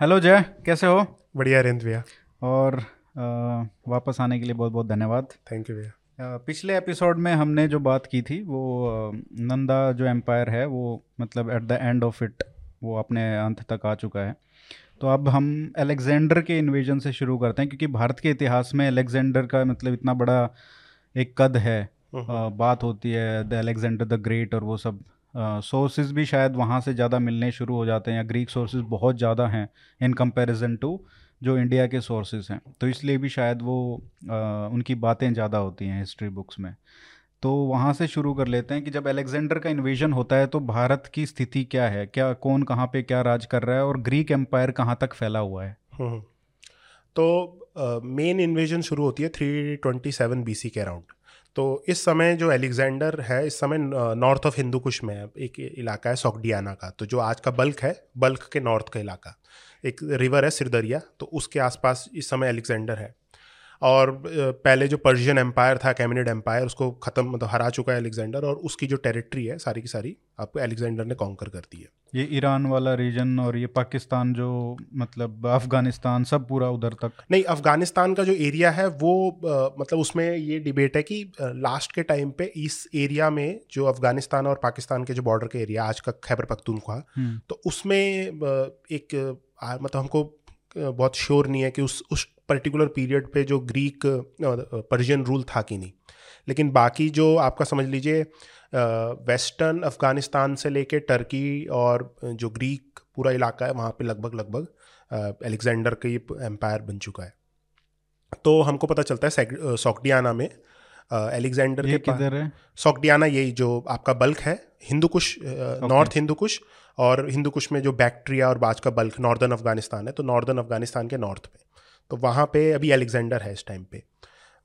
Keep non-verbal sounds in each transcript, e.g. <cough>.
Hello जय कैसे हो? बढ़िया रेंद्र भैया। और आ, वापस आने के लिए बहुत बहुत धन्यवाद। थैंक यू भैया। पिछले एपिसोड में हमने जो बात की थी वो नंदा जो एम्पायर है वो मतलब at the end of it वो अपने अंत तक आ चुका है। तो अब हम अलेक्जेंडर के इन्वेजन से शुरू करते हैं क्योंकि भारत के इतिहास में अलेक्जेंडर का मतलब इतना बड़ा एक कद है। आ, बात होती है द अलेक्जेंडर द ग्रेट और वो सब। सोर्सेज भी शायद वहाँ से ज़्यादा मिलने शुरू हो जाते हैं या ग्रीक सोर्सेज बहुत ज़्यादा हैं इन कंपैरिजन टू जो इंडिया के सोर्सेज हैं। तो इसलिए भी शायद वो आ, उनकी बातें ज़्यादा होती हैं हिस्ट्री बुक्स में। तो वहाँ से शुरू कर लेते हैं कि जब अलेक्जेंडर का इन्वेजन होता है तो भारत की स्थिति क्या है? क्या कौन कहाँ पे क्या राज कर रहा है और ग्रीक एम्पायर कहाँ तक फैला हुआ है? तो मेन uh, इन्वेजन शुरू होती है थ्री ट्वेंटी सेवन बी के अराउंड तो इस समय जो एलेक्जेंडर है, इस समय नॉर्थ ऑफ़ हिंदू कुश में है। एक इलाका है सोगडियाना का। तो जो आज का बल्क है बल्क के नॉर्थ का इलाका। एक रिवर है सिरदरिया तो उसके आसपास इस समय एलेक्जेंडर है। और पहले जो पर्शियन एम्पायर था कैमिनेड एम्पायर उसको ख़त्म मतलब हरा चुका है अलेक्जेंडर और उसकी जो टेरिटरी है सारी की सारी आपको अलेक्जेंडर ने कॉन्कर कर दी है ये ईरान वाला रीजन और ये पाकिस्तान जो मतलब अफ़गानिस्तान सब पूरा उधर तक नहीं अफ़गानिस्तान का जो एरिया है वो आ, मतलब उसमें ये डिबेट है कि आ, लास्ट के टाइम पे इस एरिया में जो अफ़गानिस्तान और पाकिस्तान के जो बॉर्डर के एरिया आज का खैबर पख्तूनख्वा हम्म। तो उसमें एक मतलब हमको बहुत श्योर नहीं है कि उस उस पर्टिकुलर पीरियड पे जो ग्रीक पर्शियन रूल था कि नहीं। लेकिन बाकी जो आपका समझ लीजिए वेस्टर्न अफ़गानिस्तान से लेके टर्की और जो ग्रीक पूरा इलाका है वहाँ पे लगभग लगभग अलेक्जेंडर का ये एम्पायर बन चुका है। तो हमको पता चलता है सोकडियाना में अलेक्जेंडर के किधर है? सोकडियाना यही जो आपका बल्क है हिंदू कुश नॉर्थ हिंदू कुश और हिंदू कुश में जो बैक्टीरिया और बाज का बल्क नॉर्दर्न अफ़गानिस्तान है तो नॉर्दर्न अफ़गानिस्तान के नॉर्थ में तो वहाँ पे अभी अलेक्जेंडर है इस टाइम पे।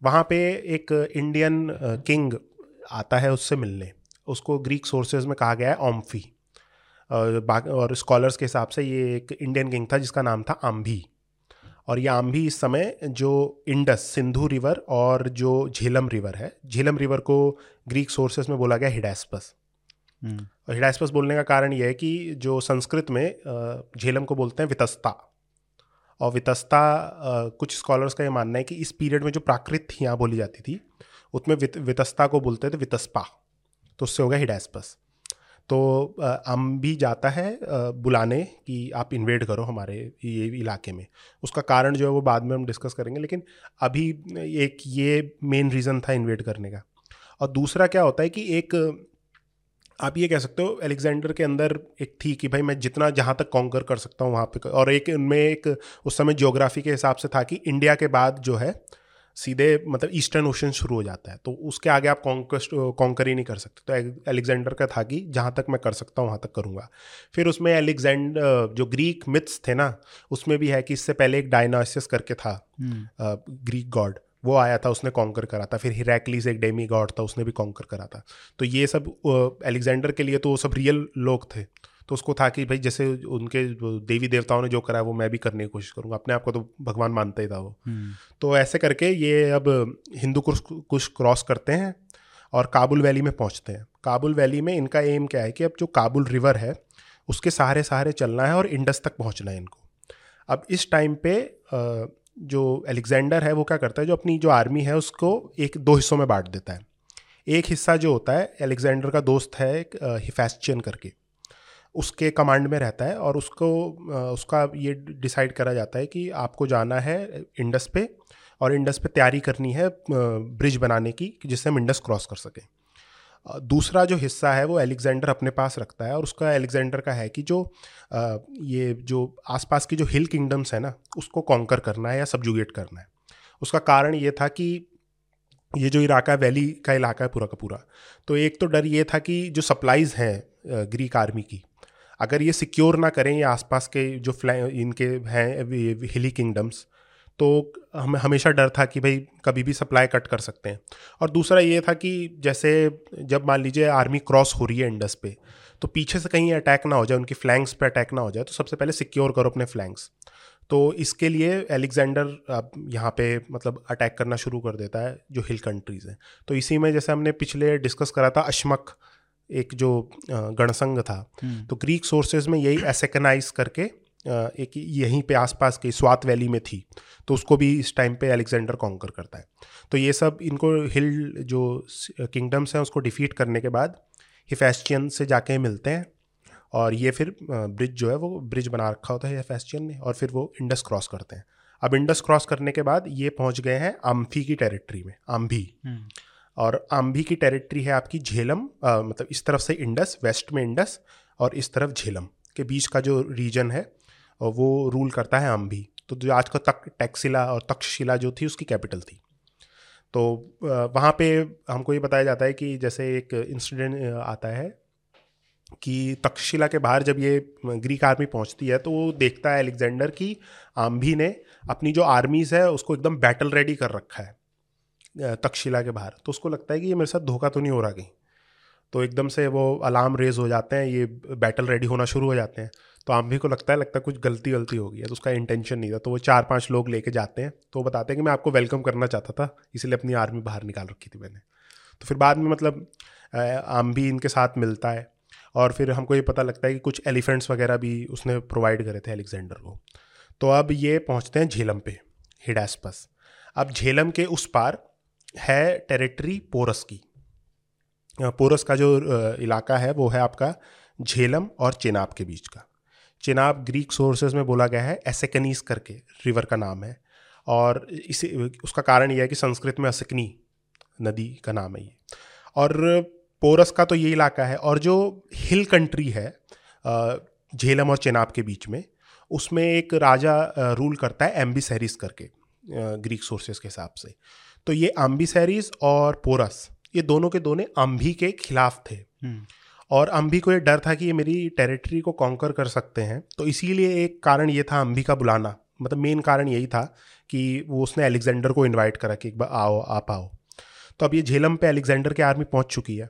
वहाँ पे एक इंडियन किंग आता है उससे मिलने। उसको ग्रीक सोर्सेज में कहा गया है ओम्फी और स्कॉलर्स के हिसाब से ये एक इंडियन किंग था जिसका नाम था आम्भी और ये आम्भी इस समय जो इंडस सिंधु रिवर और जो झेलम रिवर है झेलम रिवर को ग्रीक सोर्सेस में बोला गया हिडेस्पस हम्म। और हिडास्पस बोलने का कारण यह है कि जो संस्कृत में झेलम को बोलते हैं वितस्ता और वितस्ता कुछ स्कॉलर्स का ये मानना है कि इस पीरियड में जो प्राकृत यहाँ बोली जाती थी उसमें वित, वितस्ता को बोलते थे वितस्पा। तो उससे हो गया हिडास्पस। तो हम भी जाता है बुलाने कि आप इन्वेट करो हमारे ये इलाके में। उसका कारण जो है वो बाद में हम डिस्कस करेंगे लेकिन अभी एक ये मेन रीज़न था इन्वेट करने का। और दूसरा क्या होता है कि एक आप ये कह सकते हो अलेक्जेंडर के अंदर एक थी कि भाई मैं जितना जहाँ तक कॉन्कर कर सकता हूँ वहाँ पे और एक उनमें एक उस समय ज्योग्राफी के हिसाब से था कि इंडिया के बाद जो है सीधे मतलब ईस्टर्न ओशन शुरू हो जाता है। तो उसके आगे आप कॉन्कस्ट कॉन्कर ही नहीं कर सकते। तो अलेक्जेंडर का था कि जहाँ तक मैं कर सकता हूँ वहाँ तक करूँगा। फिर उसमें अलेक्जेंडर जो ग्रीक मिथ्स थे ना उसमें भी है कि इससे पहले एक डायनासिस करके था ग्रीक हम्म। गॉड वो आया था उसने कॉन्कर करा था। फिर हिरैक्लीस एक डेमी गॉड था उसने भी कॉन्कर करा था। तो ये सब अलेक्जेंडर के लिए तो वो सब रियल लोग थे। तो उसको था कि भाई जैसे उनके देवी देवताओं ने जो करा वो मैं भी करने की कोशिश करूँगा। अपने आप को तो भगवान मानता ही था वो। हम्म। तो ऐसे करके ये अब हिंदू कुछ क्रॉस करते हैं और काबुल वैली में पहुँचते हैं। काबुल वैली में इनका एम क्या है कि अब जो काबुल रिवर है उसके सहारे सहारे चलना है और इंडस तक पहुँचना है इनको। अब इस टाइम पे जो अलेक्जेंडर है वो क्या करता है, जो अपनी जो आर्मी है उसको एक दो हिस्सों में बांट देता है। एक हिस्सा जो होता है, अलेक्जेंडर का दोस्त है एक हिफेस्चियन करके। उसके कमांड में रहता है और उसको उसका ये डिसाइड करा जाता है कि आपको जाना है इंडस पे और इंडस पे तैयारी करनी है ब्रिज बनाने की, जिससे हम इंडस क्रॉस कर सकें। दूसरा जो हिस्सा है वो एलेक्जेंडर अपने पास रखता है और उसका एलेक्जेंडर का है कि जो ये जो आसपास की जो हिल किंगडम्स है ना, उसको कॉन्कर करना है या सब्जुगेट करना है। उसका कारण ये था कि ये जो इलाका वैली का इलाका है पूरा का पूरा तो एक तो डर ये था कि जो सप्लाईज़ हैं ग्रीक आर्मी की, अगर ये सिक्योर ना करें या आसपास के जो फ्लै इनके हैं हिली किंगडम्स तो हमें हमेशा डर था कि भाई कभी भी सप्लाई कट कर सकते हैं। और दूसरा ये था कि जैसे जब मान लीजिए आर्मी क्रॉस हो रही है इंडस पे तो पीछे से कहीं अटैक ना हो जाए उनकी फ्लैंक्स पे अटैक ना हो जाए तो सबसे पहले सिक्योर करो अपने फ्लैंक्स तो इसके लिए एलेक्जेंडर अब यहाँ पे मतलब अटैक करना शुरू कर देता है जो हिल कंट्रीज़ हैं। तो इसी में जैसे हमने पिछले डिस्कस करा था अशमक एक जो गणसंघ था। हम्म। तो ग्रीक सोर्सेज में यही एसेकनाइज करके एक यहीं पे आसपास के स्वात वैली में थी तो उसको भी इस टाइम पे अलेक्जेंडर कॉन्कर करता है। तो ये सब इनको हिल जो किंगडम्स हैं उसको डिफीट करने के बाद हिफेस्टियन से जाके मिलते हैं और ये फिर ब्रिज जो है वो ब्रिज बना रखा होता है हिफेस्टियन ने और फिर वो इंडस क्रॉस करते हैं। अब इंडस क्रॉस करने के बाद ये पहुँच गए हैं आम्फी की टेरिटरी में आम्भी हम्म। और आम्भी की टेरिटरी है आपकी झेलम मतलब इस तरफ़ से इंडस वेस्ट में इंडस और इस तरफ़ झेलम के बीच का जो रीजन है वो रूल करता है आम्भी तो जो आज का तक टैक्सिला और तक्षशिला जो थी, उसकी कैपिटल थी। तो वहाँ पे हमको ये बताया जाता है कि जैसे एक इंसिडेंट आता है कि तक्षशिला के बाहर जब ये ग्रीक आर्मी पहुँचती है तो वो देखता है अलेक्जेंडर की आम्भी ने अपनी जो आर्मीज़ है, उसको एकदम बैटल रेडी कर रखा है तक्षशिला के बाहर। तो उसको लगता है कि ये मेरे साथ धोखा तो नहीं हो रहा कहीं। तो एकदम से वो अलार्म रेज हो जाते हैं, ये बैटल रेडी होना शुरू हो जाते हैं। तो आम्भी को लगता है लगता है कुछ गलती गलती हो गई है तो उसका इंटेंशन नहीं था तो वो चार पाँच लोग लेके जाते हैं तो वो बताते हैं कि मैं आपको वेलकम करना चाहता था, इसलिए अपनी आर्मी बाहर निकाल रखी थी मैंने। तो फिर बाद में मतलब आम्भी इनके साथ मिलता है, और फिर हमको ये पता लगता है कि कुछ एलिफेंट्स वगैरह भी उसने प्रोवाइड करे थे अलेक्जेंडर को। तो अब ये पहुँचते हैं झेलम पे हिडास्पस अब झेलम के उस पार है टेरिटरी पोरस की। पोरस का जो इलाका है, वो है आपका झेलम और चेनाब के बीच का। चेनाब ग्रीक सोर्सेज में बोला गया है एसेकनीस करके रिवर का नाम है। और इसे, उसका कारण यह है कि संस्कृत में असकनी नदी का नाम है ये। और पोरस का तो ये इलाका है। और जो हिल कंट्री है झेलम और चेनाब के बीच में, उसमें एक राजा रूल करता है एम्बिसैरिस करके ग्रीक सोर्सेस के हिसाब से। तो ये एम्बिसैरिस और पोरस, ये दोनों के दोनों अम्भी के खिलाफ थे। हम्म। और अम्भी को ये डर था कि ये मेरी टेरिटरी को कॉन्कर कर सकते हैं। तो इसीलिए एक कारण ये था अम्भी का बुलाना। मतलब मेन कारण यही था कि वो उसने अलेक्जेंडर को इनवाइट करा कि एक बार आओ, आप आओ। तो अब ये झेलम पे अलेक्जेंडर की आर्मी पहुँच चुकी है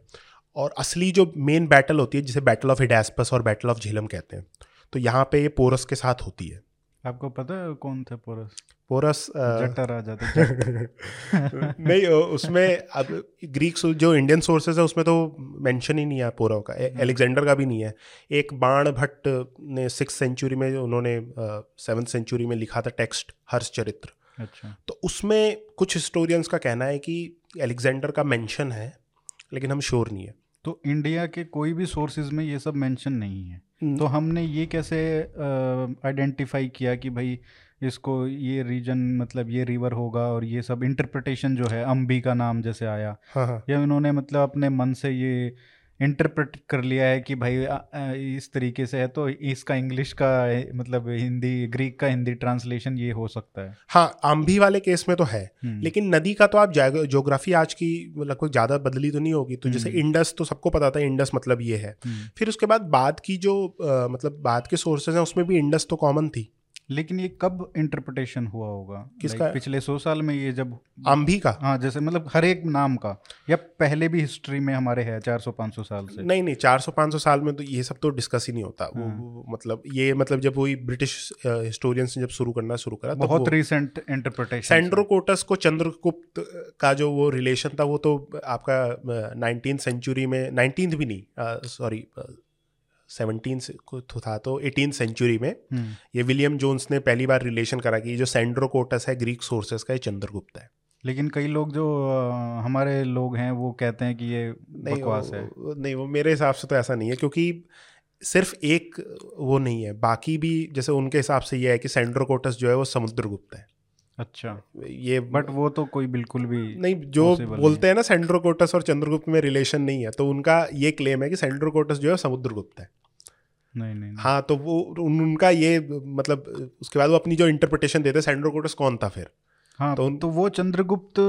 और असली जो मेन बैटल होती है, जिसे बैटल ऑफ़ हिडेस्पस और बैटल ऑफ़ झेलम कहते हैं तो यहाँ पे ये पोरस के साथ होती है। आपको पता है कौन थे पोरस? पोरस जट्टा राजा थे <laughs> नहीं उसमें अब ग्रीक जो इंडियन सोर्सेज है उसमें तो मेंशन ही नहीं है पोरव का। एलेक्जेंडर का भी नहीं है। एक बाण भट्ट ने सिक्स सेंचुरी में उन्होंने सेवन्थ सेंचुरी में लिखा था टेक्स्ट हर्ष चरित्र। अच्छा। तो उसमें कुछ हिस्टोरियंस का कहना है कि एलेक्जेंडर का मेंशन है लेकिन हम श्योर नहीं है। तो इंडिया के कोई भी सोर्सेज में ये सब मेंशन नहीं है? हम्म। तो हमने ये कैसे आइडेंटिफाई किया कि भाई इसको ये रीजन मतलब ये रिवर होगा और ये सब इंटरप्रिटेशन जो है अम्बी का नाम जैसे आया हाँ हाँ। या उन्होंने मतलब अपने मन से ये इंटरप्रेट कर लिया है कि भाई इस तरीके से है तो इसका इंग्लिश का मतलब हिंदी ग्रीक का हिंदी ट्रांसलेशन ये हो सकता है हाँ आम्भी वाले केस में तो है हम्म। लेकिन नदी का तो आप जोग्राफी आज की लगभग ज़्यादा बदली तो नहीं होगी तो जैसे इंडस हम्म। तो सबको पता था इंडस मतलब ये है हम्म। फिर उसके बाद बाद की जो मतलब बाद के सोर्सेज हैं उसमें भी इंडस तो कॉमन थी लेकिन ये कब इंटरप्रिटेशन हुआ होगा? किसका like, पिछले सौ साल में ये जब आम्भी का? हाँ जैसे मतलब हर एक नाम का या पहले भी हिस्ट्री में हमारे है चार सौ पाँच सौ साल से? नहीं नहीं चार सौ पाँच सौ साल में तो ये सब तो डिस्कस ही नहीं होता। वो, हाँ। वो मतलब ये मतलब जब वही ब्रिटिश हिस्टोरियंस ने जब शुरू करना शुरू करा बहुत रिसेंट इंटरप्रिटेशन सेंड्रोकोटस को चंद्रगुप्त का जो वो रिलेशन था वो तो आपका नाइनटीन सेंचुरी में नाइनटीन भी नहीं सॉरी सेवनटीन को था तो एटीन सेंचुरी में हम्म। ये विलियम जोन्स ने पहली बार रिलेशन करा कि जो सेंड्रोकोटस है ग्रीक सोर्सेस का ये चंद्रगुप्त है। लेकिन कई लोग जो हमारे लोग हैं वो कहते हैं कि ये नहीं बकवास है। नहीं वो मेरे हिसाब से तो ऐसा नहीं है क्योंकि सिर्फ़ एक वो नहीं है बाकी भी जैसे उनके हिसाब से ये है कि सेंड्रोकोटस जो है वो समुद्रगुप्त है। अच्छा। ये बट वो तो कोई बिल्कुल भी नहीं जो बोलते हैं। ना सेंड्रोकोटस और चंद्रगुप्त में रिलेशन नहीं है तो उनका ये क्लेम है कि सेंड्रोकोटस जो है समुद्रगुप्त है। नहीं नहीं, हाँ तो वो उन, उनका ये मतलब उसके बाद वो अपनी जो इंटरप्रिटेशन देते सेंड्रोकोटस कौन था फिर? हाँ तो, तो वो चंद्रगुप्त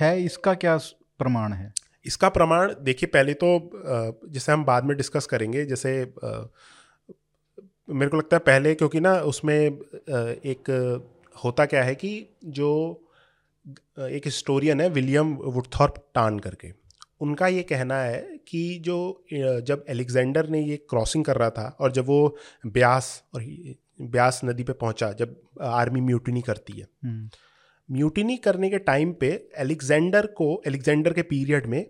है इसका क्या प्रमाण है? इसका प्रमाण देखिए पहले तो जैसे हम बाद में डिस्कस करेंगे जैसे मेरे को लगता है पहले क्योंकि ना उसमें एक होता क्या है कि जो एक हिस्टोरियन है विलियम वुडथॉर्प टान करके उनका ये कहना है कि जो जब एलेक्जेंडर ने ये क्रॉसिंग कर रहा था और जब वो ब्यास और ब्यास नदी पे पहुँचा जब आर्मी म्यूटिनी करती है। Mutiny hmm. करने के टाइम पे एलेक्जेंडर को एलेक्जेंडर के पीरियड में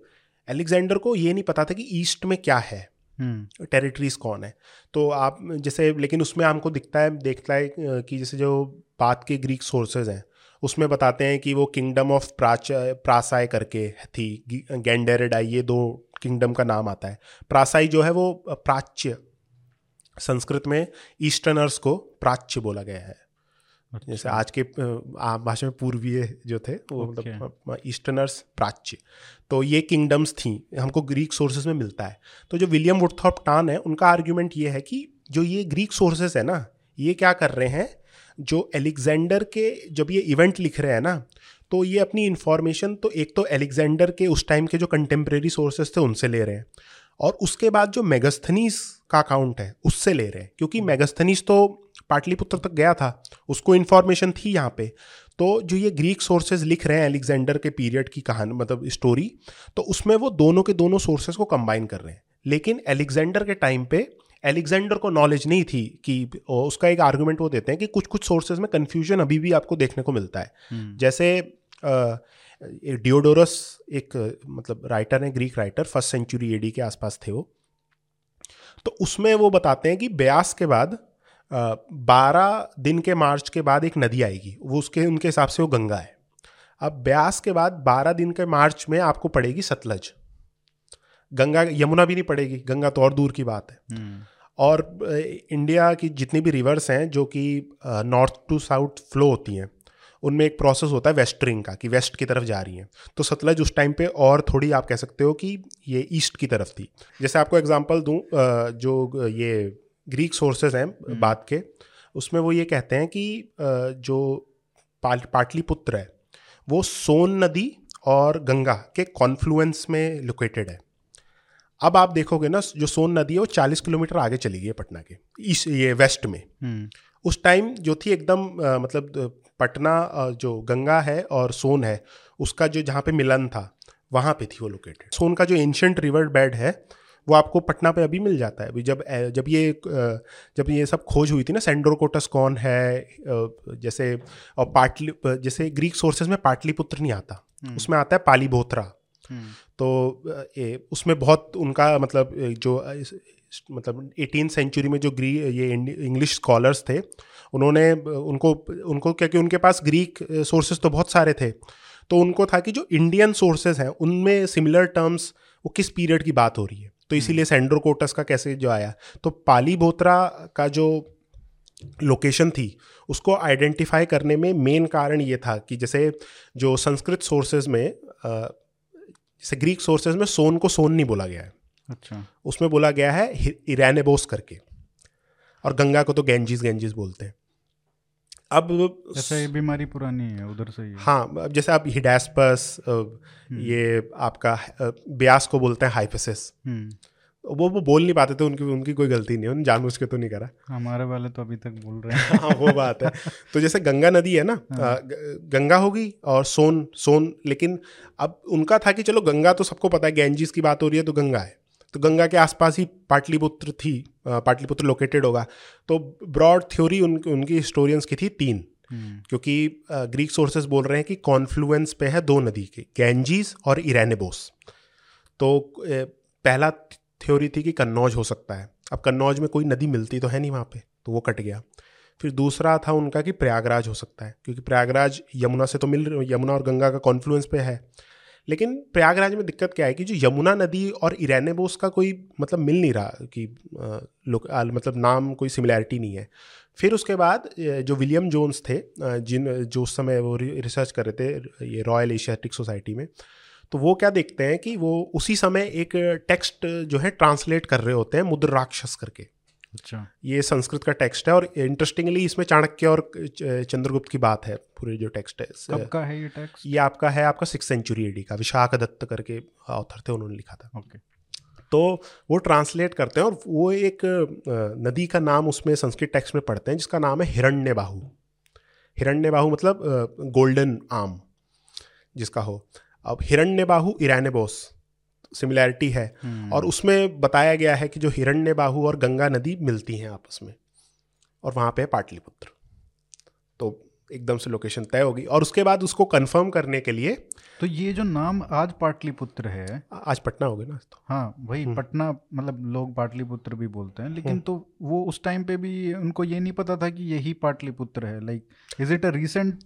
एलेक्जेंडर को ये नहीं पता था कि ईस्ट में क्या है टेरिटरीज कौन है। तो आप जैसे लेकिन उसमें हमको दिखता है देखता है कि जैसे जो बात के ग्रीक सोर्सेज हैं उसमें बताते हैं कि वो किंगडम ऑफ़ प्राच प्रासाय करके थी गैंडेरेडाई ये दो किंगडम का नाम आता है। प्रासाई जो है वो प्राच्य संस्कृत में ईस्टर्नर्स को प्राच्य बोला गया है। अच्छा। जैसे आज के भाषा में पूर्वीय जो थे वो मतलब ईस्टर्नर्स प्राच्य। तो ये किंगडम्स थी हमको ग्रीक सोर्सेज में मिलता है। तो जो विलियम वुडथॉप टान है उनका आर्ग्यूमेंट ये है कि जो ये ग्रीक सोर्सेज है ना ये क्या कर रहे हैं जो एलेक्जेंडर के जब ये इवेंट लिख रहे हैं ना तो ये अपनी इन्फॉर्मेशन तो एक तो एलेक्जेंडर के उस टाइम के जो कंटेम्प्रेरी सोर्सेज थे उनसे ले रहे हैं। और उसके बाद जो मेगस्थनीस का अकाउंट है उससे ले रहे हैं। क्योंकि मेगस्थनीस तो पाटलिपुत्र तक गया था उसको इन्फॉर्मेशन थी यहाँ पे। तो जो ये ग्रीक सोर्सेज लिख रहे हैं एलेक्जेंडर के पीरियड की कहानी मतलब स्टोरी तो उसमें वो दोनों के दोनों सोर्सेज को कंबाइन कर रहे हैं। लेकिन एलेक्जेंडर के टाइम पे एलेक्जेंडर को नॉलेज नहीं थी कि उसका एक आर्गुमेंट वो देते हैं कि कुछ कुछ सोर्सेज में कन्फ्यूज़न अभी भी आपको देखने को मिलता है। हम्म। जैसे डिओडोरस एक मतलब राइटर है Greek writer first century AD के आसपास थे वो। तो उसमें वो बताते हैं कि ब्यास के बाद बारह दिन के मार्च के बाद एक नदी आएगी। वो उसके उनके हिसाब से वो गंगा है। अब ब्यास के बाद बारह दिन के मार्च में आपको पड़ेगी सतलज। गंगा यमुना भी नहीं पड़ेगी गंगा तो और दूर की बात है। हम्म। और इंडिया की जितनी भी रिवर्स हैं जो कि नॉर्थ टू साउथ फ्लो होती हैं उनमें एक प्रोसेस होता है वेस्टरिंग का कि वेस्ट की तरफ़ जा रही हैं तो सतलज उस टाइम पे और थोड़ी आप कह सकते हो कि ये ईस्ट की तरफ़ थी जैसे आपको एग्जांपल दूँ जो ये ग्रीक सोर्सेज हैं हम्म। बात के उसमें वो ये कहते हैं कि जो पाटलिपुत्र है वो सोन नदी और गंगा के कॉन्फ्लुएंस में लोकेटेड है अब आप देखोगे ना जो सोन नदी है वो चालीस किलोमीटर आगे चली गई है पटना के इस ये वेस्ट में हम्म। उस टाइम जो थी एकदम मतलब पटना जो गंगा है और सोन है उसका जो जहाँ पे मिलन था वहाँ पे थी वो लोकेटेड सोन का जो एंशंट रिवर बेड है वो आपको पटना पे अभी मिल जाता है अभी जब जब ये जब ये सब खोज हुई थी ना सेंड्रोकोटस कौन है जैसे और पाटली जैसे ग्रीक सोर्सेज में पाटलिपुत्र नहीं आता हम्म। उसमें आता है पालीभोत्रा हम्म। तो ये उसमें बहुत उनका मतलब जो मतलब एटीन सेंचुरी में जो ग्री ये इंग्लिश स्कॉलर्स थे उन्होंने उनको उनको क्योंकि उनके पास ग्रीक सोर्सेज तो बहुत सारे थे। तो उनको था कि जो इंडियन सोर्सेज हैं उनमें सिमिलर टर्म्स वो किस पीरियड की बात हो रही है? तो इसीलिए सेंड्रोकोटस का कैसे जो आया? तो पाली बोत्रा का जो लोकेशन थी उसको आइडेंटिफाई करने में मेन कारण ये था कि जैसे जो संस्कृत सोर्सेज में जैसे ग्रीक सोर्सेज में सोन को सोन नहीं बोला गया है। अच्छा। उसमें बोला गया है इरानेबोस करके। और गंगा को तो गेंजिस गेंजिस बोलते हैं। अब जैसे ये बीमारी पुरानी है उधर से ही हाँ जैसे आप हिडास्पस हम्म। ये आपका ब्यास को बोलते हैं हाइफेसिस हम्म। वो वो बोल नहीं पाते थे उनकी उनकी कोई गलती नहीं है उन्होंने जानबूझ के तो नहीं करा हमारे वाले तो अभी तक बोल रहे हैं <laughs> हाँ वो बात है तो जैसे गंगा नदी है ना हाँ। गंगा होगी और सोन सोन लेकिन अब उनका था कि चलो गंगा तो सबको पता है गैंजिस की बात हो रही है तो गंगा है तो गंगा के आसपास ही पाटलिपुत्र थी पाटलिपुत्र लोकेटेड होगा। तो ब्रॉड थ्योरी उन, उनकी हिस्टोरियंस की थी तीन। हम्म। क्योंकि ग्रीक सोर्सेज बोल रहे हैं कि कॉन्फ्लुएंस पे है दो नदी के गैंजीज और इरानेबोस तो पहला थ्योरी थी कि कन्नौज हो सकता है। अब कन्नौज में कोई नदी मिलती तो है नहीं वहाँ पे तो वो कट गया। फिर दूसरा था उनका कि प्रयागराज हो सकता है क्योंकि प्रयागराज यमुना से तो मिल यमुना और गंगा का कॉन्फ्लुएंस पे है। लेकिन प्रयागराज में दिक्कत क्या है कि जो यमुना नदी और इरानेबोस का कोई मतलब मिल नहीं रहा कि मतलब नाम कोई सिमिलैरिटी नहीं है। फिर उसके बाद जो विलियम जोन्स थे जिन, जो उस समय वो रिसर्च कर रहे थे, ये रॉयल एशियाटिक सोसाइटी में तो वो क्या देखते हैं कि वो उसी समय एक टेक्स्ट जो है ट्रांसलेट कर रहे होते हैं मुद्र राक्षस करके। अच्छा। ये संस्कृत का टेक्स्ट है और इंटरेस्टिंगली इसमें चाणक्य और चंद्रगुप्त की बात है पूरे जो टेक्स्ट है कब का है ये टेक्स्ट? ये आपका है आपका सिक्स सेंचुरी एडी का विशाख दत्त करके ऑथर थे उन्होंने लिखा था। ओके तो वो ट्रांसलेट करते हैं और वो एक नदी का नाम उसमें संस्कृत टेक्स्ट में पढ़ते हैं जिसका नाम है हिरण्य बाहू हिरण्य बाहू मतलब गोल्डन आम जिसका हो। अब हिरण्य बाहू बोस सिमिलैरिटी है। हम्म। और उसमें बताया गया है कि जो हिरण्य बाहू और गंगा नदी मिलती हैं आपस में और वहाँ पे पाटलिपुत्र। तो एकदम से लोकेशन तय होगी। और उसके बाद उसको कंफर्म करने के लिए तो ये जो नाम आज पाटलिपुत्र है आज पटना हो गया ना तो हाँ वही हम्म। पटना मतलब लोग पाटलिपुत्र भी बोलते हैं लेकिन तो वो उस टाइम पे भी उनको ये नहीं पता था कि यही पाटलिपुत्र है like is it a recent.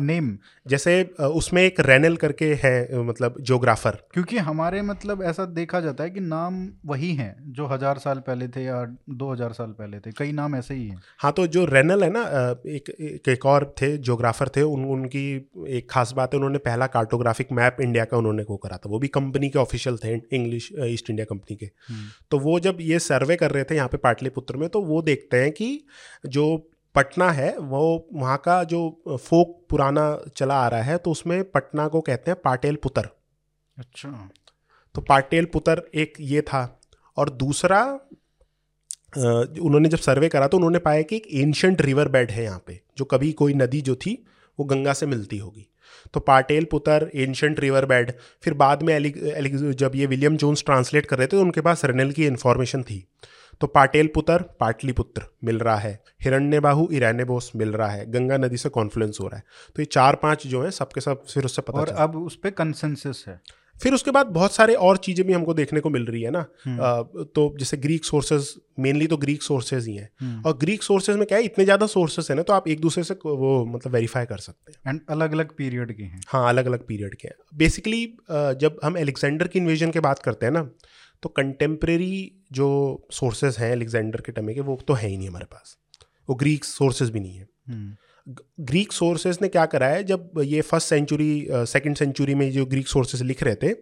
Name जैसे उसमें एक रेनल करके है मतलब जोग्राफर क्योंकि हमारे मतलब ऐसा देखा जाता है कि नाम वही हैं जो हज़ार साल पहले थे या दो हज़ार साल पहले थे कई नाम ऐसे ही हैं हाँ तो जो रेनल है ना एक एक, एक और थे जोग्राफर थे उन उनकी एक खास बात है उन्होंने पहला कार्टोग्राफिक मैप इंडिया का उन्होंने वो करा था। वो भी कंपनी के ऑफिशियल थे इंग्लिश ईस्ट इंडिया कंपनी के। तो वो जब ये सर्वे कर रहे थे यहाँ पे पाटलिपुत्र में तो वो देखते हैं कि जो पटना है वो वहाँ का जो फोक पुराना चला आ रहा है तो उसमें पटना को कहते हैं पाटेल पुत्र अच्छा। तो पाटेल पुत्र एक ये था। और दूसरा उन्होंने जब सर्वे करा तो उन्होंने पाया कि एक एंशंट रिवर बेड है यहाँ पे जो कभी कोई नदी जो थी वो गंगा से मिलती होगी। तो पाटेल पुत्र एंशंट रिवर बेड फिर बाद में एलिक, एलिक, जब ये विलियम जोन्स ट्रांसलेट कर रहे थे तो उनके पास रनल की इन्फॉर्मेशन थी। तो पाटेल पुत्र पाटलिपुत्र मिल रहा है। हिरण्य बाहू इराने बोस मिल रहा है। गंगा नदी से कॉन्फ्लुएंस हो रहा है। तो ये चार पाँच जो है सबके सब फिर उससे पता और अब उस पर कंसेंसस है। फिर उसके बाद बहुत सारे और चीज़ें भी हमको देखने को मिल रही है ना। हम्म। अ, तो जैसे ग्रीक सोर्सेज मेनली तो ग्रीक सोर्सेज ही हैं। हम्म। और ग्रीक सोर्सेज में क्या है इतने ज़्यादा सोर्सेज हैं ना तो आप एक दूसरे से वो मतलब वेरीफाई कर सकते हैं। एंड अलग अलग पीरियड के हैं। हाँ अलग अलग पीरियड के हैं। बेसिकली जब हम एलेक्जेंडर की इन्वेजन की बात करते हैं ना तो कंटेम्प्रेरी जो सोर्सेज हैं एलेक्जेंडर के टमे के वो तो है ही नहीं हमारे पास। वो ग्रीक सोर्सेज भी नहीं है। हम्म, ग्रीक सोर्सेज ने क्या करा है जब ये फ़र्स्ट सेंचुरी सेकंड सेंचुरी में जो ग्रीक सोर्सेज लिख रहे थे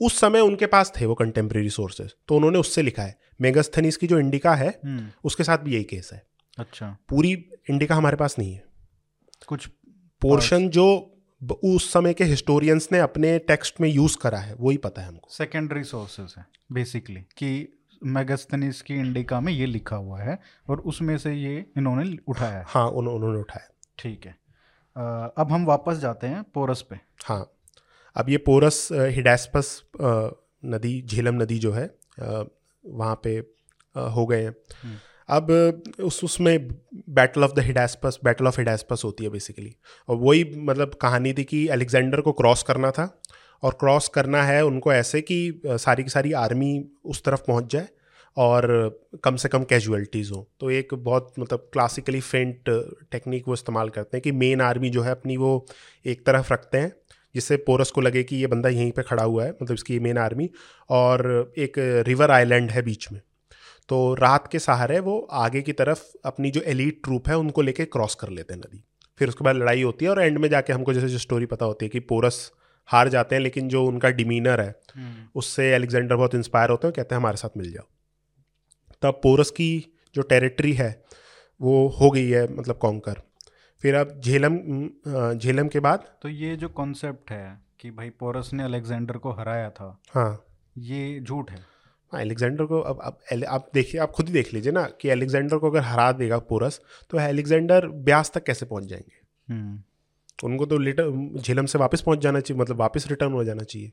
उस समय उनके पास थे वो कंटेम्प्रेरी सोर्सेज तो उन्होंने उससे लिखा है। मेगास्थनीस की जो इंडिका है हम्म, उसके साथ भी यही केस है। अच्छा। पूरी इंडिका हमारे पास नहीं है। कुछ पोर्शन जो उस समय के हिस्टोरियंस ने अपने टेक्स्ट में यूज़ करा है वही पता है हमको। सेकेंडरी सोर्सेज है बेसिकली कि मेगास्थनीस की इंडिका में ये लिखा हुआ है और उसमें से ये इन्होंने उठाया है। हाँ उन, उन्होंने उठाया ठीक है। अब हम वापस जाते हैं पोरस पे। हाँ। अब ये पोरस हिडास्पस नदी झेलम नदी जो है वहाँ पे हो गए हैं। हम्म। अब उस उसमें battle of the Hydaspes battle of Hydaspes होती है बेसिकली और वही मतलब कहानी थी कि अलेक्जेंडर को क्रॉस करना था और क्रॉस करना है उनको ऐसे कि सारी की सारी आर्मी उस तरफ़ पहुँच जाए और कम से कम कैजुअलिटीज़ हो। तो एक बहुत मतलब क्लासिकली फेंट टेक्निक वो इस्तेमाल करते हैं कि मेन आर्मी जो है अपनी वो एक तरफ़ रखते हैं जिससे पोरस को लगे कि ये बंदा यहीं पे खड़ा हुआ है मतलब इसकी मेन आर्मी और एक रिवर आइलैंड है बीच में। तो रात के सहारे वो आगे की तरफ़ अपनी जो एलीट ट्रूप है उनको लेके क्रॉस कर लेते हैं नदी। फिर उसके बाद लड़ाई होती है और एंड में जाके हमको जैसे जो स्टोरी पता होती है कि पोरस हार जाते हैं लेकिन जो उनका डिमीनर है उससे अलेक्जेंडर बहुत इंस्पायर होते हैं कहते हैं हमारे साथ मिल जाओ। तब पोरस की जो टेरिटरी है वो हो गई है मतलब कॉन्कर फिर अब झेलम झेलम के बाद? तो ये जो कॉन्सेप्ट है कि भाई पोरस ने अलेक्जेंडर को हराया था हाँ। ये झूठ है? हाँ एलेक्जेंडर को अब अब आप देखिए आप खुद ही देख लीजिए ना कि अलेक्जेंडर को अगर हरा देगा पोरस तो अलेक्जेंडर ब्यास तक कैसे पहुँच जाएँगे? हम्म, उनको तो लिटर झेलम से वापस पहुँच जाना चाहिए मतलब वापस रिटर्न हो जाना चाहिए।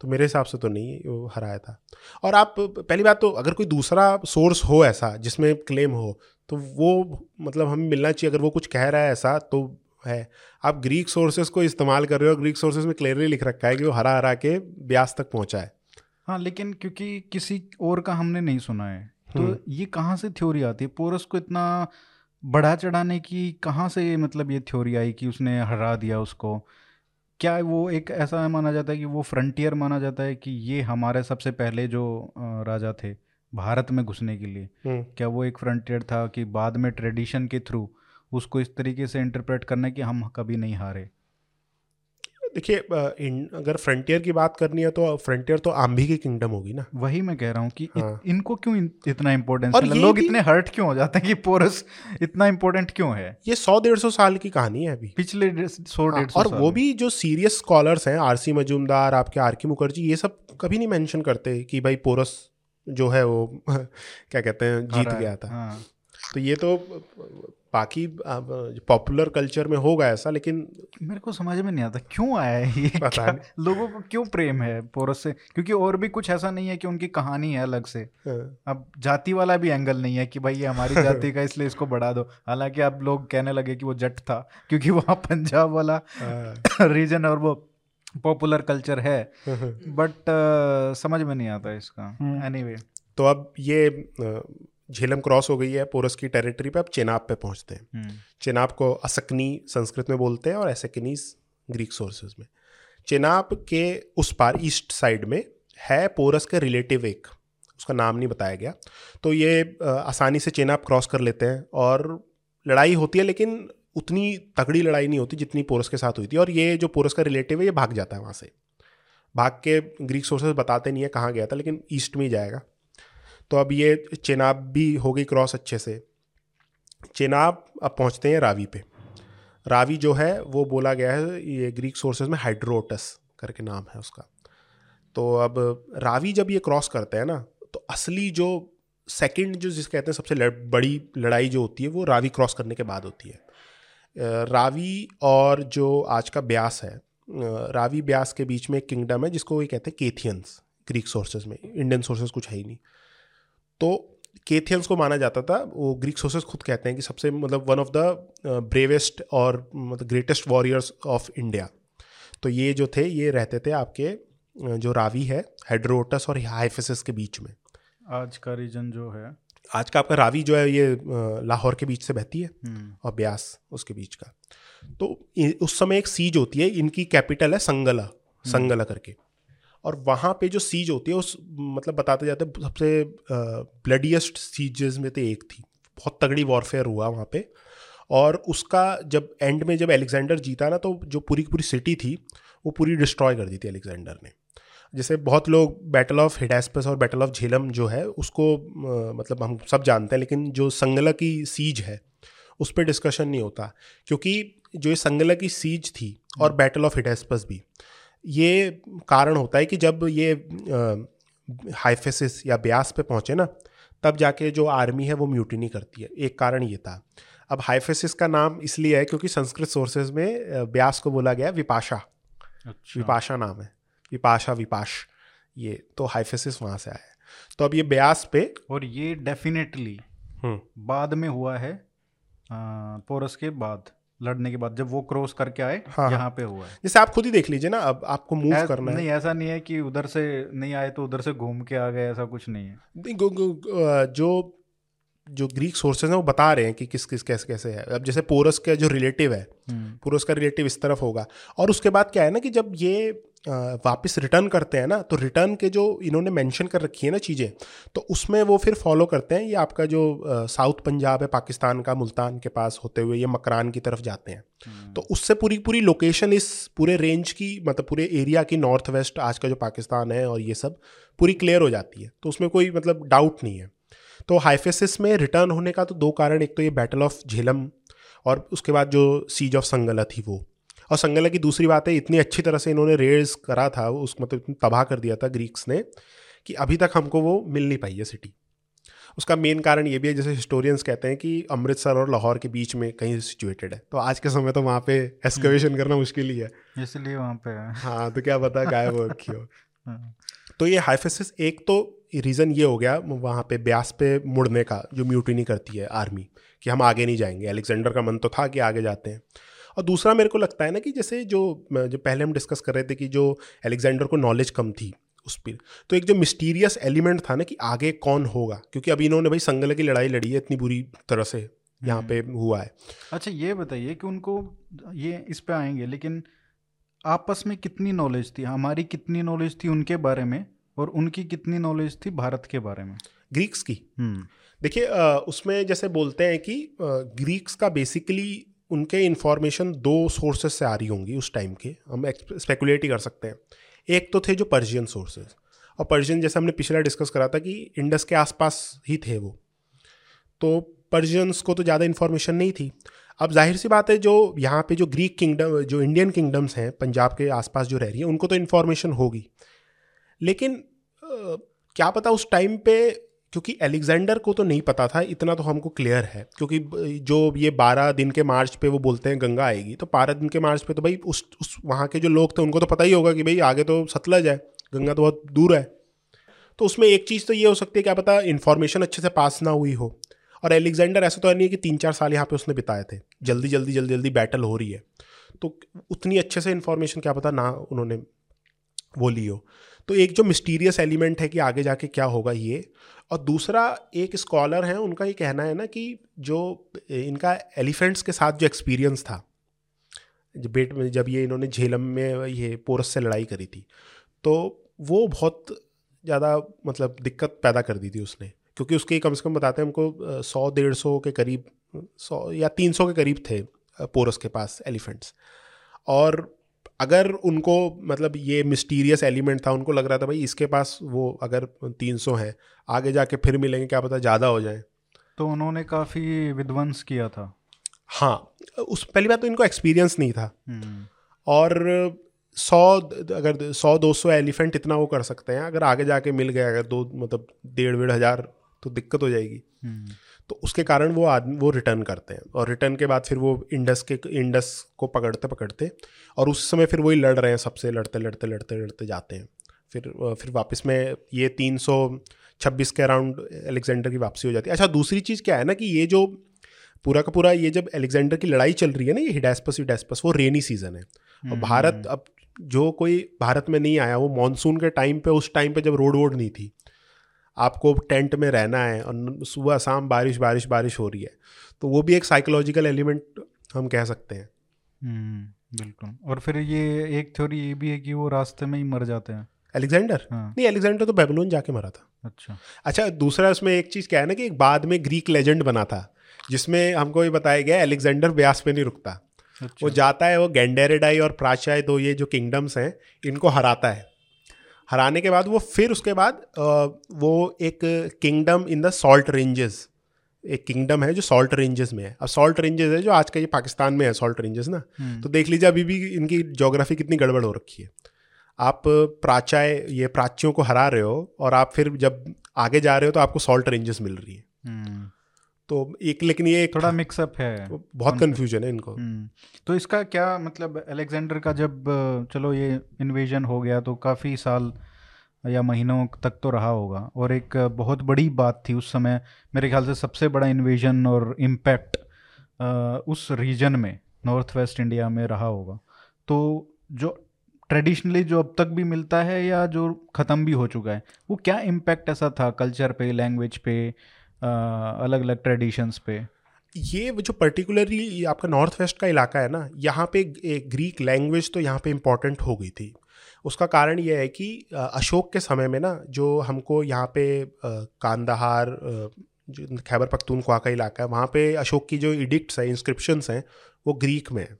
तो मेरे हिसाब से तो नहीं वो हराया था। और आप पहली बात तो अगर कोई दूसरा सोर्स हो ऐसा जिसमें क्लेम हो तो वो मतलब हमें मिलना चाहिए। अगर वो कुछ कह रहा है ऐसा तो है। आप ग्रीक सोर्सेज को इस्तेमाल कर रहे हो ग्रीक सोर्सेज में क्लियरली लिख रखा है कि वो हरा हरा के ब्यास तक पहुँचा है। हाँ लेकिन क्योंकि किसी और का हमने नहीं सुना है तो हम्म। ये कहाँ से थ्योरी आती है? पोरस को इतना बढ़ा चढ़ाने की कहाँ से मतलब ये थ्योरी आई कि उसने हरा दिया उसको? क्या वो एक ऐसा माना जाता है कि वो फ्रंटियर माना जाता है कि ये हमारे सबसे पहले जो राजा थे भारत में घुसने के लिए हम्म। क्या वो एक फ्रंटियर था कि बाद में ट्रेडिशन के थ्रू उसको इस तरीके से इंटरप्रेट करना कि हम कभी नहीं हारे देखिए अगर फ्रंटियर की बात करनी है तो फ्रंटियर तो आम्भी की किंगडम होगी ना। वही मैं कह रहा हूँ कि इत, हाँ। इनको क्यों इतना इम्पोर्टेंस और लोग इतने हर्ट क्यों हो जाते हैं कि पोरस इतना इम्पोर्टेंट क्यों है? ये सौ डेढ़ सौ साल की कहानी है अभी। पिछले सौ हाँ, डेढ़ सौ और वो भी जो सीरियस स्कॉलर्स हैं आरसी मजूमदार आपके आर के मुखर्जी ये सब कभी नहीं मैंशन करते कि भाई पोरस जो है वो <laughs> क्या कहते हैं जीत गया था। हाँ। तो ये तो बाकी पॉपुलर कल्चर में होगा ऐसा लेकिन मेरे को समझ में नहीं आता क्यों आया है ये? <laughs> पता क्या, नहीं। लोगों को क्यों प्रेम है पोरस से? क्योंकि और भी कुछ ऐसा नहीं है कि उनकी कहानी है अलग से। हाँ, अब जाति वाला भी एंगल नहीं है कि भाई ये हमारी <laughs> जाति का इसलिए इसको बढ़ा दो। हालाँकि अब लोग कहने लगे कि वो जट था क्योंकि वहाँ पंजाब वाला हाँ, <coughs> रीजन और वो पॉपुलर कल्चर है। हाँ। बट समझ में नहीं आता इसका। एनीवे तो अब ये झेलम क्रॉस हो गई है पोरस की टेरिटरी पे अब चेनाब पे पहुँचते हैं। चेनाब को असकनी संस्कृत में बोलते हैं और एसेकनीस ग्रीक सोर्सेज में। चेनाब के उस पार ईस्ट साइड में है पोरस का रिलेटिव एक उसका नाम नहीं बताया गया। तो ये आसानी से चेनाब क्रॉस कर लेते हैं और लड़ाई होती है लेकिन उतनी तगड़ी लड़ाई नहीं होती जितनी पोरस के साथ हुई थी। और ये जो पोरस का रिलेटिव है ये भाग जाता है वहाँ से। भाग के ग्रीक सोर्सेज बताते नहीं है कहाँ गया था लेकिन ईस्ट में ही जाएगा। तो अब ये चेनाब भी हो गई क्रॉस अच्छे से। चेनाब अब पहुँचते हैं रावी पे। रावी जो है वो बोला गया है ये ग्रीक सोर्सेज में हाइड्रोटस करके नाम है उसका। तो अब रावी जब ये क्रॉस करते हैं ना तो असली जो सेकंड जो जिस कहते हैं सबसे लड़, बड़ी लड़ाई जो होती है वो रावी क्रॉस करने के बाद होती है। रावी और जो आज का ब्यास है रावी ब्यास के बीच में एक किंगडम है जिसको ये कहते हैं केथियंस ग्रीक सोर्सेज में। इंडियन सोर्सेज कुछ है ही नहीं। तो केथियंस को माना जाता था वो ग्रीक सोर्सेज खुद कहते हैं कि सबसे मतलब वन ऑफ़ द ब्रेवेस्ट और मतलब ग्रेटेस्ट वॉरियर्स ऑफ़ इंडिया तो ये जो थे ये रहते थे आपके जो रावी है हाइड्रोटस और हाइफेसिस के बीच में। आज का रीजन जो है। आज का आपका रावी जो है ये लाहौर के बीच से बहती है हम्म, और ब्यास उसके बीच का। तो उस समय एक सीज होती है इनकी कैपिटल है संगला संगला करके। और वहाँ पे जो सीज होती है उस मतलब बताते जाते हैं सबसे ब्लडीएस्ट सीजेस में से एक थी। बहुत तगड़ी वॉरफेयर हुआ वहाँ पे। और उसका जब एंड में जब एलेक्जेंडर जीता ना तो जो पूरी की पूरी सिटी थी वो पूरी डिस्ट्रॉय कर दी थी अलेक्जेंडर ने। जैसे बहुत लोग बैटल ऑफ़ हिडास्पस और बैटल ऑफ़ झेलम जो है उसको मतलब हम सब जानते हैं लेकिन जो संगला की सीज है उस पर डिस्कशन नहीं होता। क्योंकि जो ये संगला की सीज थी और बैटल ऑफ़ हिडेस्पस भी ये कारण होता है कि जब ये हाइफेसिस या ब्यास पे पहुँचे ना तब जाके जो आर्मी है वो म्यूटिनी करती है। एक कारण ये था। अब हाइफेसिस का नाम इसलिए है क्योंकि संस्कृत सोर्सेज में ब्यास को बोला गया विपाशा। अच्छा। विपाशा नाम है। विपाशा विपाश ये तो हाइफेसिस वहाँ से आया है। तो अब ये ब्यास पे और ये डेफिनेटली हम्म, बाद में हुआ है आ, पोरस के बाद। लड़ने के बाद जब वो क्रॉस करके आए हाँ। यहाँ पे हुआ है। जैसे आप खुद ही देख लीजिए ना अब आपको मूव करना नहीं है। नहीं ऐसा नहीं है कि उधर से नहीं आए तो उधर से घूम के आ गए ऐसा कुछ नहीं है। नहीं, गो- गो- गो, जो जो ग्रीक सोर्सेज हैं वो बता रहे हैं कि किस किस कैसे कैसे है। अब जैसे पोरस का जो रिलेटिव है हम्म, पोरस का रिलेटिव इस तरफ़ होगा। और उसके बाद क्या है ना कि जब ये वापस रिटर्न करते हैं ना तो रिटर्न के जो इन्होंने मेंशन कर रखी है ना चीज़ें तो उसमें वो फिर फॉलो करते हैं ये आपका जो साउथ पंजाब है पाकिस्तान का मुल्तान के पास होते हुए ये मकरान की तरफ़ जाते हैं। हम्म, तो उससे पूरी पूरी लोकेशन इस पूरे रेंज की मतलब पूरे एरिया की नॉर्थ वेस्ट आज का जो पाकिस्तान है और ये सब पूरी क्लियर हो जाती है। तो उसमें कोई मतलब डाउट नहीं है। तो हाइफेसिस में रिटर्न होने का तो दो कारण एक तो ये बैटल ऑफ़ झेलम और उसके बाद जो सीज ऑफ़ संगला थी वो। और संगला की दूसरी बात है इतनी अच्छी तरह से इन्होंने रेड्स करा था उस मतलब तबाह कर दिया था ग्रीक्स ने कि अभी तक हमको वो मिल नहीं पाई है सिटी उसका मेन कारण ये भी है जैसे हिस्टोरियंस कहते हैं कि अमृतसर और लाहौर के बीच में कहीं सिचुएटेड है। तो आज के समय तो वहाँ पे एक्सकवेशन करना मुश्किल ही है। इसलिए वहाँ पे हाँ। तो क्या पता गायब हो रखी हो। <laughs> हाँ, तो ये हाइफेसिस एक तो रीज़न ये हो गया वहाँ पे ब्यास पे मुड़ने का जो म्यूटिनी करती है आर्मी कि हम आगे नहीं जाएँगे। अलेक्जेंडर का मन तो था कि आगे जाते हैं। और दूसरा मेरे को लगता है ना कि जैसे जो जो पहले हम डिस्कस कर रहे थे कि जो एलेक्जेंडर को नॉलेज कम थी उस पर तो एक जो मिस्टीरियस एलिमेंट था ना कि आगे कौन होगा? क्योंकि अभी इन्होंने भाई संगल की लड़ाई लड़ी है इतनी बुरी तरह से यहाँ पे हुआ है। अच्छा ये बताइए कि उनको ये इस पे आएँगे लेकिन आपस में कितनी नॉलेज थी? हमारी कितनी नॉलेज थी उनके बारे में और उनकी कितनी नॉलेज थी भारत के बारे में? ग्रीक्स की? हम्म। देखिए उसमें जैसे बोलते हैं कि ग्रीक्स का बेसिकली उनके इन्फॉर्मेशन दो सोर्सेज से आ रही होंगी उस टाइम के। हम स्पेकुलेट ही कर सकते हैं। एक तो थे जो पर्शियन सोर्सेज और पर्शियन जैसे हमने पिछला डिस्कस करा था कि इंडस के आसपास ही थे वो। तो पर्शियंस को तो ज़्यादा इन्फॉर्मेशन नहीं थी। अब ज़ाहिर सी बात है जो यहाँ पे जो ग्रीक किंगडम जो इंडियन किंगडम्स हैं पंजाब के आसपास जो रह रही है उनको तो इन्फॉर्मेशन होगी। लेकिन अ, क्या पता उस टाइम पे क्योंकि एलेक्जेंडर को तो नहीं पता था, इतना तो हमको क्लियर है। क्योंकि जो ये बारह दिन के मार्च पे वो बोलते हैं गंगा आएगी तो बारह दिन के मार्च पे तो भाई उस उस, वहाँ के जो लोग थे, उनको तो पता ही होगा कि भाई आगे तो सतलज है, गंगा तो बहुत दूर है। तो उसमें एक चीज़ तो ये हो सकती है, क्या पता इन्फॉर्मेशन अच्छे से पास ना हुई हो। और एलेक्जेंडर ऐसा तो है नहीं कि तीन चार साल यहाँ पे उसने बिताए थे। जल्दी जल्दी जल्दी जल्दी बैटल हो रही है। तो उतनी अच्छे से इन्फॉर्मेशन क्या पता ना उन्होंने वो ली हो। तो एक जो मिस्टीरियस एलिमेंट है कि आगे जाके क्या होगा ये, और दूसरा एक स्कॉलर है, उनका ये कहना है ना कि जो इनका एलिफेंट्स के साथ जो एक्सपीरियंस था बेट में जब ये इन्होंने झेलम में ये पोरस से लड़ाई करी थी तो वो बहुत ज़्यादा मतलब दिक्कत पैदा कर दी थी उसने, क्योंकि उसके कम से कम बताते हैं हमको सौ, डेढ़ सौ के करीब, सौ या तीन सौ के करीब थे पोरस के पास एलिफेंट्स और अगर उनको मतलब ये मिस्टीरियस एलिमेंट था उनको लग रहा था भाई इसके पास वो अगर तीन सौ है आगे जाके फिर मिलेंगे क्या पता ज़्यादा हो जाए तो उन्होंने काफ़ी विध्वंस किया था हाँ उस पहली बात तो इनको एक्सपीरियंस नहीं था हम्म। और सौ अगर सौ दो सौ एलिफेंट इतना वो कर सकते हैं अगर आगे जाके मिल गया अगर दो मतलब डेढ़ डेढ़ हज़ार तो दिक्कत हो जाएगी हम्म। तो उसके कारण वो आदमी वो रिटर्न करते हैं। और रिटर्न के बाद फिर वो इंडस के इंडस को पकड़ते पकड़ते और उस समय फिर वही लड़ रहे हैं सबसे लड़ते लड़ते लड़ते लड़ते जाते हैं। फिर फिर वापस में ये तीन सौ छब्बीस के अराउंड अलेक्जेंडर की वापसी हो जाती है। अच्छा दूसरी चीज़ क्या है ना कि ये जो पूरा का पूरा ये जब अलेक्जेंडर की लड़ाई चल रही है ना ये हिडेस्पस हिडेस्पस वो रेनी सीज़न है। और हम्म, भारत। अब जो कोई भारत में नहीं आया वो मानसून के टाइम पे उस टाइम पे जब रोड वोड नहीं थी आपको टेंट में रहना है और सुबह शाम बारिश बारिश बारिश हो रही है तो वो भी एक साइकोलॉजिकल एलिमेंट हम कह सकते हैं। हम्म, बिल्कुल। और फिर ये एक थ्योरी ये भी है कि वो रास्ते में ही मर जाते हैं। एलेक्जेंडर हाँ। नहीं अलेक्जेंडर तो बेबलोन जाके मरा था। अच्छा। अच्छा दूसरा उसमें एक चीज़ क्या है ना कि एक बाद में ग्रीक लेजेंड बना था जिसमें हमको ये बताया गया एलेक्जेंडर ब्यास पे नहीं रुकता। अच्छा। वो जाता है वो गैंडेरेडाई और प्राचाय दो ये जो किंगडम्स हैं इनको हराता है। हराने के बाद वो फिर उसके बाद वो एक kingdom in the salt ranges एक किंगडम है जो सॉल्ट रेंजेस में है अब सॉल्ट रेंजेस है जो आज का ये पाकिस्तान में है सॉल्ट रेंजेस ना हम्म। तो देख लीजिए अभी भी इनकी जोग्राफी कितनी गड़बड़ हो रखी है आप प्राचाय ये प्राचियों को हरा रहे हो और आप फिर जब आगे जा रहे हो तो आपको सॉल्ट रेंजेस मिल रही है हम्म। तो एक लेकिन ये थोड़ा मिक्सअप है। बहुत कंफ्यूजन है इनको। हम्म। तो इसका क्या मतलब अलेक्जेंडर का जब चलो ये इन्वेजन हो गया तो काफ़ी साल या महीनों तक तो रहा होगा। और एक बहुत बड़ी बात थी उस समय मेरे ख्याल से सबसे बड़ा इन्वेजन और इम्पैक्ट उस रीजन में नॉर्थ वेस्ट इंडिया में रहा होगा। तो जो ट्रेडिशनली जो अब तक भी मिलता है या जो ख़त्म भी हो चुका है वो क्या इम्पैक्ट ऐसा था कल्चर पे लैंग्वेज पे अलग अलग ट्रेडिशंस पे। ये जो पर्टिकुलरली आपका नॉर्थ वेस्ट का इलाका है ना, यहाँ पे ग्रीक लैंग्वेज तो यहाँ पे इंपॉर्टेंट हो गई थी। उसका कारण यह है कि अशोक के समय में ना, जो हमको यहाँ पे कांदाहार जो खैबर पख्तूनख्वा का इलाका है, वहाँ पे अशोक की जो इडिक्ट्स हैं इंस्क्रिप्शंस हैं, वो ग्रीक में है।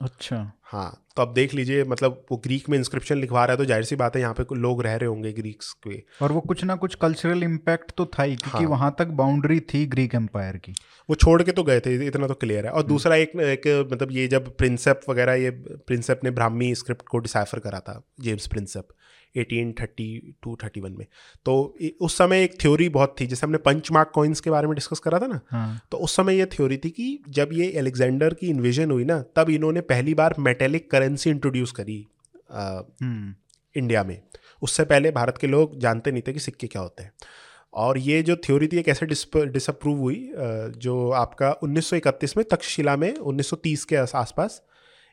अच्छा हाँ तो अब देख लीजिए मतलब वो ग्रीक में इंस्क्रिप्शन लिखवा रहा है तो ज़ाहिर सी बात है यहाँ पे लोग रह रहे होंगे ग्रीक्स के और वो कुछ ना कुछ कल्चरल इम्पैक्ट तो था ही क्योंकि हाँ। वहाँ तक बाउंड्री थी ग्रीक एम्पायर की वो छोड़ के तो गए थे इतना तो क्लियर है और हम्म। दूसरा एक एक मतलब ये जब प्रिंसेप वगैरह ये प्रिंसेप ने ब्राह्मी स्क्रिप्ट को डिसाइफर करा था James Prinsep eighteen thirty two thirty one में। तो उस समय एक थ्योरी बहुत थी जैसे हमने पंच मार्क कॉइन्स के बारे में डिस्कस करा था ना हाँ. तो उस समय ये थ्योरी थी कि जब ये एलेक्जेंडर की इन्वेजन हुई ना तब इन्होंने पहली बार मेटेलिक करेंसी इंट्रोड्यूस करी आ, हम्म। इंडिया में। उससे पहले भारत के लोग जानते नहीं थे कि सिक्के क्या होते हैं। और ये जो थ्योरी थी कैसे डिसअप्रूव हुई जो आपका 1931 में तक्षशिला में 1930 के आसपास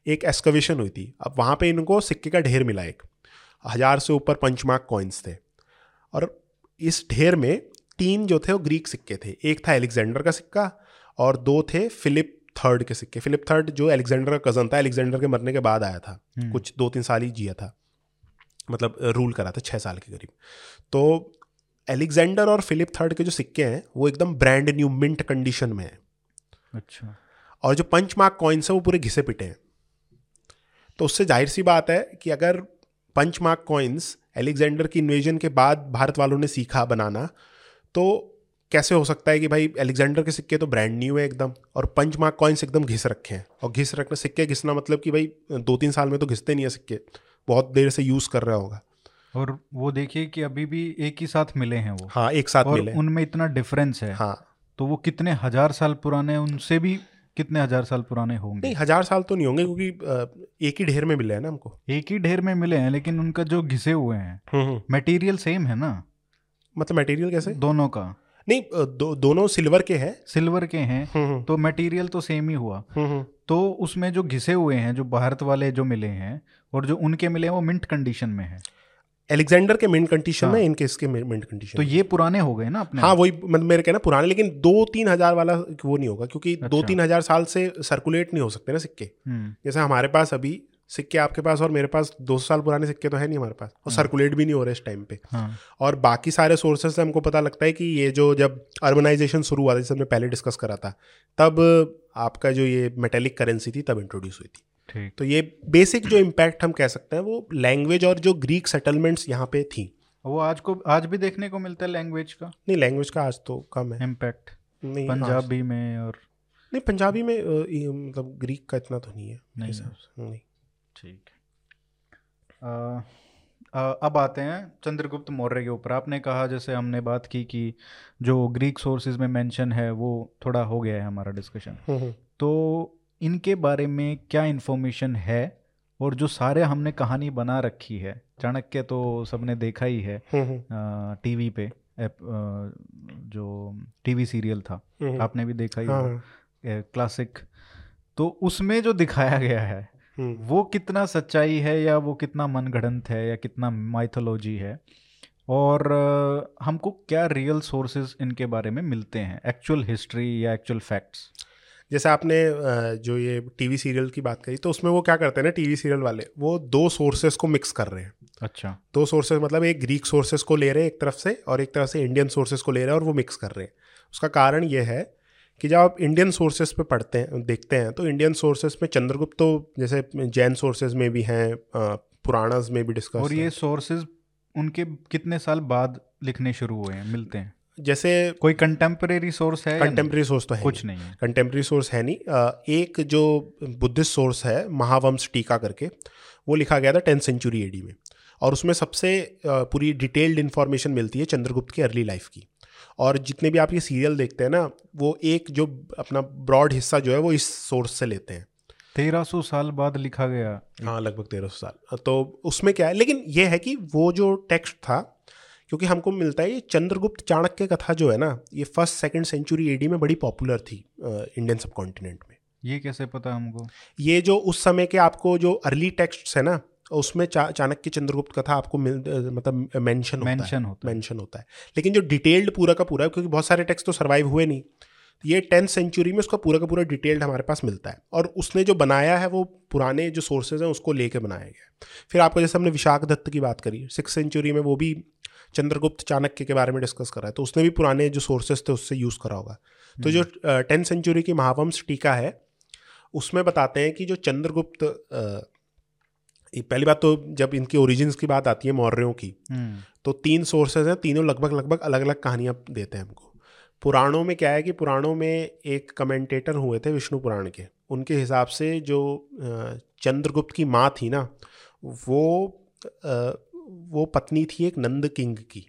एक एस्कवेशन हुई थी। अब वहाँ पे इनको सिक्के का ढेर मिला एक। हज़ार से ऊपर पंचमार्क कॉइन्स थे। और इस ढेर में तीन जो थे वो ग्रीक सिक्के थे। एक था एलेक्जेंडर का सिक्का और दो थे फिलिप थर्ड के सिक्के। फिलिप थर्ड जो एलेक्जेंडर का कज़न था एलेक्जेंडर के मरने के बाद आया था। हम्म। कुछ दो तीन साल ही जिया था। मतलब रूल करा था छः साल के करीब। तो एलेक्जेंडर और फिलिप थर्ड के जो सिक्के हैं वो एकदम ब्रांड न्यू मिंट कंडीशन में है। अच्छा। और जो पंच मार्क कॉइन्स हैं वो पूरे घिसे पिटे हैं। तो उससे ज़ाहिर सी बात है कि अगर पंच मार्क कॉइन्स एलेक्जेंडर की इन्वेजन के बाद भारत वालों ने सीखा बनाना। तो कैसे हो सकता है कि भाई एलेक्जेंडर के सिक्के तो ब्रांड न्यू है एकदम और पंच मार्क कॉइन्स एकदम घिस रखे हैं। और घिस रखने सिक्के घिसना मतलब कि भाई दो तीन साल में तो घिसते नहीं है सिक्के बहुत देर से यूज़ कर रहा होगा। और वो देखिए कि अभी भी एक ही साथ मिले हैं वो। हाँ एक साथ और मिले उनमें इतना डिफरेंस है। हाँ। तो वो कितने हज़ार साल पुराने उनसे भी कितने हज़ार साल पुराने होंगे? नहीं हज़ार साल तो नहीं होंगे क्योंकि एक ही ढेर में मिले हैं ना हमको। एक ही ढेर में मिले हैं लेकिन उनका जो घिसे हुए हैं मटेरियल सेम है ना? मतलब मटेरियल कैसे? दोनों का। नहीं दो, दोनों सिल्वर के हैं। सिल्वर के हैं हम्म, तो मटेरियल तो सेम ही हुआ। हम्म, हम्म। तो उसमें जो घिसे हुए हैं जो भारत वाले जो मिले हैं और जो उनके मिले हैं वो मिंट कंडीशन में है। एलेक्जेंडर के मिंट कंडीशन में हाँ। इनके इसके मिंट कंडीशन तो ये पुराने हो गए ना अपने? हाँ वही मतलब मेरे कहना पुराने लेकिन दो तीन हज़ार वाला वो नहीं होगा क्योंकि अच्छा। दो। तीन हज़ार साल से सर्कुलेट नहीं हो सकते ना सिक्के। हम्म, जैसे हमारे पास अभी सिक्के आपके पास और मेरे पास दो सौ साल पुराने सिक्के तो है नहीं हमारे पास और सर्कुलेट भी नहीं हो रहे इस टाइम पे। हाँ। और बाकी सारे सोर्सेज से हमको पता लगता है कि ये जो जब अर्बनाइजेशन शुरू हुआ था जैसे हमने पहले डिस्कस करा था तब आपका जो ये मेटेलिक करेंसी थी तब इंट्रोड्यूस हुई थी। तो ये बेसिक जो इम्पैक्ट हम कह सकते हैं वो लैंग्वेज और जो ग्रीक सेटलमेंट्स यहाँ पे थी। वो आज को आज भी देखने को मिलता है लैंग्वेज का? नहीं लैंग्वेज का आज तो कम है। इम्पैक्ट नहीं पंजाबी में और नहीं पंजाबी में मतलब ग्रीक का इतना तो नहीं है। नहीं नहीं। ठीक। अब आते हैं चंद्रगुप्त मौर्य के ऊपर। आपने कहा जैसे हमने बात की कि जो ग्रीक सोर्सेज में मेंशन है वो थोड़ा हो गया है हमारा डिस्कशन हम्म, हम्म। तो इनके बारे में क्या इन्फॉर्मेशन है? और जो सारे हमने कहानी बना रखी है चाणक्य तो सबने देखा ही है हम्म, हम्म, टीवी पे एप, जो टीवी सीरियल था हम्म, आपने भी देखा ही हाँ, होगा। क्लासिक तो उसमें जो दिखाया गया है। वो कितना सच्चाई है या वो कितना मनगढ़ंत है या कितना माइथोलॉजी है? और हमको क्या रियल सोर्सेज इनके बारे में मिलते हैं? एक्चुअल हिस्ट्री या एक्चुअल फैक्ट्स जैसे आपने जो ये टीवी सीरियल की बात करी तो उसमें वो क्या करते हैं ना टीवी सीरियल वाले वो दो सोर्सेस को मिक्स कर रहे हैं। अच्छा। दो सोर्सेस मतलब एक ग्रीक सोर्सेस को ले रहे हैं एक तरफ़ से और एक तरफ़ से इंडियन सोर्सेस को ले रहे हैं और वो मिक्स कर रहे हैं। उसका कारण ये है कि जब आप इंडियन सोर्सेस पे पढ़ते हैं देखते हैं तो इंडियन सोर्सेस में चंद्रगुप्त तो जैसे जैन सोर्सेज में भी हैं पुराणास में भी डिस्कस और ये सोर्सेज उनके कितने साल बाद लिखने शुरू हुए हैं मिलते हैं? जैसे कोई कंटेम्प्रेरी सोर्स है कंटेम्प्रेरी सोर्स तो है कुछ नहीं। कंटेम्प्रेरी सोर्स है नहीं। एक जो बुद्धिस्ट सोर्स है महावंश टीका करके वो लिखा गया था टेंथ सेंचुरी एडी में। और उसमें सबसे पूरी डिटेल्ड इन्फॉर्मेशन मिलती है चंद्रगुप्त की अर्ली लाइफ की। और जितने भी आप ये सीरियल देखते हैं ना वो एक जो अपना ब्रॉड हिस्सा जो है वो इस सोर्स से लेते हैं। तेरह सौ साल बाद लिखा गया। हाँ लगभग तेरह सौ साल। तो उसमें क्या है? लेकिन ये है कि वो जो टेक्स्ट था क्योंकि हमको मिलता है ये चंद्रगुप्त चाणक्य कथा जो है ना ये फ़र्स्ट सेकंड सेंचुरी एडी में बड़ी पॉपुलर थी इंडियन सब कॉन्टिनेंट में। ये कैसे पता हमको? ये जो उस समय के आपको जो अर्ली टेक्स्ट है ना उसमें चा, चाणक्य चंद्रगुप्त कथा आपको मिल मतलब मेंशन होता है होता है। मेंशन होता है। लेकिन जो डिटेल्ड पूरा का पूरा क्योंकि बहुत सारे टेक्स्ट तो सर्वाइव हुए नहीं। ये टेंथ सेंचुरी में उसका पूरा का पूरा डिटेल्ड हमारे पास मिलता है। और उसने जो बनाया है वो पुराने जो सोर्सेज हैं उसको लेके बनाया गया है। फिर आपको जैसे हमने विशाख दत्त की बात करी सिक्स सेंचुरी में वो भी चंद्रगुप्त चाणक्य के बारे में डिस्कस करा है तो उसने भी पुराने जो सोर्सेज थे उससे यूज़ करा होगा। तो जो टेंथ सेंचुरी की महावंश टीका है उसमें बताते हैं कि जो चंद्रगुप्त पहली बात तो जब इनकी ओरिजिन्स की बात आती है मौर्यों की हम्म, तो तीन सोर्सेज हैं तीनों लगभग लगभग अलग अलग कहानियाँ देते हैं हमको। पुराणों में क्या है कि पुराणों में एक कमेंटेटर हुए थे विष्णु पुराण के। उनके हिसाब से जो चंद्रगुप्त की माँ थी ना, वो वो पत्नी थी एक नंद किंग की।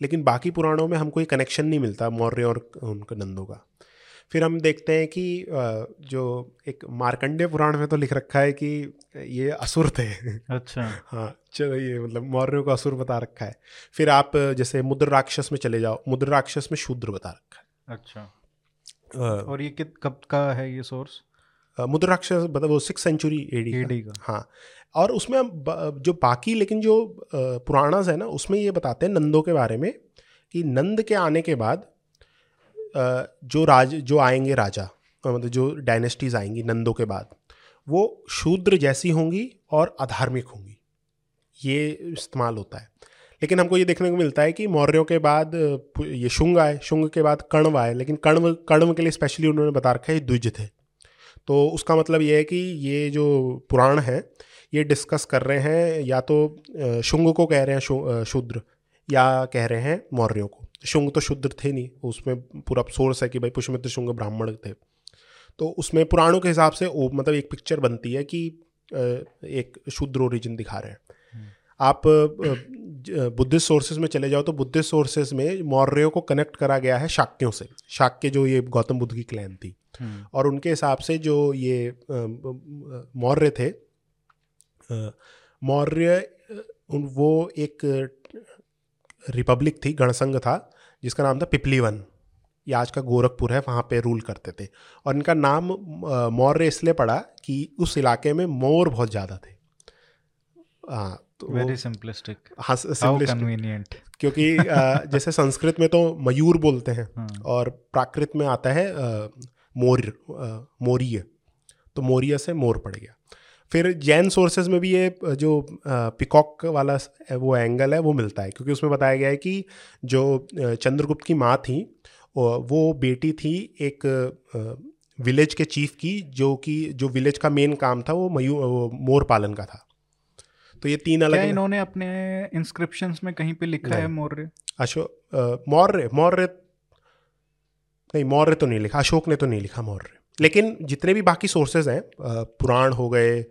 लेकिन बाकी पुराणों में हमको ये कनेक्शन नहीं मिलता, मौर्य और उनके नंदों का। फिर हम देखते हैं कि जो एक मार्कंडेय पुराण में तो लिख रखा है कि ये असुर थे। अच्छा। <laughs> हाँ चलो ये मतलब मौर्यों को असुर बता रखा है। फिर आप जैसे मुद्र राक्षस में चले जाओ मुद्र राक्षस में शूद्र बता रखा अच्छा। है अ, और ये कित कब का है ये सोर्स मुद्र राक्षस मतलब वो सिक्स सेंचुरी एडी एडी का। हाँ और उसमें हम जो बाकी लेकिन जो पुराणास है ना उसमें ये बताते हैं नंदों के बारे में कि नंद के आने के बाद जो राज, जो आएँगे राजा मतलब जो डायनेस्टीज आएँगी नंदों के बाद, वो शूद्र जैसी होंगी और अधार्मिक होंगी। ये इस्तेमाल होता है। लेकिन हमको ये देखने को मिलता है कि मौर्यों के बाद ये शुंग आए, शुंग के बाद कण्व आए, लेकिन कण्व कण्व के लिए स्पेशली उन्होंने बता रखा है द्विज थे। तो उसका मतलब ये है कि ये जो पुराण है, ये डिस्कस कर रहे हैं, या तो शुंग को कह रहे हैं शूद्र, या कह रहे हैं मौर्यों को। शुंग तो शूद्र थे नहीं उसमें पूरा सोर्स है कि भाई पुष्यमित्र शुंग ब्राह्मण थे। तो उसमें पुराणों के हिसाब से वो मतलब एक पिक्चर बनती है कि एक शूद्र ओरिजिन दिखा रहे हैं। आप बुद्धिस्ट सोर्सेज में चले जाओ तो बुद्धिस्ट सोर्सेज में मौर्यों को कनेक्ट करा गया है शाक्यों से। शाक्य जो ये गौतम बुद्ध की क्लैन थी। हम्म, और उनके हिसाब से जो ये मौर्य थे मौर्य वो एक रिपब्लिक थी गणसंघ था जिसका नाम था पिपलीवन। ये आज का गोरखपुर है वहाँ पे रूल करते थे। और इनका नाम मौर्य इसलिए पड़ा कि उस इलाके में मोर बहुत ज़्यादा थे। हाँ तो वेरी सिंपलिस्टिक हाँ कन्वीनियंट क्योंकि जैसे संस्कृत में तो मयूर बोलते हैं हाँ। और प्राकृत में आता है मोर मोरीय। तो मोरिया से मोर पड़ गया। फिर जैन सोर्सेज में भी ये जो पिकॉक वाला वो एंगल है वो मिलता है। क्योंकि उसमें बताया गया है कि जो चंद्रगुप्त की माँ थी वो बेटी थी एक विलेज के चीफ की जो कि जो विलेज का मेन काम था वो मयू वो मोर पालन का था। तो ये तीन अलग इन्होंने अपने इंस्क्रिप्शंस में कहीं पे लिखा है मौर्य? अशोक मौर्य मौर्य नहीं मौर्य तो नहीं लिखा अशोक ने तो नहीं लिखा मौर्य। लेकिन जितने भी बाकी सोर्सेज हैं पुराण हो गए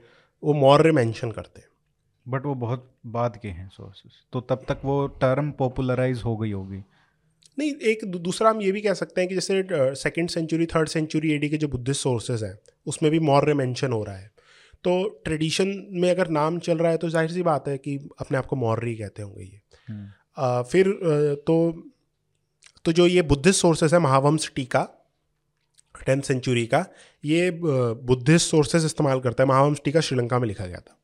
वो मौर्य मेंशन करते हैं। बट वो बहुत बाद के हैं सोर्सेस तो तब तक वो टर्म पॉपुलराइज हो गई होगी। नहीं एक दूसरा हम ये भी कह सकते हैं कि जैसे second century third century AD के जो बुद्धिस्ट सोर्सेज हैं उसमें भी मौर्य मेंशन हो रहा है। तो ट्रेडिशन में अगर नाम चल रहा है तो ज़ाहिर सी बात है कि अपने आप को मौर्य ही कहते होंगे ये। हम्म, अ, फिर तो तो जो ये बुद्धिस्ट सोर्सेज है महावंश टीका टेंथ सेंचुरी का ये बुद्धिस्ट सोर्सेज इस्तेमाल करता है। महावंश टीका श्रीलंका में लिखा गया था।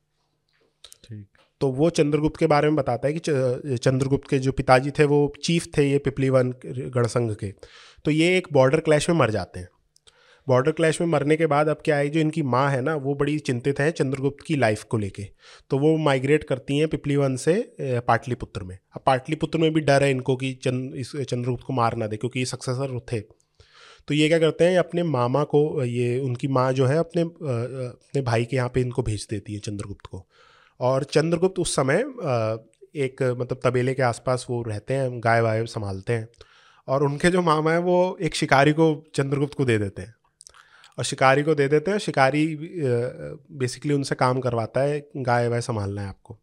ठीक। तो वो चंद्रगुप्त के बारे में बताता है कि चंद्रगुप्त के जो पिताजी थे वो चीफ थे ये पिपलीवन गणसंघ के। तो ये एक बॉर्डर क्लैश में मर जाते हैं। बॉर्डर क्लैश में मरने के बाद अब क्या है जो इनकी माँ है ना वो बड़ी चिंतित है चंद्रगुप्त की लाइफ को लेके। तो वो माइग्रेट करती हैं पिपलीवन से पाटलिपुत्र में। अब पाटलिपुत्र में भी डर है इनको कि चंद इस चंद्रगुप्त को मार ना दे क्योंकि ये सक्सेसर थे। तो ये क्या करते हैं, अपने मामा को, ये उनकी माँ जो है, अपने अपने भाई के यहाँ पे इनको भेज देती है चंद्रगुप्त को। और चंद्रगुप्त उस समय एक मतलब तबेले के आसपास वो रहते हैं, गाय वाय संभालते हैं। और उनके जो मामा हैं, वो एक शिकारी को चंद्रगुप्त को दे देते हैं। और शिकारी को दे देते हैं, शिकारी बेसिकली उनसे काम करवाता है, गाय वाय संभालना है आपको।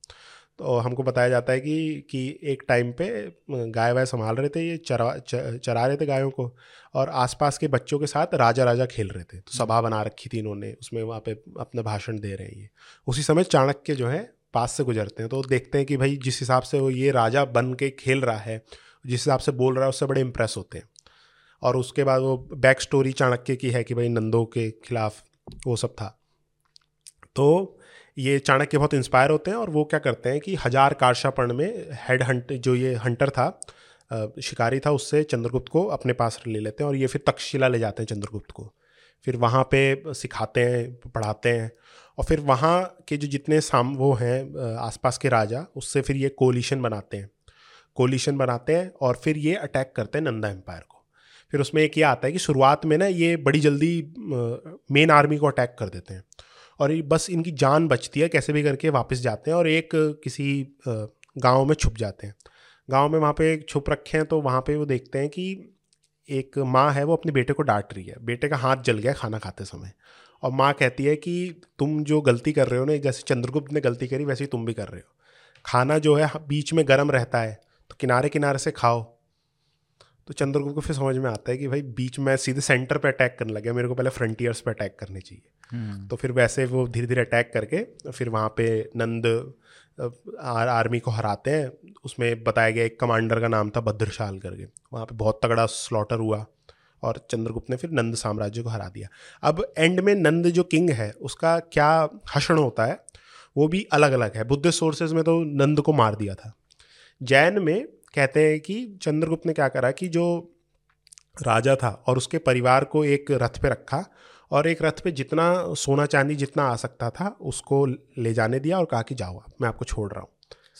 तो हमको बताया जाता है कि कि एक टाइम पे गाय वाय संभाल रहे थे ये चरा च- चरा रहे थे गायों को और आसपास के बच्चों के साथ राजा राजा खेल रहे थे। तो सभा बना रखी थी इन्होंने उसमें वहाँ पे अपना भाषण दे रहे हैं ये। उसी समय चाणक्य जो है पास से गुजरते हैं तो देखते हैं कि भाई जिस हिसाब से वो ये राजा बन के खेल रहा है जिस हिसाब से बोल रहा है उससे बड़े इम्प्रेस होते हैं। और उसके बाद वो बैक स्टोरी चाणक्य की है कि भाई नंदों के खिलाफ वो सब था। तो ये चाणक्य बहुत इंस्पायर होते हैं और वो क्या करते हैं कि हज़ार कारशापर्ण में हेड हंट जो ये हंटर था शिकारी था, उससे चंद्रगुप्त को अपने पास ले लेते हैं और ये फिर तक्षशिला ले जाते हैं चंद्रगुप्त को। फिर वहाँ पे सिखाते हैं, पढ़ाते हैं और फिर वहाँ के जो जितने साम, वो हैं आसपास के राजा, उससे फिर ये कोलिशन बनाते हैं। कोलिशन बनाते हैं और फिर ये अटैक करते हैं नंदा एम्पायर को। फिर उसमें एक ये आता है कि शुरुआत में ना ये बड़ी जल्दी मेन आर्मी को अटैक कर देते हैं। और बस इनकी जान बचती है कैसे भी करके वापस जाते हैं और एक किसी गाँव में छुप जाते हैं। गाँव में वहाँ पे छुप रखे हैं तो वहाँ पे वो देखते हैं कि एक माँ है वो अपने बेटे को डांट रही है। बेटे का हाथ जल गया खाना खाते समय और माँ कहती है कि तुम जो गलती कर रहे हो ना, जैसे चंद्रगुप्त ने गलती करी वैसे ही तुम भी कर रहे हो। खाना जो है बीच में गर्म रहता है तो किनारे किनारे से खाओ। तो चंद्रगुप्त को फिर समझ में आता है कि भाई बीच में सीधे सेंटर पे अटैक करने लगे मेरे को पहले फ्रंटियर्स पे अटैक करने चाहिए। हम्म, तो फिर वैसे वो धीरे धीरे अटैक करके फिर वहाँ पे नंद आर, आर्मी को हराते हैं। उसमें बताया गया एक कमांडर का नाम था भद्रशाल करके। वहाँ पे बहुत तगड़ा स्लॉटर हुआ और चंद्रगुप्त ने फिर नंद साम्राज्य को हरा दिया। अब एंड में नंद जो किंग है उसका क्या हषण होता है वो भी अलग अलग है। बुद्ध सोर्सेज में तो नंद को मार दिया था। जैन में कहते हैं कि चंद्रगुप्त ने क्या करा कि जो राजा था और उसके परिवार को एक रथ पे रखा और एक रथ पे जितना सोना चांदी जितना आ सकता था उसको ले जाने दिया और कहा कि जाओ आप मैं आपको छोड़ रहा हूँ।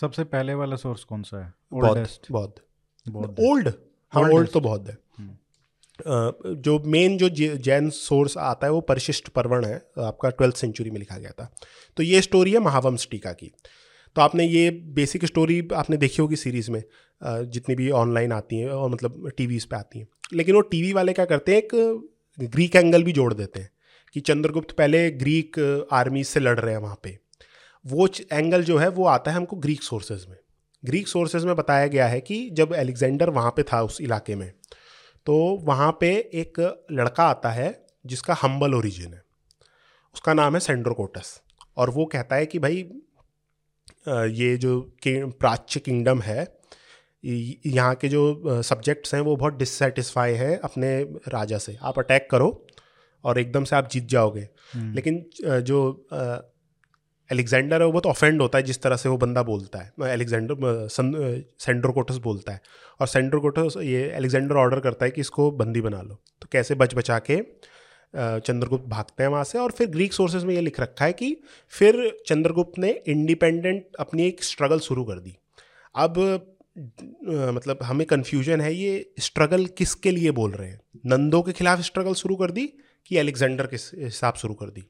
सबसे पहले वाला सोर्स कौन सा है? बौद्ध ओल्डेस्ट बौद्ध। बौद्ध। ओल्ड? हाँ ओल्ड तो बौद्ध है। हम्म। जो मेन जो जैन सोर्स आता है वो परिशिष्ट पर्वण है आपका ट्वेल्थ सेंचुरी में लिखा गया था। तो ये स्टोरी है महावंश टीका की। तो आपने ये बेसिक स्टोरी आपने देखी होगी सीरीज़ में जितनी भी ऑनलाइन आती हैं और मतलब टीवीज़ पे आती हैं। लेकिन वो टीवी वाले क्या करते हैं, एक ग्रीक एंगल भी जोड़ देते हैं कि चंद्रगुप्त पहले ग्रीक आर्मी से लड़ रहे हैं वहाँ पे। वो एंगल जो है, वो आता है हमको ग्रीक सोर्सेज में। ग्रीक सोर्सेज में बताया गया है कि जब एलेक्जेंडर वहाँ पे था उस इलाके में तो वहाँ पे एक लड़का आता है जिसका हम्बल ओरिजिन है। उसका नाम है सेंड्रोकोटस और वो कहता है कि भाई ये जो प्राच्य किंगडम है यहाँ के जो सब्जेक्ट्स हैं वो बहुत डिससेटिस्फाई हैं अपने राजा से। आप अटैक करो और एकदम से आप जीत जाओगे। हम्म। लेकिन जो एलेक्जेंडर है वो बहुत ऑफेंड होता है जिस तरह से वो बंदा बोलता है। एलेक्जेंडर सेंड्रोकोटस बोलता है। और सेंड्रोकोटस ये एलेक्जेंडर ऑर्डर करता है कि इसको बंदी बना लो। तो कैसे बच बचा के चंद्रगुप्त भागते हैं वहाँ से और फिर ग्रीक सोर्सेज में ये लिख रखा है कि फिर चंद्रगुप्त ने इंडिपेंडेंट अपनी एक स्ट्रगल शुरू कर दी। अब मतलब हमें कन्फ्यूज़न है ये स्ट्रगल किसके लिए बोल रहे हैं? नंदो के खिलाफ स्ट्रगल शुरू कर दी कि एलेक्जेंडर के हिसाब शुरू कर दी?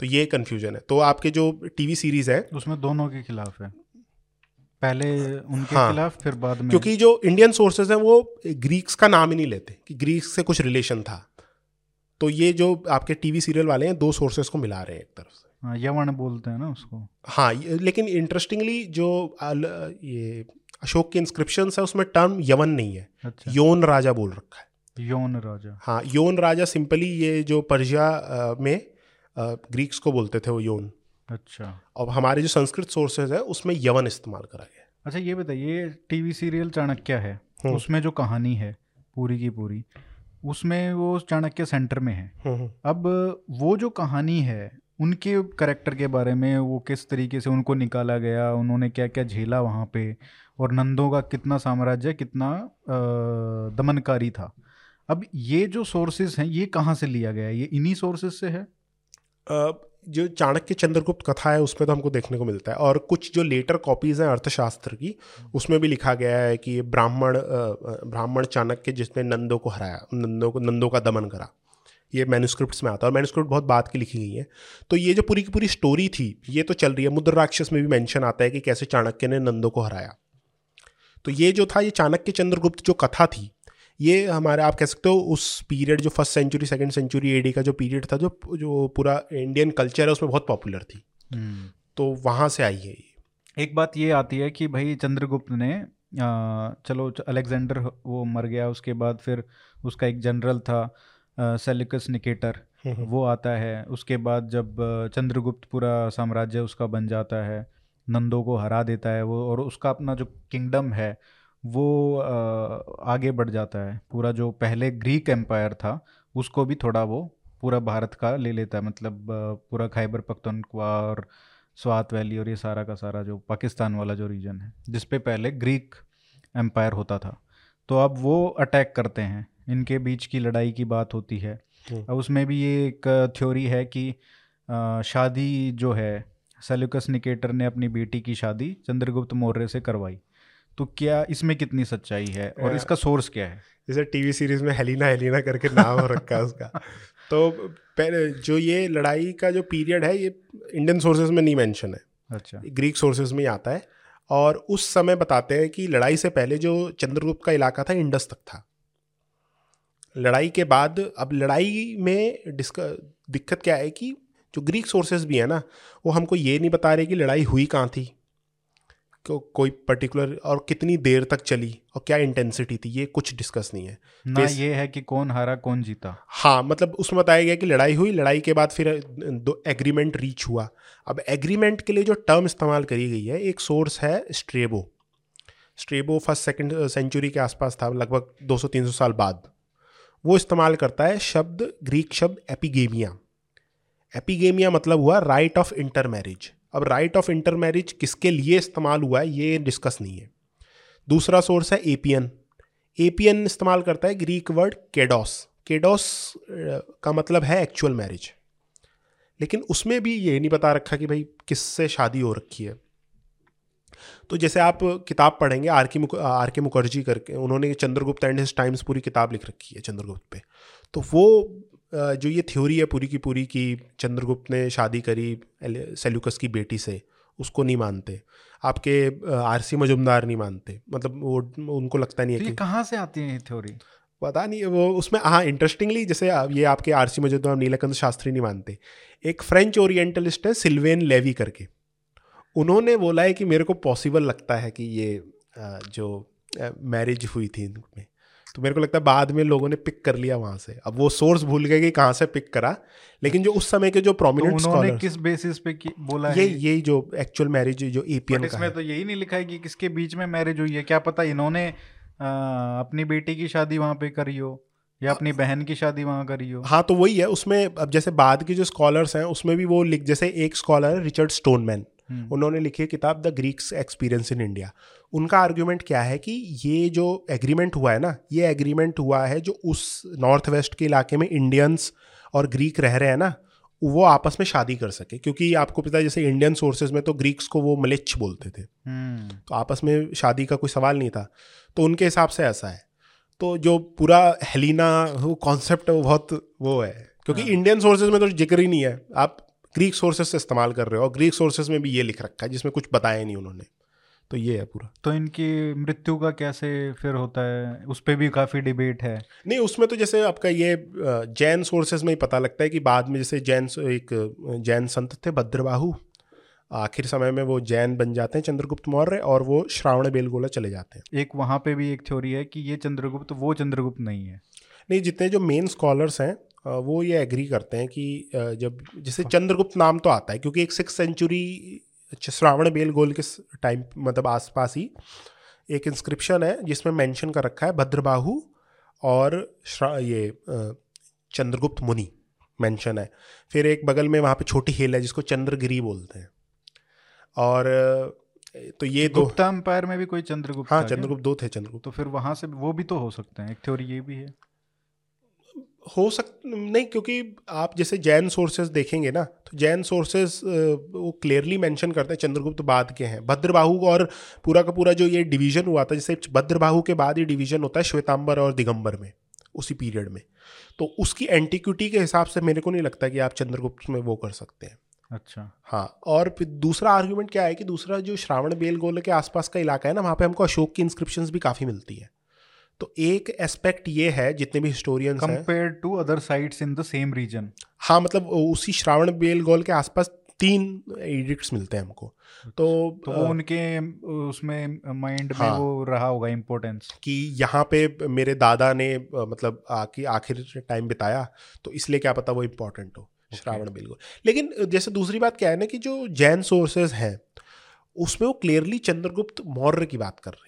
तो ये कन्फ्यूज़न है। तो आपके जो टीवी सीरीज़ है उसमें दोनों के खिलाफ है। पहले उनके हाँ, खिलाफ फिर बाद में। क्योंकि जो इंडियन सोर्सेज हैं वो ग्रीक्स का नाम ही नहीं लेते कि ग्रीक्स से कुछ रिलेशन था। तो ये जो आपके टीवी सीरियल वाले हैं दो सोर्सेज को मिला रहे हैं एक तरफ़ से। हाँ यवन बोलते हैं ना उसको। हाँ लेकिन इंटरेस्टिंगली जो ये अशोक के इंस्क्रिप्शन है उसमें टर्म यवन नहीं है। अच्छा। योन राजा बोल रखा है। योन राजा। हाँ योन राजा सिंपली ये जो पर्जिया में ग्रीक्स को बोलते थे वो योन। अच्छा। और हमारे जो संस्कृत सोर्सेज है उसमें यवन इस्तेमाल करा गया अच्छा ये बताइए टीवी सीरियल चाणक्य है। हम्म। उसमें जो कहानी है पूरी की पूरी उसमें वो चाणक्य सेंटर में है। हम्म, हम्म। अब वो जो कहानी है उनके करेक्टर के बारे में वो किस तरीके से उनको निकाला गया उन्होंने क्या क्या झेला वहाँ पे और नंदों का कितना साम्राज्य कितना दमनकारी था। अब ये जो सोर्सेज हैं ये कहाँ से लिया गया है? ये इन्हीं सोर्सेज से है? जो चाणक्य चंद्रगुप्त कथा है, उसमें तो हमको देखने को मिलता है। और कुछ जो लेटर कॉपीज़ हैं अर्थशास्त्र की, उसमें भी लिखा गया है कि ब्राह्मण ब्राह्मण चाणक्य जिसने नंदो को हराया, नंदो को, नंदो का दमन करा। ये मैन्यूस्क्रिप्ट में आता है और मैन्यूस्क्रिप्ट बहुत बात की लिखी गई है। तो ये जो पूरी की पूरी स्टोरी थी, ये तो चल रही है। मुद्र राक्षस में भी मैंशन आता है कि कैसे चाणक्य ने नंदो को हराया। तो ये जो था, ये चाणक्य चंद्रगुप्त जो कथा थी ये हमारे आप कह सकते हो उस पीरियड जो first century second century AD का जो पीरियड था जो जो पूरा इंडियन कल्चर है उसमें बहुत पॉपुलर थी हम्म। तो वहाँ से आई है ये एक बात ये आती है कि भाई चंद्रगुप्त ने आ, चलो अलेक्जेंडर वो मर गया उसके बाद फिर उसका एक जनरल था सेलिकस निकेटर हम्म, हम्म। वो आता है उसके बाद जब चंद्रगुप्त पूरा साम्राज्य उसका बन जाता है नंदों को हरा देता है वो और उसका अपना जो किंगडम है वो आगे बढ़ जाता है। पूरा जो पहले ग्रीक एम्पायर था उसको भी थोड़ा वो पूरा भारत का ले लेता है। मतलब पूरा खैबर पख्तनख्वा और स्वात वैली और ये सारा का सारा जो पाकिस्तान वाला जो रीजन है जिस पे पहले ग्रीक एम्पायर होता था। तो अब वो अटैक करते हैं। इनके बीच की लड़ाई की बात होती है। हम्म। अब उसमें भी ये एक थ्योरी है कि शादी जो है सेल्यूकस निकेटर ने अपनी बेटी की शादी चंद्रगुप्त मौर्य से करवाई। तो क्या इसमें कितनी सच्चाई है? और इसका सोर्स क्या है? जैसे टीवी सीरीज़ में हेलिना हेलिना करके नाम रखा उसका। <laughs> तो पहले जो ये लड़ाई का जो पीरियड है ये इंडियन सोर्सेज में नहीं मेंशन है। अच्छा। ग्रीक सोर्सेज में ही आता है। और उस समय बताते हैं कि लड़ाई से पहले जो चंद्रगुप्त का इलाका था इंडस तक था। लड़ाई के बाद अब लड़ाई में डिस्क दिक्कत क्या है कि जो ग्रीक सोर्सेज भी है ना वो हमको ये नहीं बता रहे कि लड़ाई हुई कहाँ थी। को, कोई पर्टिकुलर और कितनी देर तक चली और क्या इंटेंसिटी थी ये कुछ डिस्कस नहीं है। ना ये है कि कौन हारा कौन जीता। हाँ मतलब उसमें बताया गया कि लड़ाई हुई लड़ाई के बाद फिर दो एग्रीमेंट रीच हुआ। अब एग्रीमेंट के लिए जो टर्म इस्तेमाल करी गई है एक सोर्स है Strabo Strabo first second century के आसपास था लगभग 200-300 साल बाद। वो इस्तेमाल करता है शब्द ग्रीक शब्द एपिगेमिया एपिगेमिया मतलब हुआ राइट ऑफ़ इंटर मैरिज अब राइट ऑफ़ इंटर मैरिज किसके लिए इस्तेमाल हुआ है, ये डिस्कस नहीं है। दूसरा सोर्स है एपीएन एपीएन इस्तेमाल करता है ग्रीक वर्ड केडोस केडोस का मतलब है एक्चुअल मैरिज लेकिन उसमें भी ये नहीं बता रखा कि भाई किससे शादी हो रखी है। तो जैसे आप किताब पढ़ेंगे, आर के आर के मुखर्जी करके, उन्होंने चंद्रगुप्त एंड टाइम्स पूरी किताब लिख रखी है चंद्रगुप्त पे। तो वो जो ये थ्योरी है पूरी की पूरी कि चंद्रगुप्त ने शादी करी सेल्यूकस की बेटी से उसको नहीं मानते। आपके आरसी मजुमदार नहीं मानते। मतलब वो उनको लगता नहीं है तो कि कहाँ से आती है ये थ्योरी? पता नहीं वो उसमें हाँ इंटरेस्टिंगली जैसे ये आपके आरसी मजुमदार नीलकंठ शास्त्री नहीं मानते। एक फ्रेंच ओरिएंटलिस्ट है सिल्वेन लेवी करके। उन्होंने बोला है कि मेरे को पॉसिबल लगता है कि ये जो मैरिज हुई थी इनमें। तो मेरे को लगता है बाद में लोगों ने पिक कर लिया वहाँ से। अब वो सोर्स भूल गए कि कहाँ से पिक करा लेकिन जो उस समय के जो तो प्रोमिनेंट स्कॉलर किस बेसिस पे की, बोला ये यही जो एक्चुअल मैरिज जो एपीएन का इसमें तो यही नहीं लिखा है कि किसके बीच में मैरिज हुई है। क्या पता इन्होंने आ, अपनी बेटी की शादी वहाँ पे करी हो या अपनी बहन की शादी वहाँ करी हो। हाँ तो वही है उसमें अब जैसे बाद के जो स्कॉलर्स हैं उसमें भी वो लिख जैसे एक स्कॉलर है रिचर्ड स्टोनमैन उन्होंने लिखी है किताब the Greeks experience in India. उनका आर्ग्यूमेंट क्या है कि ये जो एग्रीमेंट हुआ है ना ये एग्रीमेंट हुआ है जो उस नॉर्थ वेस्ट के इलाके में इंडियंस और ग्रीक रह रहे हैं ना वो आपस में शादी कर सके। क्योंकि आपको पता है जैसे इंडियन सोर्सेज में तो ग्रीक्स को वो मलिच्छ बोलते थे। हम्म, तो आपस में शादी का कोई सवाल नहीं था। तो उनके हिसाब से ऐसा है। तो जो पूरा हेलिना वो कॉन्सेप्ट वो बहुत वो है। क्योंकि हाँ। इंडियन सोर्सेज में तो ज़िक्र ही नहीं है। आप ग्रीक सोर्सेज से इस्तेमाल कर रहे हो और ग्रीक सोर्सेज में भी ये लिख रखा है जिसमें कुछ बताया नहीं उन्होंने। तो ये है पूरा। तो इनकी मृत्यु का कैसे फिर होता है? उस पर भी काफ़ी डिबेट है। नहीं उसमें तो जैसे आपका ये जैन सोर्सेज में ही पता लगता है कि बाद में जैसे जैन एक जैन संत थे भद्रबाहु। आखिर समय में वो जैन बन जाते हैं चंद्रगुप्त मौर्य और वो श्रावण बेलगोला चले जाते हैं। एक वहाँ पे भी एक थ्योरी है कि ये चंद्रगुप्त वो चंद्रगुप्त नहीं है। नहीं जितने जो मेन स्कॉलर्स हैं वो ये एग्री करते हैं कि जब जैसे चंद्रगुप्त नाम तो आता है क्योंकि एक six century Shravanabelagola के टाइम मतलब आसपास ही एक इंस्क्रिप्शन है जिसमें मेंशन कर रखा है भद्रबाहु और ये चंद्रगुप्त मुनि मेंशन है। फिर एक बगल में वहाँ पे छोटी हिल है जिसको चंद्रगिरी बोलते हैं। और तो ये दो गुप्ता एम्पायर में भी कोई चंद्रगुप्त हाँ चंद्रगुप्त दो थे चंद्रगुप्त। तो फिर वहाँ से वो भी तो हो सकते हैं एक थ्योरी ये भी है। हो सक नहीं क्योंकि आप जैसे जैन सोर्सेज देखेंगे ना तो जैन सोर्सेज वो क्लियरली मेंशन करते हैं चंद्रगुप्त बाद के हैं। भद्रबाहु और पूरा का पूरा जो ये डिवीज़न हुआ था जैसे भद्रबाहु के बाद ये डिवीज़न होता है श्वेतांबर और दिगंबर में उसी पीरियड में। तो उसकी एंटिक्विटी के हिसाब से मेरे को नहीं लगता कि आप चंद्रगुप्त में वो कर सकते हैं। अच्छा। हाँ और फिर दूसरा आर्ग्यूमेंट क्या है कि दूसरा जो श्रावण बेलगोले के आसपास का इलाका है ना वहाँ पे हमको अशोक की इंस्क्रिप्शंस भी काफ़ी मिलती है। तो एक एस्पेक्ट ये है जितने भी हिस्टोरियंस हैं। Compare to other sites in the same region हाँ मतलब उसी श्रावण बेलगोल के आसपास तीन एडिक्ट्स मिलते हैं हमको। तो, तो वो उनके उसमें माइंड में हाँ। वो रहा होगा इम्पोर्टेंस कि यहाँ पे मेरे दादा ने मतलब आखिर आखिर टाइम बिताया तो इसलिए क्या पता वो इम्पोर्टेंट हो श्रावण बेलगोल। लेकिन जैसे दूसरी बात क्या है ना कि जो जैन सोर्सेज हैं उसमें वो क्लियरली चंद्रगुप्त मौर्य की बात कर रहे हैं।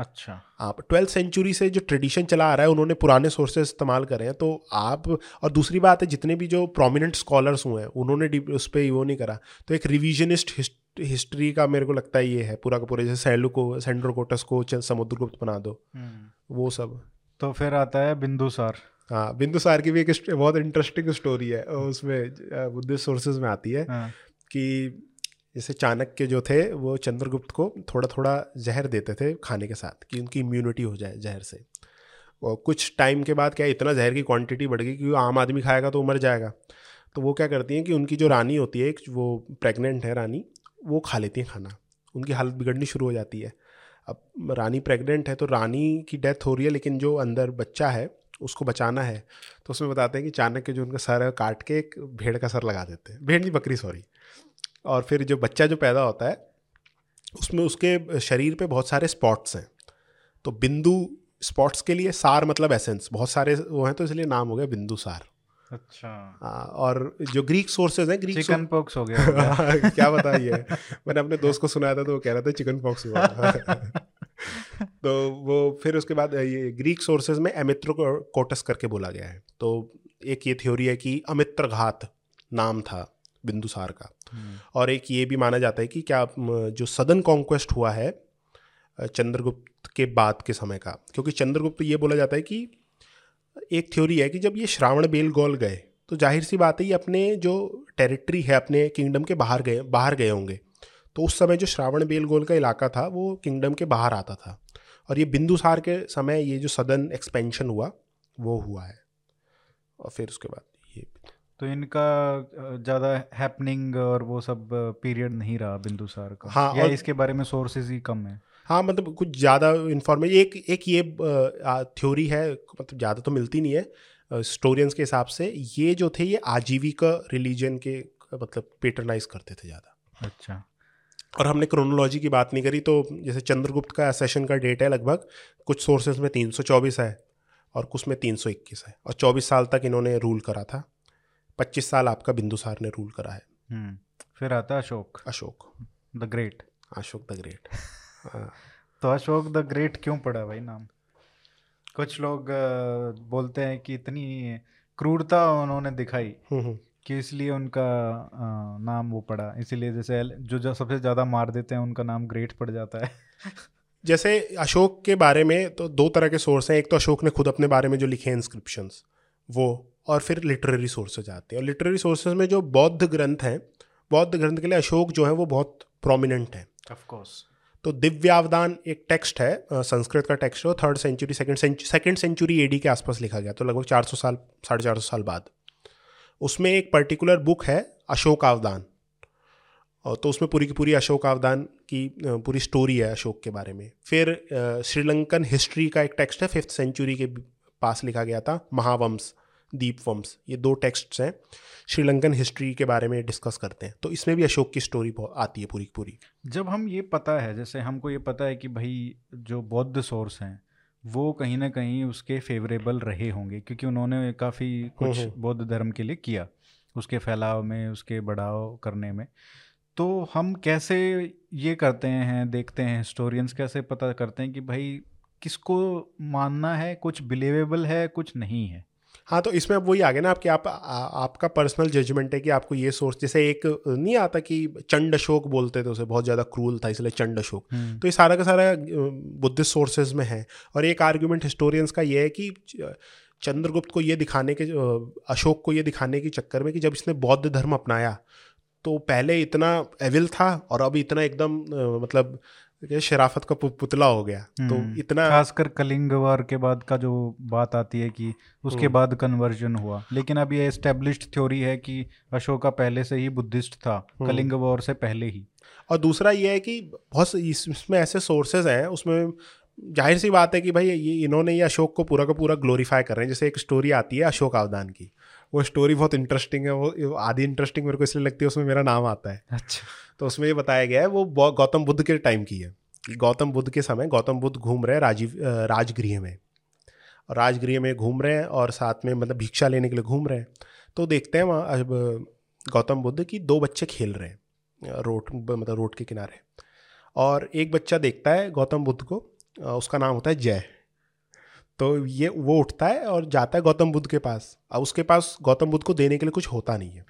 अच्छा। आप ट्वेल्थ सेंचुरी से जो ट्रेडिशन चला आ रहा है उन्होंने पुराने सोर्सेज इस्तेमाल करे हैं तो आप और दूसरी बात है जितने भी जो प्रोमिनेंट स्कॉलर्स हुए हैं उन्होंने उस पर वो नहीं करा। तो एक रिविजनिस्ट हिस्ट्री का मेरे को लगता है ये है पूरा का पूरा जैसे सैलू को सेंड्रोकोटस को च- समुद्रगुप्त बना दो। वो सब। तो फिर आता है बिंदुसार हाँ बिंदुसार की भी एक बहुत इंटरेस्टिंग स्टोरी है उसमें बुद्धिस्ट सोर्सेज में आती है हाँ, कि जैसे चाणक्य जो थे, वो चंद्रगुप्त को थोड़ा थोड़ा जहर देते थे खाने के साथ कि उनकी इम्यूनिटी हो जाए जहर से। और कुछ टाइम के बाद क्या इतना जहर की क्वांटिटी बढ़ गई कि आम आदमी खाएगा तो मर जाएगा। तो वो क्या करती हैं कि उनकी जो रानी होती है, एक वो प्रेग्नेंट है रानी, वो खा लेती हैं खाना। उनकी हालत बिगड़नी शुरू हो जाती है। अब रानी प्रेग्नेंट है तो रानी की डेथ हो रही है, लेकिन जो अंदर बच्चा है, उसको बचाना है। तो उसमें बताते हैं कि चाणक्य जो उनका सर है काट के एक भेड़ का सर लगा देते हैं। भेड़ नहीं, बकरी सॉरी और फिर जो बच्चा जो पैदा होता है उसमें उसके शरीर पे बहुत सारे स्पॉट्स हैं। तो बिंदु स्पॉट्स के लिए सार मतलब एसेंस बहुत सारे वो हैं तो इसलिए नाम हो गया बिंदु सार। अच्छा। हाँ, और जो ग्रीक सोर्सेज हैं ग्रीक चिकन पॉक्स हो गया। <laughs> क्या बता ये मैंने अपने दोस्त को सुनाया था तो वो कह रहा था चिकन पॉक्स हुआ। <laughs> तो वो फिर उसके बाद ये ग्रीक सोर्सेज में अमित्र कोटस करके बोला गया है। तो एक ये थ्योरी है कि अमित्र घात नाम था। बिंदुसार का। हम्म, और एक ये भी माना जाता है कि क्या जो सदन कॉन्क्वेस्ट हुआ है चंद्रगुप्त के बाद के समय का क्योंकि चंद्रगुप्त ये बोला जाता है कि एक थ्योरी है कि जब ये श्रावण बेलगोल गए तो ज़ाहिर सी बात है ये अपने जो टेरिटरी है अपने किंगडम के बाहर गए बाहर गए होंगे। तो उस समय जो श्रावण बेलगोल का इलाका था वो किंगडम के बाहर आता था। और ये बिंदुसार के समय ये जो सदन एक्सपेंशन हुआ वो हुआ है। और फिर उसके बाद। तो इनका ज़्यादा हैपनिंग और वो सब पीरियड नहीं रहा बिंदुसार का? हाँ, या इसके बारे में सोर्सेज ही कम है? हाँ मतलब कुछ ज़्यादा इन्फॉर्मेशन एक एक ये थ्योरी है मतलब ज़्यादा तो मिलती नहीं है स्टोरियंस के हिसाब से ये जो थे ये आजीविका रिलीजन के मतलब पेटरनाइज करते थे ज़्यादा। अच्छा। और हमने क्रोनोलॉजी की बात नहीं करी तो जैसे चंद्रगुप्त का सेशन का डेट है लगभग कुछ सोर्सेज में तीन सौ चौबीस है और कुछ में तीन सौ इक्कीस है और चौबीस साल तक इन्होंने रूल करा था। पच्चीस साल आपका बिंदुसार ने रूल करा है। हम्म, फिर आता Ashok. Ashok. The great Ashok the great हाँ। <laughs> तो अशोक द ग्रेट क्यों पड़ा भाई नाम? कुछ लोग बोलते हैं कि इतनी क्रूरता उन्होंने दिखाई हम्म, हम्म। कि इसलिए उनका नाम वो पड़ा इसीलिए जैसे जो जो सबसे ज़्यादा मार देते हैं उनका नाम ग्रेट पड़ जाता है। <laughs> जैसे अशोक के बारे में तो दो तरह के सोर्स हैं। एक तो अशोक ने खुद अपने बारे में जो लिखे हैं इंस्क्रिप्शंस वो और फिर लिटरेरी सोर्सेज आते हैं। और लिटरेरी सोर्सेज में जो बौद्ध ग्रंथ हैं बौद्ध ग्रंथ के लिए अशोक जो है वो बहुत प्रोमिनेंट है। ऑफ़ कोर्स तो दिव्यावदान एक टेक्स्ट है संस्कृत का टेक्स्ट है third century second century second century AD के आसपास लिखा गया तो लगभग 400 साल साढ़े चार सौ साल बाद। उसमें एक पर्टिकुलर बुक है अशोकावदान और तो उसमें पूरी की पूरी अशोक अशोकावदान की पूरी स्टोरी है अशोक के बारे में। फिर श्रीलंकन हिस्ट्री का एक टेक्स्ट है फिफ्थ सेंचुरी के पास लिखा गया था महावंश। दीपवंश ये दो टेक्स्ट्स हैं श्रीलंकन हिस्ट्री के बारे में डिस्कस करते हैं। तो इसमें भी अशोक की स्टोरी आती है पूरी पूरी। जब हम ये पता है जैसे हमको ये पता है कि भाई जो बौद्ध सोर्स हैं वो कहीं ना कहीं उसके फेवरेबल रहे होंगे क्योंकि उन्होंने काफ़ी कुछ हम्म। बौद्ध धर्म के लिए किया उसके फैलाव में उसके बढ़ाव करने में। तो हम कैसे ये करते हैं देखते हैं हिस्टोरियंस कैसे पता करते हैं कि भाई किसको मानना है कुछ बिलीवेबल है कुछ नहीं है? हाँ तो इसमें अब वही आ गया ना आपके आप आ, आपका पर्सनल जजमेंट है कि आपको ये सोर्स जैसे एक नहीं आता कि चंड अशोक बोलते थे उसे बहुत ज़्यादा क्रूल था इसलिए चंड अशोक। तो ये सारा का सारा बुद्धिस्ट सोर्सेज में है। और एक आर्ग्यूमेंट हिस्टोरियंस का ये है कि चंद्रगुप्त को ये दिखाने के अशोक को ये दिखाने के चक्कर में कि जब इसने बौद्ध धर्म अपनाया तो पहले इतना एविल था और अब इतना एकदम मतलब शराफत का पुतला हो गया। तो हम्म, इतना खासकर कलिंग वार के बाद का जो बात आती है कि उसके हम्म। बाद कन्वर्जन हुआ। लेकिन अब ये एस्टेब्लिश्ड थ्योरी है कि अशोका पहले से ही बुद्धिस्ट था हम्म। कलिंग वॉर से पहले ही। और दूसरा ये है कि बहुत इसमें ऐसे सोर्सेज हैं उसमें ज़ाहिर सी बात है कि भाई ये इन्होंने ये अशोक को पूरा का पूरा ग्लोरीफाई कर रहे हैं। जैसे एक स्टोरी आती है अशोक अवदान की। वो स्टोरी बहुत इंटरेस्टिंग है वो आधी इंटरेस्टिंग मेरे को इसलिए लगती है उसमें मेरा नाम आता है। अच्छा। तो उसमें ये बताया गया है वो गौतम बुद्ध के टाइम की है। गौतम बुद्ध के समय गौतम बुद्ध घूम रहे हैं राजीव राजगृह में। और राजगृह में घूम रहे हैं और साथ में मतलब भिक्षा लेने के लिए घूम रहे हैं। तो देखते हैं वहाँ अब गौतम बुद्ध की दो बच्चे खेल रहे हैं रोड मतलब रोड के किनारे। और एक बच्चा देखता है गौतम बुद्ध को उसका नाम होता है जय। तो ये वो उठता है और जाता है गौतम बुद्ध के पास। अब उसके पास गौतम बुद्ध को देने के लिए कुछ होता नहीं है।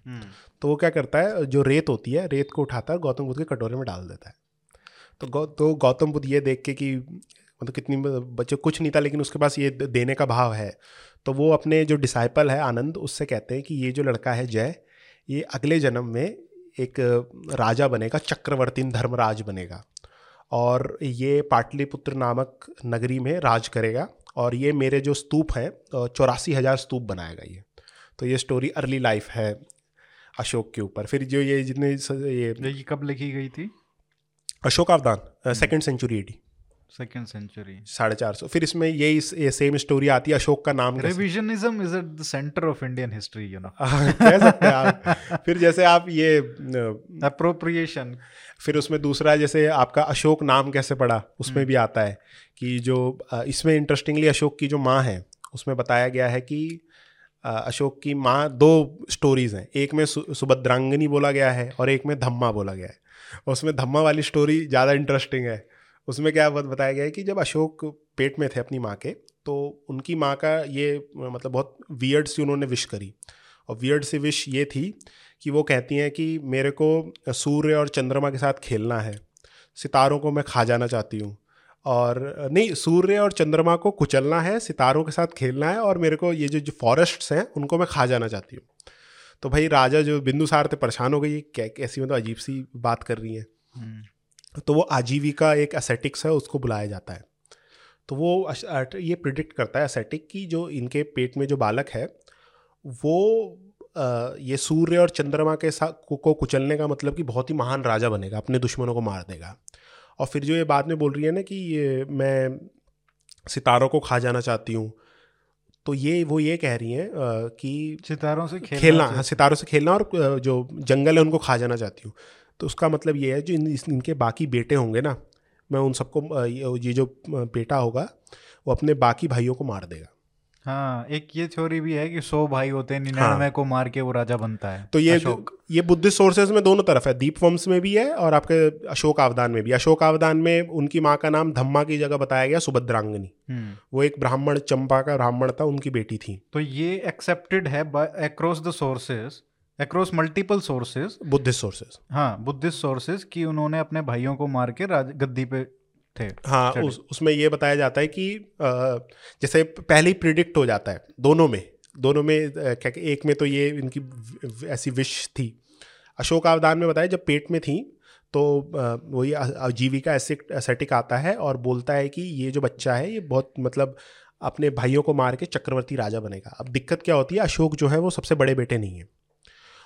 तो वो क्या करता है जो रेत होती है रेत को उठाता है गौतम बुद्ध के कटोरे में डाल देता है। तो गौ तो गौतम बुद्ध ये देख के कि मतलब कितनी बच्चे कुछ नहीं था लेकिन उसके पास ये देने का भाव है। तो वो अपने जो डिसाइपल है आनंद उससे कहते हैं कि ये जो लड़का है जय ये अगले जन्म में एक राजा बनेगा चक्रवर्ती धर्मराज बनेगा। और ये पाटलिपुत्र नामक नगरी में राज करेगा। और ये मेरे जो स्तूप हैं चौरासी हज़ार स्तूप बनाएगा ये। तो ये स्टोरी अर्ली लाइफ है अशोक के ऊपर। फिर जो ये जितने ये ये कब लिखी गई थी? Ashokavadana second century AD second century साढ़े चार सौ। फिर इसमें यही ये सेम स्टोरी आती है अशोक का नाम revisionism is at the centre of Indian history you know कह सकते हैं आप। फिर जैसे आप ये अप्रोप्रिएशन फिर उसमें दूसरा जैसे आपका अशोक नाम कैसे पड़ा उसमें भी आता है कि जो इसमें इंटरेस्टिंगली अशोक की जो माँ है उसमें बताया गया है कि अशोक की माँ दो स्टोरीज हैं एक में सु, सुभद्रांगनी बोला गया है और एक में धम्मा बोला गया है। उसमें धम्मा वाली स्टोरी ज़्यादा इंटरेस्टिंग है। उसमें क्या बत- बताया गया है कि जब अशोक पेट में थे अपनी माँ के तो उनकी माँ का ये मतलब बहुत वियर्ड सी उन्होंने विश करी। और वियर्ड सी विश ये थी कि वो कहती हैं कि मेरे को सूर्य और चंद्रमा के साथ खेलना है। सितारों को मैं खा जाना चाहती हूँ। और नहीं सूर्य और चंद्रमा को कुचलना है सितारों के साथ खेलना है और मेरे को ये जो जो फॉरेस्ट्स हैं उनको मैं खा जाना चाहती हूँ। तो भाई राजा जो बिंदुसार थे परेशान हो गई क्या कैसी मतलब अजीब सी बात कर रही है। तो वो आजीविका एक एसेटिक्स है उसको बुलाया जाता है। तो वो ये प्रिडिक्ट करता है एसेटिक की जो इनके पेट में जो बालक है वो अ, ये सूर्य और चंद्रमा के साथ को, को कुचलने का मतलब कि बहुत ही महान राजा बनेगा अपने दुश्मनों को मार देगा। और फिर जो ये बाद में बोल रही है ना कि ये मैं सितारों को खा जाना चाहती हूँ तो ये वो ये कह रही हैं कि सितारों से खेलना खेलना हाँ सितारों से खेलना और जो जंगल है उनको खा जाना चाहती हूँ। तो उसका मतलब ये है जो इन, इनके बाकी बेटे होंगे ना मैं उन सबको ये जो बेटा होगा वो अपने बाकी भाइयों को मार देगा। हाँ एक ये थ्योरी भी है कि सौ भाई होते हैं निन्यानवे हाँ। को मार के वो राजा बनता है तो ये अशोक। ये बुद्धिस्ट सोर्सेज में दोनों तरफ़ है दीप वंश में भी है और आपके अशोक आवदान में भी अशोक आवदान में उनकी माँ का नाम धम्मा की जगह बताया गया सुभद्रांगनी हम्म। वो एक ब्राह्मण चंपा का ब्राह्मण था उनकी बेटी थी तो ये एक्सेप्टेड है across the sources across multiple sources Buddhist sources हाँ बुद्धिस्ट सोर्सेज कि उन्होंने अपने भाइयों को मार के गद्दी पे थे। हाँ उस उसमें ये बताया जाता है कि जैसे पहले ही प्रिडिक्ट हो जाता है दोनों में दोनों में क्या एक में तो ये इनकी ऐसी विश थी। अशोक अवदान में बताया जब पेट में थी तो वही आजीविका एसेटिक आता है और बोलता है कि ये जो बच्चा है ये बहुत मतलब अपने भाइयों को मार के चक्रवर्ती राजा बनेगा। अब दिक्कत क्या होती है अशोक जो है वो सबसे बड़े बेटे नहीं है।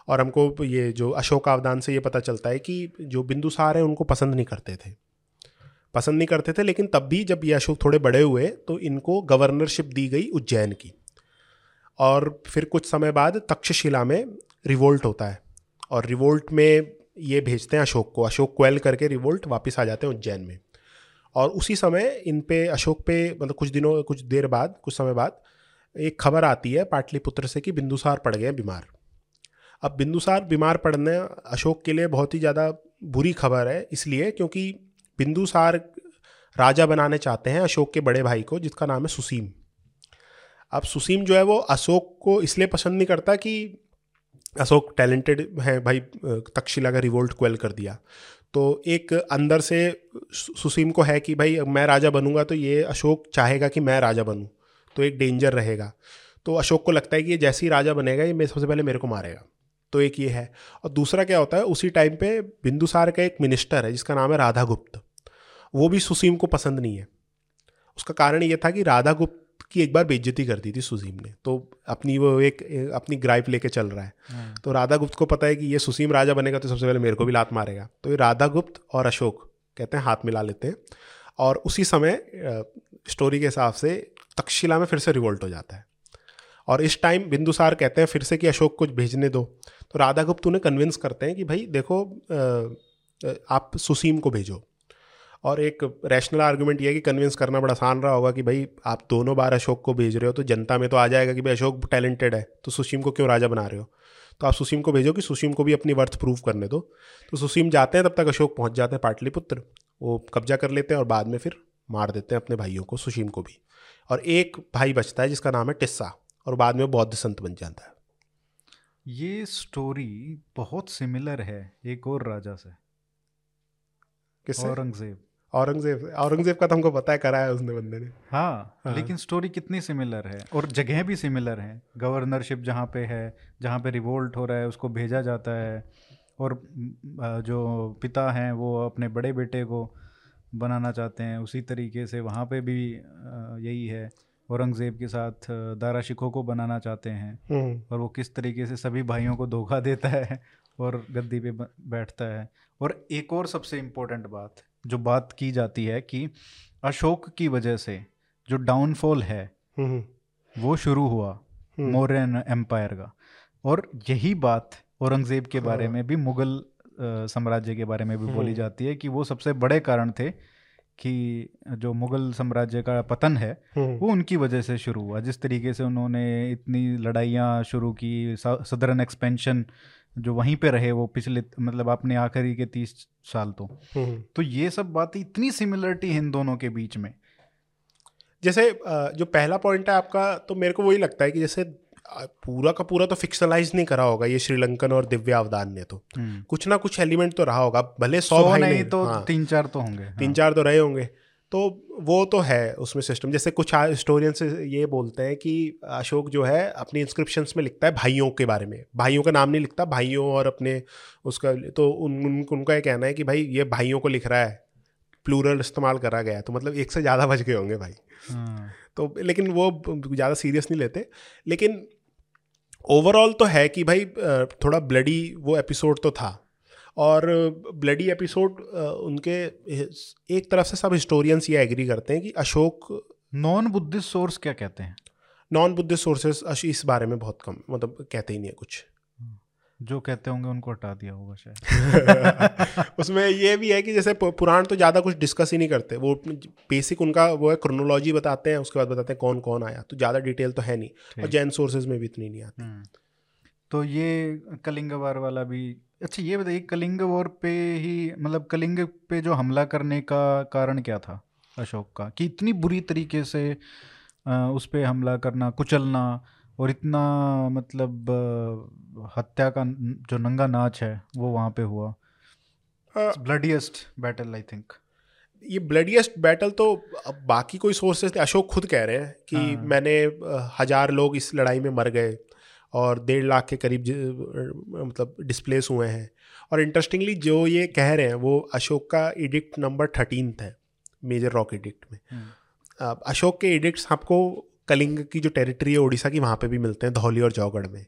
और हमको ये जो अशोक अवदान से ये पता चलता है कि जो बिंदुसार हैं उनको पसंद नहीं करते थे। पसंद नहीं करते थे, लेकिन तब भी जब ये अशोक थोड़े बड़े हुए तो इनको गवर्नरशिप दी गई उज्जैन की। और फिर कुछ समय बाद तक्षशिला में रिवोल्ट होता है। और रिवोल्ट में ये भेजते हैं अशोक को। अशोक क्वेल करके रिवोल्ट वापस आ जाते हैं उज्जैन में। और उसी समय इन पे, अशोक पे मतलब कुछ दिनों, कुछ देर बाद, कुछ समय बाद एक खबर आती है पाटलिपुत्र से कि बिंदुसार पड़ गए बीमार। अब बिंदुसार बीमार पड़ने अशोक के लिए बहुत ही ज़्यादा बुरी खबर है, इसलिए क्योंकि बिंदुसार राजा बनाने चाहते हैं अशोक के बड़े भाई को, जिसका नाम है सुसीम। अब सुसीम जो है वो अशोक को इसलिए पसंद नहीं करता कि अशोक टैलेंटेड है भाई, तक्षशिला का रिवोल्ट क्वेल कर दिया। तो एक अंदर से सुसीम को है कि भाई मैं राजा बनूँगा तो ये अशोक चाहेगा कि मैं राजा बनूं तो एक डेंजर रहेगा। तो अशोक को लगता है कि ये जैसे ही राजा बनेगा, ये सबसे पहले मेरे को मारेगा। तो एक ये है। और दूसरा क्या होता है, उसी टाइम पे बिंदुसार का एक मिनिस्टर है, जिसका नाम है राधा गुप्त वो भी सुसीम को पसंद नहीं है। उसका कारण ये था कि राधा गुप्त की एक बार बेइज्जती कर दी थी सुसीम ने। तो अपनी वो एक अपनी ग्राइप लेके चल रहा है। हाँ। तो राधा गुप्त को पता है कि ये सुसीम राजा बनेगा तो सबसे पहले मेरे को भी लात मारेगा। तो ये राधा गुप्त और अशोक कहते हैं हाथ मिला लेते हैं और उसी समय स्टोरी के हिसाब से तक्षशिला में फिर से रिवोल्ट हो जाता है। और इस टाइम बिंदुसार कहते हैं फिर से कि अशोक कुछ भेजने दो। तो राधा गुप्त उन्हें कन्विंस करते हैं कि भाई देखो आप सुसीम को भेजो। और एक रैशनल आर्गूमेंट ये है कि कन्विंस करना बड़ा आसान रहा होगा कि भाई आप दोनों बार अशोक को भेज रहे हो तो जनता में तो आ जाएगा कि भाई अशोक टैलेंटेड है तो सुसीम को क्यों राजा बना रहे हो? तो आप सुसीम को भेजो कि सुसीम को भी अपनी वर्थ प्रूव करने दो। तो सुसीम जाते हैं तब तक अशोक पहुँच जाते हैं पाटलिपुत्र। वो कब्जा कर लेते हैं और बाद में फिर मार देते हैं अपने भाइयों को सुशीम को भी। और एक भाई बचता है जिसका नाम है टिस्सा और बाद में बौद्ध संत बन जाता है। ये स्टोरी बहुत सिमिलर है एक और राजा से। किससे? औरंगज़ेब। औरंगज़ेब औरंगज़ेब का तो हमको पता है कराया उसने बंदे ने। हाँ, हाँ। लेकिन स्टोरी कितनी सिमिलर है और जगह भी सिमिलर है। गवर्नरशिप जहाँ पे है जहाँ पे रिवोल्ट हो रहा है उसको भेजा जाता है और जो पिता हैं वो अपने बड़े बेटे को बनाना चाहते हैं उसी तरीके से वहाँ पे भी यही है। औरंगज़ेब के साथ दारा शिखों को बनाना चाहते हैं हम्म। और वो किस तरीके से सभी भाइयों को धोखा देता है और गद्दी पे बैठता है। और एक और सबसे इम्पोर्टेंट बात जो बात की जाती है कि अशोक की वजह से जो डाउनफॉल है हम्म। वो शुरू हुआ हम्म। मौर्यन एम्पायर का और यही बात औरंगज़ेब के बारे हाँ। में भी मुगल साम्राज्य के बारे में भी बोली जाती है कि वो सबसे बड़े कारण थे कि जो मुगल साम्राज्य का पतन है हम्म। वो उनकी वजह से शुरू हुआ जिस तरीके से उन्होंने इतनी लड़ाइयाँ शुरू की सदरन एक्सपेंशन जो वहीं पे रहे वो पिछले मतलब अपने आखिरी के तीस साल तो हम्म। तो ये सब बातें इतनी सिमिलरिटी है इन दोनों के बीच में जैसे जो पहला पॉइंट है आपका तो मेरे को वही लगता है कि जैसे पूरा का पूरा तो फिक्सलाइज नहीं करा होगा ये श्रीलंकन और दिव्य अवदान ने तो हम्म। कुछ ना कुछ एलिमेंट तो रहा होगा भले सौ भाई नहीं तो हाँ, तीन चार तो होंगे तीन हाँ। चार तो रहे होंगे तो वो तो है उसमें सिस्टम जैसे कुछ हिस्टोरियंस ये बोलते हैं कि अशोक जो है अपनी इंस्क्रिप्शंस में लिखता है भाइयों के बारे में। भाइयों का नाम नहीं लिखता भाइयों और अपने उसका तो उन, उन उनका ये कहना है कि भाई ये भाइयों को लिख रहा है प्लूरल इस्तेमाल करा गया है तो मतलब एक से ज़्यादा बच गए होंगे भाई। हाँ। तो लेकिन वो ज़्यादा सीरियस नहीं लेते। लेकिन ओवरऑल तो है कि भाई थोड़ा ब्लडी वो एपिसोड तो था। और ब्लडी एपिसोड उनके एक तरफ़ से सब हिस्टोरियंस ये एग्री करते हैं कि अशोक नॉन बुद्धिस्ट सोर्स क्या कहते हैं? नॉन बुद्धिस्ट सोर्सेस इस बारे में बहुत कम मतलब कहते ही नहीं है कुछ। जो कहते होंगे उनको हटा दिया होगा शायद। <laughs> उसमें ये भी है कि जैसे पुराण तो ज़्यादा कुछ डिस्कस ही नहीं करते वो बेसिक उनका वो है क्रोनोलॉजी बताते हैं उसके बाद बताते हैं कौन कौन आया तो ज़्यादा डिटेल तो है नहीं और जैन सोर्सेज में भी इतनी नहीं आती। हम्म। तो ये कलिंगवार वाला भी अच्छा ये बताइए कलिंग वॉर पे ही मतलब कलिंग पे जो हमला करने का कारण क्या था अशोक का? कि इतनी बुरी तरीके से उस पर हमला करना कुचलना और इतना मतलब हत्या का जो नंगा नाच है वो वहाँ पे हुआ। ब्लडीएस्ट बैटल आई थिंक ये ब्लडीएस्ट बैटल तो अब बाकी कोई सोर्सेस थे अशोक खुद कह रहे हैं कि हाँ। मैंने हज़ार लोग इस लड़ाई में मर गए। और डेढ़ लाख के करीब मतलब डिस्प्लेस हुए हैं। और इंटरेस्टिंगली जो ये कह रहे हैं वो अशोक का एडिक्ट नंबर थर्टीन है मेजर रॉक एडिक्ट में। हम्म। अशोक के एडिक्ट्स आपको कलिंग की जो टेरिटरी है उड़ीसा की वहाँ पे भी मिलते हैं धौली और जौगढ़ में।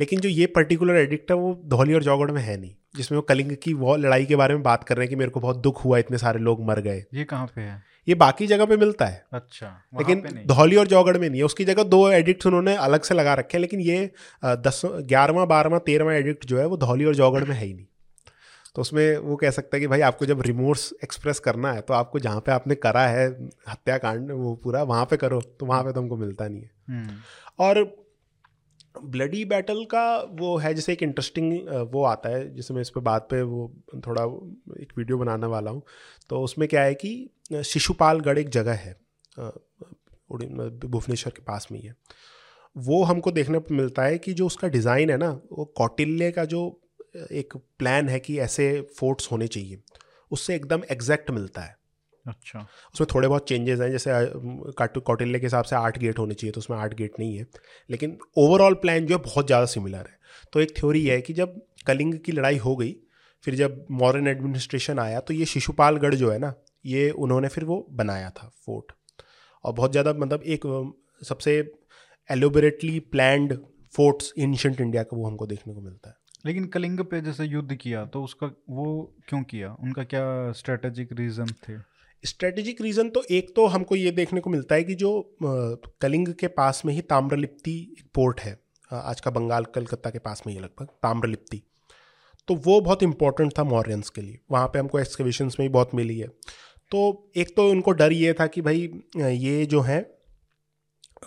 लेकिन जो ये पर्टिकुलर एडिक्ट है वो धौली और जौगढ़ में है नहीं। जिसमें वो कलिंग की वो लड़ाई के बारे में बात कर रहे हैं कि मेरे को बहुत दुख हुआ इतने सारे लोग मर गए। ये कहाँ पे है? ये बाकी जगह पे मिलता है। अच्छा लेकिन धौली और जौगढ़ में नहीं है। उसकी जगह दो एडिक्ट उन्होंने अलग से लगा रखे हैं लेकिन ये दस ग्यारहवा बारहवा तेरहवा एडिक्ट जो है वो धौली और जौगढ़ में है ही नहीं। तो उसमें वो कह सकता है कि भाई आपको जब रिमोर्स एक्सप्रेस करना है तो आपको जहाँ पे आपने करा है हत्याकांड वो पूरा वहाँ पे करो तो वहाँ पे तो हमको मिलता नहीं है। हम्म। और ब्लडी बैटल का वो है, जैसे एक इंटरेस्टिंग वो आता है, जिसमें इस पर बात पे वो थोड़ा एक वीडियो बनाने वाला हूँ। तो उसमें क्या है कि शिशुपालगढ़ एक जगह है भुवनेश्वर के पास में ही है। वो हमको देखने को मिलता है कि जो उसका डिज़ाइन है ना, वो कौटिल्य का जो एक प्लान है कि ऐसे फोर्ट्स होने चाहिए, उससे एकदम एग्जैक्ट मिलता है। अच्छा। उसमें थोड़े बहुत चेंजेस हैं जैसे कौटिल्य के हिसाब से आठ गेट होने चाहिए तो उसमें आठ गेट नहीं है। लेकिन ओवरऑल प्लान जो है बहुत ज़्यादा सिमिलर है। तो एक थ्योरी है कि जब कलिंग की लड़ाई हो गई फिर जब मॉडर्न एडमिनिस्ट्रेशन आया तो ये शिशुपालगढ़ जो है ना ये उन्होंने फिर वो बनाया था फोर्ट और बहुत ज़्यादा मतलब एक सबसे elaborately planned forts ancient India का वो हमको देखने को मिलता है। लेकिन कलिंग पे जैसे युद्ध किया तो उसका वो क्यों किया? उनका क्या स्ट्रेटेजिक रीजन थे? स्ट्रेटेजिक रीज़न तो एक तो हमको ये देखने को मिलता है कि जो कलिंग के पास में ही ताम्रलिप्ति एक पोर्ट है। आज का बंगाल, कलकत्ता के पास में ही लगभग, ताम्रलिप्ति। तो वो बहुत इंपॉर्टेंट था मॉरियंस के लिए। वहाँ पे हमको एक्सकवेशन में ही बहुत मिली है। तो एक तो उनको डर ये था कि भाई ये जो है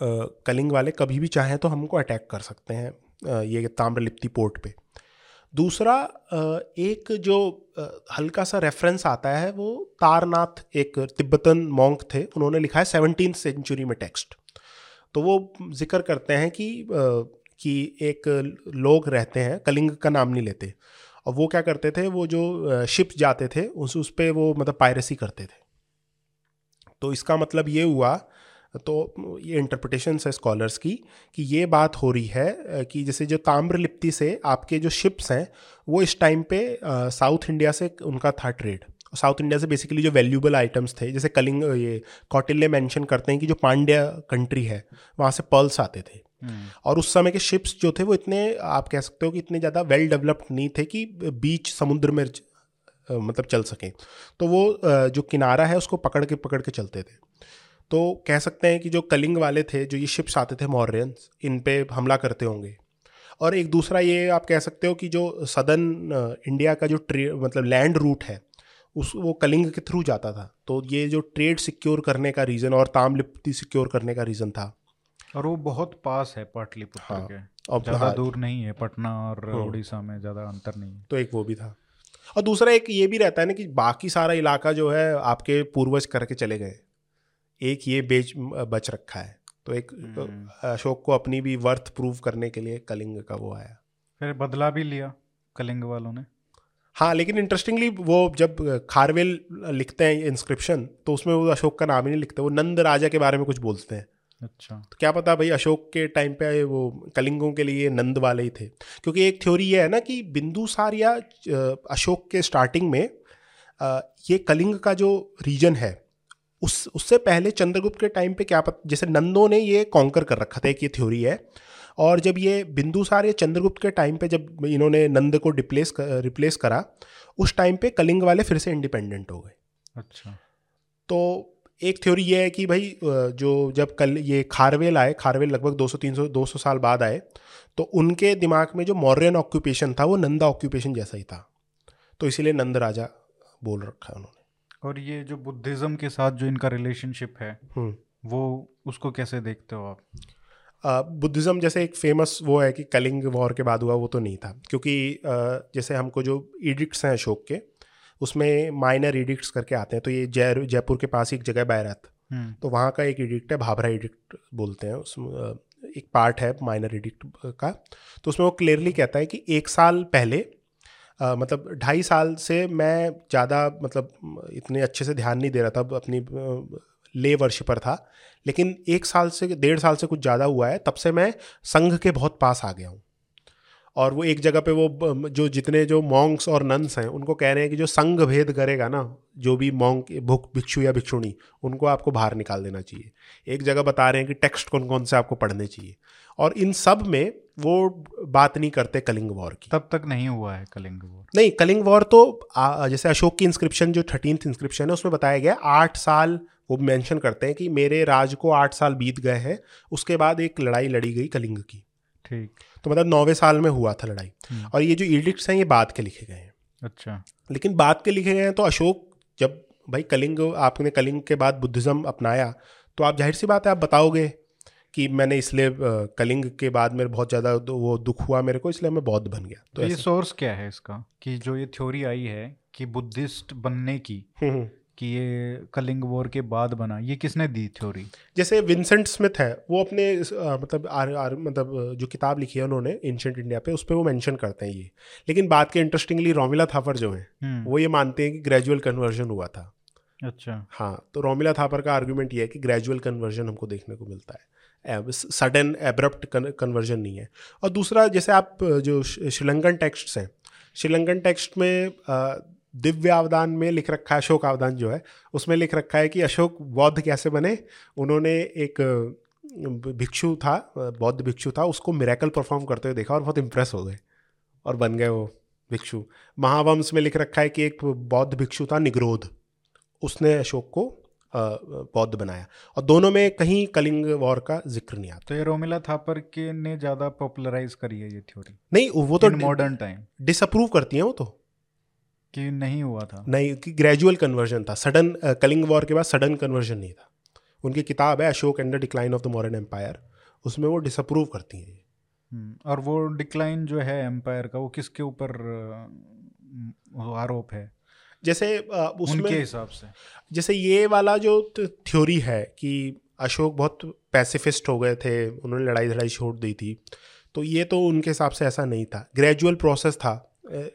कलिंग वाले कभी भी चाहें तो हमको अटैक कर सकते हैं ये ताम्रलिप्ति पोर्ट पे। दूसरा एक जो हल्का सा रेफरेंस आता है वो तारनाथ एक तिब्बतन मॉन्क थे, उन्होंने लिखा है सेवनटीन सेंचुरी में टेक्स्ट तो वो ज़िक्र करते हैं कि कि एक लोग रहते हैं, कलिंग का नाम नहीं लेते, और वो क्या करते थे, वो जो शिप जाते थे, उस उस पर वो मतलब पायरेसी करते थे। तो इसका मतलब ये हुआ तो ये इंटरप्रटेशन है स्कॉलर्स की कि ये बात हो रही है कि जैसे जो ताम्रलिप्ति से आपके जो शिप्स हैं वो इस टाइम पे साउथ इंडिया से उनका था ट्रेड साउथ इंडिया से बेसिकली जो वैल्यूबल आइटम्स थे जैसे कलिंग ये कौटिल्य मेंशन करते हैं कि जो पांड्या कंट्री है वहाँ से पर्ल्स आते थे. हम्म। और उस समय के शिप्स जो थे वो इतने आप कह सकते हो कि इतने ज़्यादा वेल डेवलप्ड नहीं थे कि बीच समुद्र में मतलब चल सकें. तो वो जो किनारा है उसको पकड़ के पकड़ के चलते थे. तो कह सकते हैं कि जो कलिंग वाले थे जो ये शिप्स आते थे मॉरियंस इन पे हमला करते होंगे। और एक दूसरा ये आप कह सकते हो कि जो सदर्न इंडिया का जो ट्रे मतलब लैंड रूट है उस वो कलिंग के थ्रू जाता था। तो ये जो ट्रेड सिक्योर करने का रीज़न और तामलिप्ति सिक्योर करने का रीज़न था। और वो बहुत पास है पाटलिपुत्र हाँ, के। और ज़्यादा हाँ, दूर नहीं है पटना और हाँ, उड़ीसा में ज़्यादा अंतर नहीं है। तो एक वो भी था। और दूसरा एक ये भी रहता है ना कि बाकी सारा इलाका जो है आपके पूर्वज करके चले गए। एक ये बेच बच रखा है। तो एक हम्म। अशोक को अपनी भी वर्थ प्रूव करने के लिए कलिंग का वो आया। फिर बदला भी लिया कलिंग वालों ने। हाँ लेकिन इंटरेस्टिंगली वो जब खारवेल लिखते हैं इंस्क्रिप्शन तो उसमें वो अशोक का नाम ही नहीं लिखते वो नंद राजा के बारे में कुछ बोलते हैं। अच्छा। तो क्या पता भाई अशोक के टाइम पे वो कलिंगों के लिए नंद वाले ही थे। क्योंकि एक थ्योरी ये है ना कि बिंदुसार या अशोक के स्टार्टिंग में ये कलिंग का जो रीजन है उस उससे पहले चंद्रगुप्त के टाइम पे क्या पता जैसे नंदों ने ये कॉन्कर कर रखा था एक ये थ्योरी है। और जब ये बिंदुसार या चंद्रगुप्त के टाइम पे जब इन्होंने नंद को डिप्लेस कर, रिप्लेस करा उस टाइम पे कलिंग वाले फिर से इंडिपेंडेंट हो गए। अच्छा। तो एक थ्योरी ये है कि भाई जो जब कल ये खारवेल आए खारवेल लगभग 200 300 200 साल बाद आए तो उनके दिमाग में जो मौर्यन ऑक्यूपेशन था वो नंदा ऑक्यूपेशन जैसा ही था। तो इसीलिए नंद राजा बोल रखा है उन्होंने। और ये जो बुद्धिज़्म के साथ जो इनका रिलेशनशिप है हम्म। वो उसको कैसे देखते हो आप? बुद्धिज़्म जैसे एक फ़ेमस वो है कि कलिंग वॉर के बाद हुआ वो तो नहीं था। क्योंकि जैसे हमको जो इडिक्ट्स हैं अशोक के उसमें माइनर इडिक्ट्स करके आते हैं। तो ये जय जयपुर के पास एक जगह बैरत हम्म। तो वहाँ का एक इडिक्ट है भाभरा इडिक्ट बोलते हैं। उसमें एक पार्ट है माइनर इडिक्ट का। तो उसमें वो क्लियरली कहता है कि एक साल पहले मतलब ढाई साल से मैं ज़्यादा मतलब इतने अच्छे से ध्यान नहीं दे रहा था, अपनी ले वर्शिपर था। लेकिन एक साल से, डेढ़ साल से कुछ ज़्यादा हुआ है, तब से मैं संघ के बहुत पास आ गया हूँ। और वो एक जगह पे वो जो जितने जो मॉन्ग्स और नन्स हैं, उनको कह रहे हैं कि जो संघ भेद करेगा ना, जो भी मॉन्ग भुक, भिक्षु या भिक्षुणी, उनको आपको बाहर निकाल देना चाहिए। एक जगह बता रहे हैं कि टेक्स्ट कौन कौन से आपको पढ़ने चाहिए। और इन सब में वो बात नहीं करते कलिंग वॉर की। तब तक नहीं हुआ है कलिंग वॉर। नहीं कलिंग वॉर तो आ, जैसे अशोक की इंस्क्रिप्शन जो थर्टीन इंस्क्रिप्शन है उसमें बताया गया आठ साल वो मेंशन करते हैं कि मेरे राज को आठ साल बीत गए हैं उसके बाद एक लड़ाई लड़ी गई कलिंग की। ठीक। तो मतलब नौवे साल में हुआ था लड़ाई। हम्म। और ये जो इडिक्ट्स हैं ये बाद के लिखे गए हैं। अच्छा। लेकिन बाद के लिखे गए हैं तो अशोक जब भाई कलिंग आपने कलिंग के बाद बुद्धिज़्म अपनाया तो आप ज़ाहिर सी बात है आप बताओगे कि मैंने इसलिए कलिंग के बाद मेरे बहुत ज़्यादा वो दुख हुआ मेरे को इसलिए मैं बौद्ध बन गया। तो, तो ये सोर्स क्या है इसका? कि जो ये थ्योरी आई है कि बुद्धिस्ट बनने की हम्म, हम्म। कि ये कलिंग वॉर के बाद बना ये किसने दी थ्योरी? जैसे विंसेंट स्मिथ है वो अपने आ, मतलब आर, आर, मतलब जो किताब लिखी है उन्होंने एंशंट इंडिया पे उस पर वो मेंशन करते हैं ये। लेकिन बात के इंटरेस्टिंगली रोमिला थापर जो है हम्म। वो ये मानते हैं कि ग्रेजुअल कन्वर्जन हुआ था। अच्छा। हाँ तो रोमिला थापर का आर्ग्यूमेंट ये है कि ग्रेजुअल कन्वर्जन हमको देखने को मिलता है। सडन एब्रप्ट कन्वर्जन नहीं है। और दूसरा, जैसे आप, जो श्रीलंकन टेक्स्ट हैं, श्रीलंकन टेक्स्ट में दिव्य अवदान में लिख रखा है, अशोक अवदान जो है, उसमें लिख रखा है कि अशोक बौद्ध कैसे बने। उन्होंने एक भिक्षु था, बौद्ध भिक्षु था, उसको मिरेकल परफॉर्म करते हुए देखा और बहुत इम्प्रेस हो गए। और बन गए वो भिक्षु। महावंश में लिख रखा है कि एक बौद्ध भिक्षु था, निग्रोध। उसने अशोक को बौद्ध बनाया। और दोनों में कहीं कलिंग वॉर का ज़िक्र नहीं आता। तो ये रोमिला थापर के ने ज़्यादा पॉपुलराइज करी है ये थ्योरी? नहीं वो तो मॉडर्न टाइम डिसअप्रूव करती हैं वो तो। कि नहीं हुआ था। नहीं कि ग्रेजुअल कन्वर्जन था। सडन कलिंग वॉर के बाद सडन कन्वर्जन नहीं था। उनकी किताब है Ashok and the decline of the modern empire उसमें वो डिसअप्रूव करती हैं हम्म, और वो डिक्लाइन जो है एम्पायर का वो किसके ऊपर आरोप है? जैसे उसमें उनके हिसाब से। जैसे ये वाला जो थ्योरी है कि अशोक बहुत पैसिफिस्ट हो गए थे उन्होंने लड़ाई लड़ाई छोड़ दी थी तो ये तो उनके हिसाब से ऐसा नहीं था। ग्रेजुअल प्रोसेस था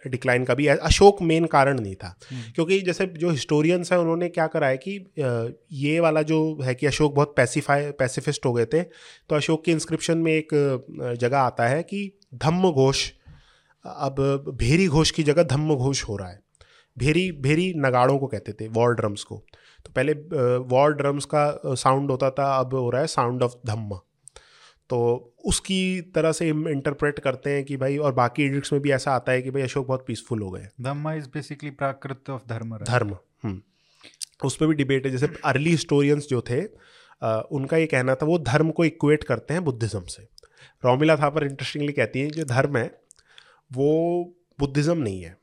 डिक्लाइन का भी। अशोक मेन कारण नहीं था। हम्म। क्योंकि जैसे जो हिस्टोरियंस हैं उन्होंने क्या करा है कि ये वाला जो है कि अशोक बहुत पैसिफाई पैसिफिस्ट हो गए थे तो अशोक के इंस्क्रिप्शन में एक जगह आता है कि धम्म घोष अब भेरी घोष की जगह धम्म घोष हो रहा है। भेरी भेरी नगाड़ों को कहते थे वॉर ड्रम्स को। तो पहले वॉर ड्रम्स का साउंड होता था अब हो रहा है साउंड ऑफ़ धम्म। तो उसकी तरह से इंटरप्रेट करते हैं कि भाई और बाकी एडिक्स में भी ऐसा आता है कि भाई अशोक बहुत पीसफुल हो गए dhamma is basically Prakrit of dharma dharma हम्म। उस पर भी डिबेट है जैसे अर्ली हिस्टोरियंस जो थे आ, उनका ये कहना था वो धर्म को इक्वेट करते हैं बुद्धिज़्म से। रोमिला थापर इंटरेस्टिंगली कहती हैं जो धर्म है वो बुद्धिज़्म नहीं है।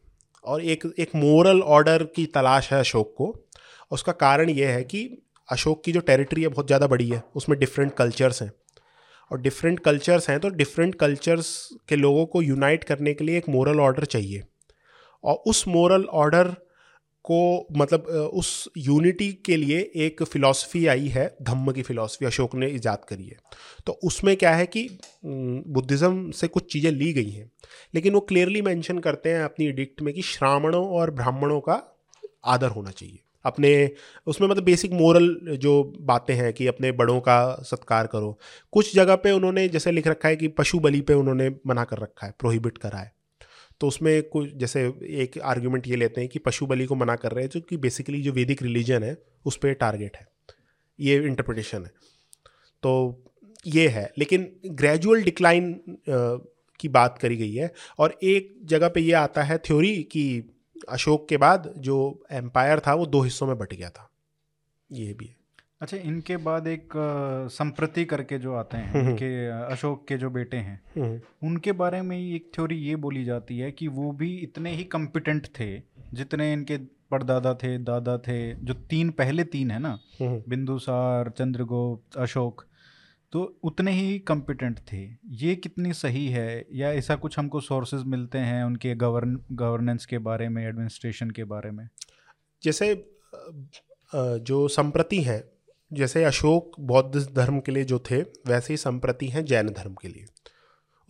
और एक एक मोरल ऑर्डर की तलाश है अशोक को। उसका कारण यह है कि अशोक की जो टेरिटरी है बहुत ज़्यादा बड़ी है। उसमें डिफरेंट कल्चर्स हैं। और डिफरेंट कल्चर्स हैं तो डिफरेंट कल्चर्स के लोगों को यूनाइट करने के लिए एक मोरल ऑर्डर चाहिए। और उस मोरल ऑर्डर को मतलब उस यूनिटी के लिए एक फ़िलासफ़ी आई है, धम्म की फ़िलासफ़ी अशोक ने ईजाद करी है। तो उसमें क्या है कि बुद्धिज़्म से कुछ चीज़ें ली गई हैं, लेकिन वो क्लियरली मेंशन करते हैं अपनी एडिक्ट में कि श्रावणों और ब्राह्मणों का आदर होना चाहिए। अपने, उसमें मतलब बेसिक मोरल जो बातें हैं कि अपने बड़ों का सत्कार करो। कुछ जगह पे उन्होंने, जैसे लिख रखा है कि पशु बलि पे उन्होंने मना कर रखा है प्रोहिबिट करा है। तो उसमें कुछ, जैसे एक आर्ग्यूमेंट ये लेते हैं कि पशु बलि को मना कर रहे हैं, जो कि बेसिकली जो वैदिक रिलीजन है, उस पर टारगेट है। ये इंटरप्रिटेशन है। तो ये है। लेकिन ग्रेजुअल डिक्लाइन की बात करी गई है और एक जगह पे ये आता है थ्योरी कि अशोक के बाद जो एम्पायर था, वो दो हिस्सों में बट गया था। ये भी है। अच्छा इनके बाद एक अ, संप्रति करके जो आते हैं इनके अ, अशोक के जो बेटे हैं उनके बारे में ही एक थ्योरी ये बोली जाती है कि वो भी इतने ही कम्पिटेंट थे जितने इनके परदादा थे दादा थे जो तीन पहले तीन है ना बिंदुसार चंद्रगुप्त अशोक तो उतने ही कम्पिटेंट थे। ये कितनी सही है? या ऐसा कुछ हमको सोर्सेज मिलते हैं उनके गवर्न गवर्नेंस के बारे में एडमिनिस्ट्रेशन के बारे में? जैसे अ, अ, जो संप्रति हैं जैसे अशोक बौद्ध धर्म के लिए जो थे, वैसे ही संप्रति हैं जैन धर्म के लिए।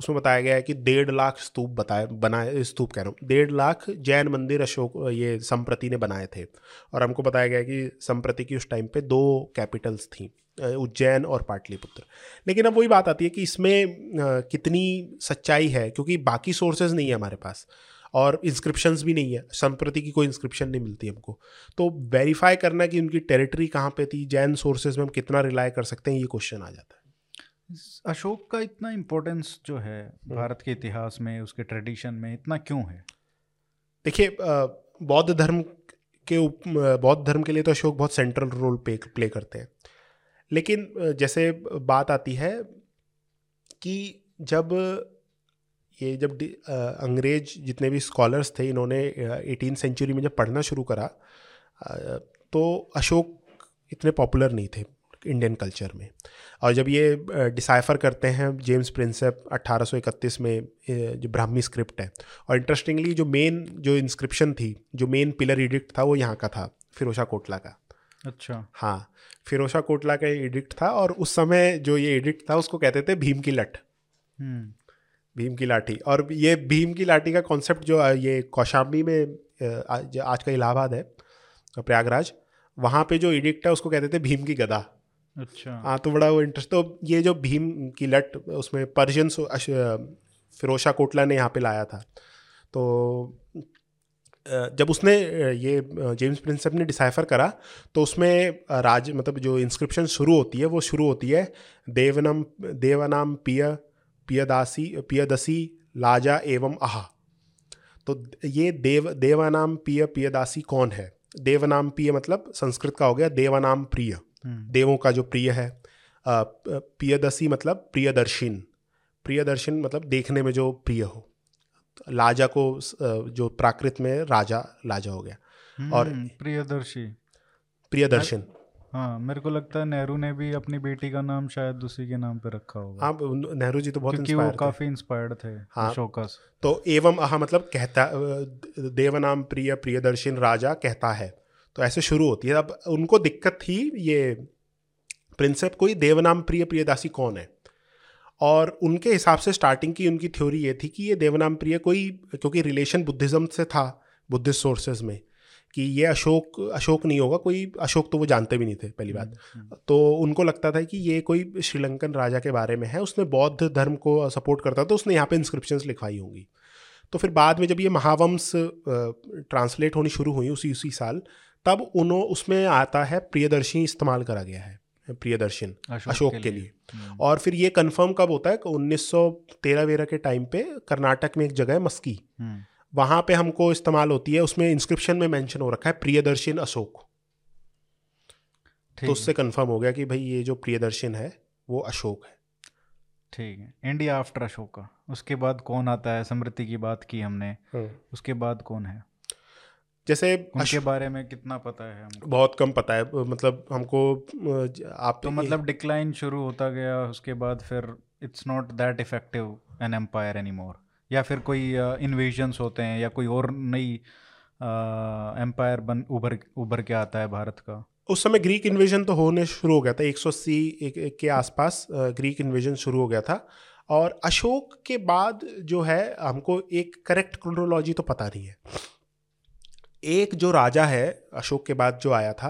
उसमें बताया गया है कि डेढ़ लाख स्तूप बताए, बनाए, स्तूप कह रहा हूँ, डेढ़ लाख जैन मंदिर अशोक, ये संप्रति ने बनाए थे। और हमको बताया गया कि संप्रति की उस टाइम पे दो कैपिटल्स थी उज्जैन और पाटलिपुत्र। लेकिन अब वही बात आती है कि इसमें कितनी सच्चाई है, क्योंकि बाकी सोर्सेज नहीं है हमारे पास। और इंस्क्रिप्शंस भी नहीं है। संप्रति की कोई इंस्क्रिप्शन नहीं मिलती हमको। तो वेरीफाई करना कि उनकी टेरिटरी कहाँ पे थी जैन सोर्सेज में हम कितना रिलाय कर सकते हैं ये क्वेश्चन आ जाता है। अशोक का इतना इम्पोर्टेंस जो है भारत के इतिहास में उसके ट्रेडिशन में इतना क्यों है? देखिए बौद्ध धर्म के बौद्ध धर्म के लिए तो अशोक बहुत सेंट्रल रोल पे प्ले करते हैं। लेकिन जैसे बात आती है कि जब ये जब अंग्रेज़ जितने भी स्कॉलर्स थे इन्होंने एटीन सेंचुरी में जब पढ़ना शुरू करा तो अशोक इतने पॉपुलर नहीं थे इंडियन कल्चर में। और जब ये डिसाइफर करते हैं जेम्स प्रिंसेप 1831 में जो ब्राह्मी स्क्रिप्ट है और इंटरेस्टिंगली जो मेन जो इंस्क्रिप्शन थी जो मेन पिलर एडिक्ट था वो यहाँ का था फिरोशा कोटला का। अच्छा। हाँ फिरोशा कोटला का एडिक्ट था और उस समय जो ये एडिक्ट था उसको कहते थे भीम की लठ हम्म। भीम की लाठी। और ये भीम की लाठी का कॉन्सेप्ट जो ये कौशाम्बी में आज का इलाहाबाद है प्रयागराज वहाँ पे जो एडिक्ट है उसको कहते थे भीम की गदा। अच्छा। हाँ तो बड़ा वो इंटरेस्ट तो ये जो भीम की लट उसमें पर्शियन फिरोशा कोटला ने यहाँ पे लाया था। तो जब उसने ये जेम्स प्रिंसेप ने डिसाइफर करा तो उसमें राज मतलब जो इंस्क्रिप्शन शुरू होती है वो शुरू होती है देवनम देवनाम पिय पियदासी पियदसी लाजा एवं आहा। तो ये देव देवानाम पिय पियदासी कौन है? देवनाम पिय मतलब संस्कृत का हो गया देवानाम प्रिय। हम्म। देवों का जो प्रिय है प- प्रियदसी मतलब प्रियदर्शिन। प्रियदर्शिन मतलब देखने में जो प्रिय हो। लाजा को जो प्राकृत में राजा लाजा हो गया। और- हम्म, प्रियदर्शी। प्रियदर्शन। हाँ मेरे को लगता है नेहरू ने भी अपनी बेटी का नाम शायद उसी के नाम पे रखा होगा। हाँ नेहरू जी तो बहुत क्योंकि वो थे। काफ़ी इंस्पायर्ड थे हाँ। अशोका से। तो एवं अह मतलब कहता देवनाम प्रिय प्रियदर्शन राजा कहता है। तो ऐसे शुरू होती है। अब उनको दिक्कत थी ये प्रिंसेप कोई देवनाम प्रिय प्रियदासी कौन है? और उनके हिसाब से स्टार्टिंग की उनकी थ्योरी ये थी कि ये देवनाम प्रिय कोई क्योंकि रिलेशन बुद्धिज़्म से था बुद्धिस्ट सोर्सेज में। कि ये अशोक अशोक नहीं होगा कोई अशोक तो वो जानते भी नहीं थे पहली बात। तो उनको लगता था कि ये कोई श्रीलंकन राजा के बारे में है उसने बौद्ध धर्म को सपोर्ट करता था उसने यहाँ पे इंस्क्रिप्शंस लिखवाई होंगी। तो फिर बाद में जब ये महावंश ट्रांसलेट होनी शुरू हुई उसी उसी साल तब उन्हों उसमें आता है प्रियदर्शी इस्तेमाल करा गया है प्रियदर्शन अशोक अशोक के के लिए। हम्म, और फिर ये कंफर्म कब होता है? कि उन्नीस सौ तेरह वेरह के टाइम पे कर्नाटक में एक जगह है मस्की। हम्म, वहाँ पे हमको इस्तेमाल होती है उसमें इंस्क्रिप्शन में मेंशन हो रखा है प्रियदर्शन अशोक तो उससे कंफर्म हो गया कि भाई ये जो प्रियदर्शन है वो अशोक है। ठीक है। इंडिया आफ्टर अशोक का। उसके बाद कौन आता है? समृद्धि की बात की हमने। उसके बाद कौन है? जैसे उनके बारे में कितना पता है हमको? बहुत कम पता है। मतलब हमको आप तो मतलब डिक्लाइन शुरू होता गया उसके बाद फिर it's not that effective an empire any more या फिर कोई इन्वेजन्स होते हैं या कोई और नई एम्पायर बन उभर उभर के आता है भारत का? उस समय ग्रीक इन्वेजन तो होने शुरू हो गया था 180 एक, एक के आसपास ग्रीक इन्वेजन शुरू हो गया था। और अशोक के बाद जो है हमको एक करेक्ट क्रोनोलॉजी तो पता नहीं है। एक जो राजा है अशोक के बाद जो आया था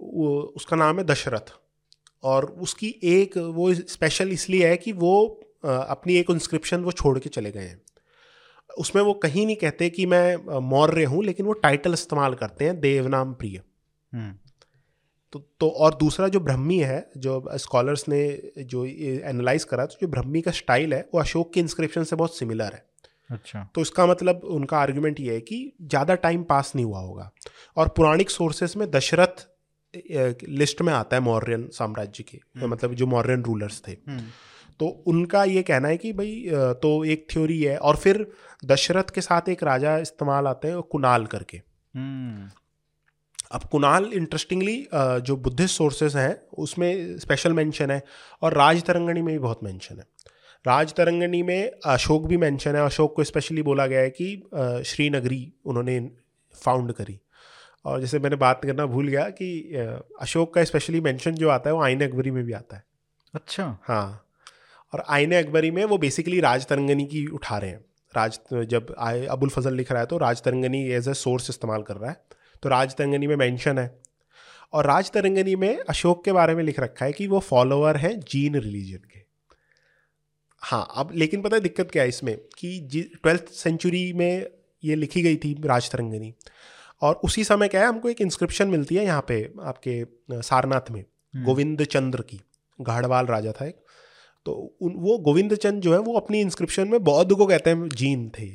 वो उसका नाम है दशरथ। और उसकी एक वो स्पेशल इसलिए है कि वो अपनी एक इंस्क्रिप्शन वो छोड़ के चले गए हैं। उसमें वो कहीं नहीं कहते कि मैं मौर्य हूँ लेकिन वो टाइटल इस्तेमाल करते हैं देवनाम प्रिय। हम्म, तो तो और दूसरा जो ब्रह्मी है जो स्कॉलर्स ने जो एनालाइज करा तो जो ब्रह्मी का स्टाइल है वो अशोक के इंस्क्रिप्शन से बहुत सिमिलर है। अच्छा। तो इसका मतलब उनका आर्ग्यूमेंट ये है कि ज़्यादा टाइम पास नहीं हुआ होगा। और पुराणिक सोर्सेस में दशरथ लिस्ट में आता है मौर्यन साम्राज्य के हम्म। मतलब जो मौर्यन रूलर्स थे। तो उनका ये कहना है कि भाई तो एक थ्योरी है और फिर दशरथ के साथ एक राजा इस्तेमाल आते हैं कुणाल करके। हम्म। अब कुणाल इंटरेस्टिंगली जो बुद्धिस्ट सोर्सेज हैं उसमें स्पेशल मेंशन है और राज तरंगणी में भी बहुत मेंशन है। राज तरंगणी में अशोक भी मेंशन है अशोक को स्पेशली बोला गया है कि श्रीनगरी उन्होंने फाउंड करी। और जैसे मैंने बात करना भूल गया कि अशोक का स्पेशली मेंशन जो आता है वो आइन अकबरी में भी आता है। अच्छा। हाँ। और आइन अकबरी में वो बेसिकली राज तरंगनी की उठा रहे हैं। राज जब आए अबुल फजल लिख रहा है तो राज तरंगनी एज ए सोर्स इस्तेमाल कर रहा है। तो राज तरंगनी में मेंशन है। और राज तरंगनी में अशोक के बारे में लिख रखा है कि वो फॉलोअर हैं जीन रिलीजन के। हाँ अब लेकिन पता है दिक्कत क्या है इसमें कि जी ट्वेल्थ सेंचुरी में ये लिखी गई थी राज तरंगनी। और उसी समय क्या है हमको एक इंस्क्रिप्शन मिलती है यहाँ पे आपके सारनाथ में हम्म, गोविंद चंद्र की। गाढ़वाल राजा था एक। तो उन वो गोविंद चंद जो है वो अपनी इंस्क्रिप्शन में बौद्ध को कहते हैं जीन थे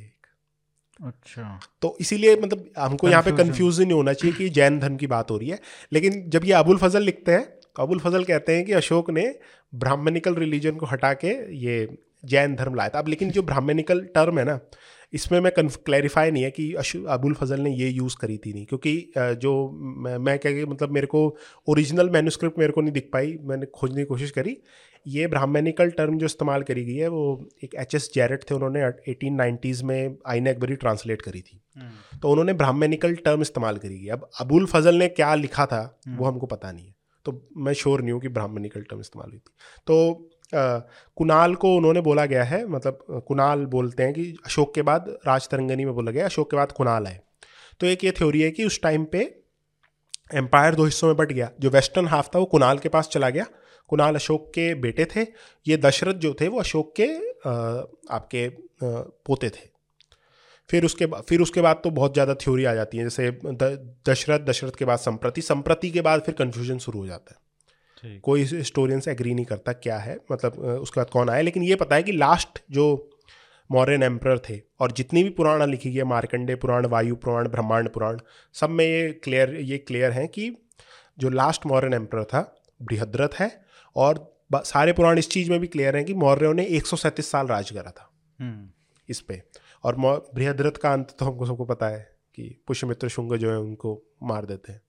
अच्छा। तो इसीलिए मतलब हमको यहाँ पे कंफ्यूज नहीं होना चाहिए कि जैन धर्म की बात हो रही है। लेकिन जब ये अबुल फजल लिखते हैं तो अबुल फजल कहते हैं कि अशोक ने ब्राह्मणिकल रिलीजन को हटा के ये जैन धर्म लाया था। अब लेकिन जो ब्राह्मणिकल टर्म है ना इसमें मैं क्लैरिफाई नहीं है कि अशु अबुल फजल ने ये यूज़ करी थी नहीं क्योंकि जो मैं, मैं क्या कि मतलब मेरे को ओरिजिनल मैन्यूस्क्रिप्ट मेरे को नहीं दिख पाई मैंने खोजने की कोशिश करी। ये ब्राह्मणिकल टर्म जो इस्तेमाल करी गई है वो एक एच एस जैरट थे उन्होंने एटीन नाइन्टीज़ में आइन अकबरी ट्रांसलेट करी थी। हम्म, तो उन्होंने ब्राह्मणिकल टर्म इस्तेमाल करी गई अब अबुल फजल ने क्या लिखा था वो हमको पता नहीं है। तो मैं श्योर नहीं हूँ कि ब्राह्मणिकल टर्म इस्तेमाल हुई थी। तो कुणाल को उन्होंने बोला गया है मतलब कुणाल बोलते हैं कि अशोक के बाद राज तरंगनी में बोला गया अशोक के बाद कुणाल आए। तो एक ये थ्योरी है कि उस टाइम पे एम्पायर दो हिस्सों में बट गया, जो वेस्टर्न हाफ़ था वो कुणाल के पास चला गया। कुणाल अशोक के बेटे थे, ये दशरथ जो थे वो अशोक के आपके पोते थे। फिर उसके फिर उसके बाद तो बहुत ज़्यादा थ्योरी आ जाती है, जैसे दशरथ दशरथ के बाद संप्रति संप्रति के बाद फिर कन्फ्यूज़न शुरू हो जाता है। कोई हिस्टोरियन से एग्री नहीं करता क्या है मतलब उसके बाद कौन आया? लेकिन ये पता है कि लास्ट जो मौर्यन एम्प्रर थे और जितनी भी पुराण लिखी गई है मार्कंडे पुराण वायु पुराण ब्रह्मांड पुराण सब में ये क्लियर ये क्लियर है कि जो लास्ट मौर्यन एम्प्रर था बृहद्रथ है और सारे पुराण इस चीज़ में भी क्लियर हैं कि मौर्यों ने एक सौ सैंतीस साल राज करा था। हम्म, इस पे। और बृहद्रथ का अंत तो हमको सबको पता है कि पुष्यमित्र शुंग जो है उनको मार देते हैं।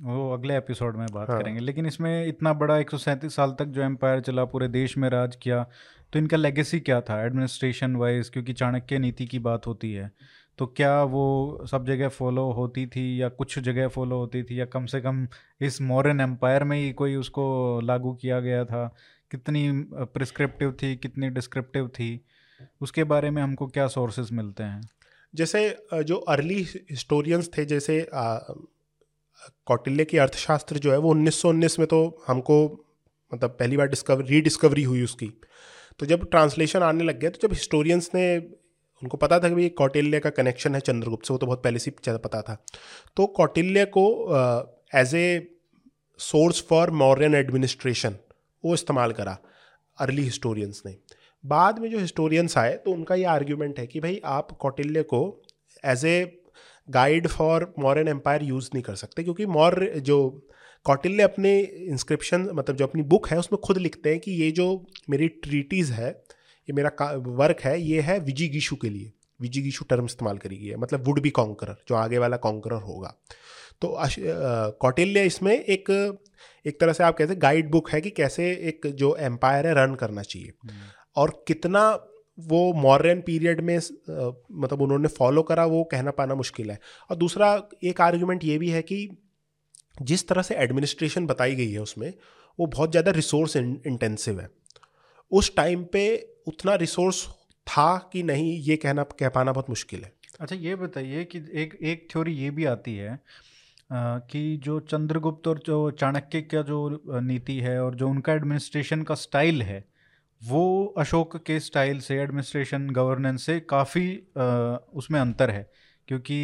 वो अगले एपिसोड में बात हाँ। करेंगे। लेकिन इसमें इतना बड़ा एक सौ सैंतीस साल तक जो एम्पायर चला पूरे देश में राज किया तो इनका लेगेसी क्या था एडमिनिस्ट्रेशन वाइज क्योंकि चाणक्य नीति की बात होती है तो क्या वो सब जगह फॉलो होती थी या कुछ जगह फॉलो होती थी या कम से कम इस मॉडर्न एम्पायर में ही कोई उसको लागू किया गया था? कितनी प्रिस्क्रिप्टिव थी कितनी डिस्क्रिप्टिव थी? उसके बारे में हमको क्या सोर्सेज मिलते हैं? जैसे जो अर्ली हिस्टोरियंस थे जैसे कौटिल्य की अर्थशास्त्र जो है वो 1919 में तो हमको मतलब पहली बार डिस्कवर रीडिस्कवरी हुई उसकी। तो जब ट्रांसलेशन आने लग गया तो जब हिस्टोरियंस ने, उनको पता था कि भाई कौटिल्य का कनेक्शन है चंद्रगुप्त से, वो तो बहुत पहले से पता था। तो कौटिल्य को as a source for Mauryan administration वो इस्तेमाल करा अर्ली हिस्टोरियंस ने। बाद में जो हिस्टोरियंस आए तो उनका ये आर्ग्यूमेंट है कि भाई आप कौटिल्य को as a guide for Mauryan empire use नहीं कर सकते क्योंकि मौर्य जो कौटिल्य अपने इंस्क्रिप्शन मतलब जो अपनी बुक है उसमें खुद लिखते हैं कि ये जो मेरी ट्रीटीज़ है ये मेरा वर्क है ये है विजी विजिगीशु के लिए। विजिगीशु टर्म इस्तेमाल करी गई है मतलब वुड बी कॉन्करर जो आगे वाला कॉन्करर होगा। तो कौटिल्य इसमें एक एक तरह से आप कहते हैं गाइड बुक है कि कैसे एक जो एम्पायर है रन करना चाहिए। और कितना वो मॉडर्न पीरियड में मतलब उन्होंने फॉलो करा वो कहना पाना मुश्किल है। और दूसरा एक आर्ग्यूमेंट ये भी है कि जिस तरह से एडमिनिस्ट्रेशन बताई गई है उसमें वो बहुत ज़्यादा रिसोर्स इंटेंसिव है। उस टाइम पे उतना रिसोर्स था कि नहीं ये कहना कह पाना बहुत मुश्किल है। अच्छा ये बताइए कि एक एक थ्योरी ये भी आती है अ, कि जो चंद्रगुप्त और जो चाणक्य का जो नीति है और जो उनका एडमिनिस्ट्रेशन का स्टाइल है वो अशोक के स्टाइल से एडमिनिस्ट्रेशन गवर्नेंस से काफ़ी उसमें अंतर है। क्योंकि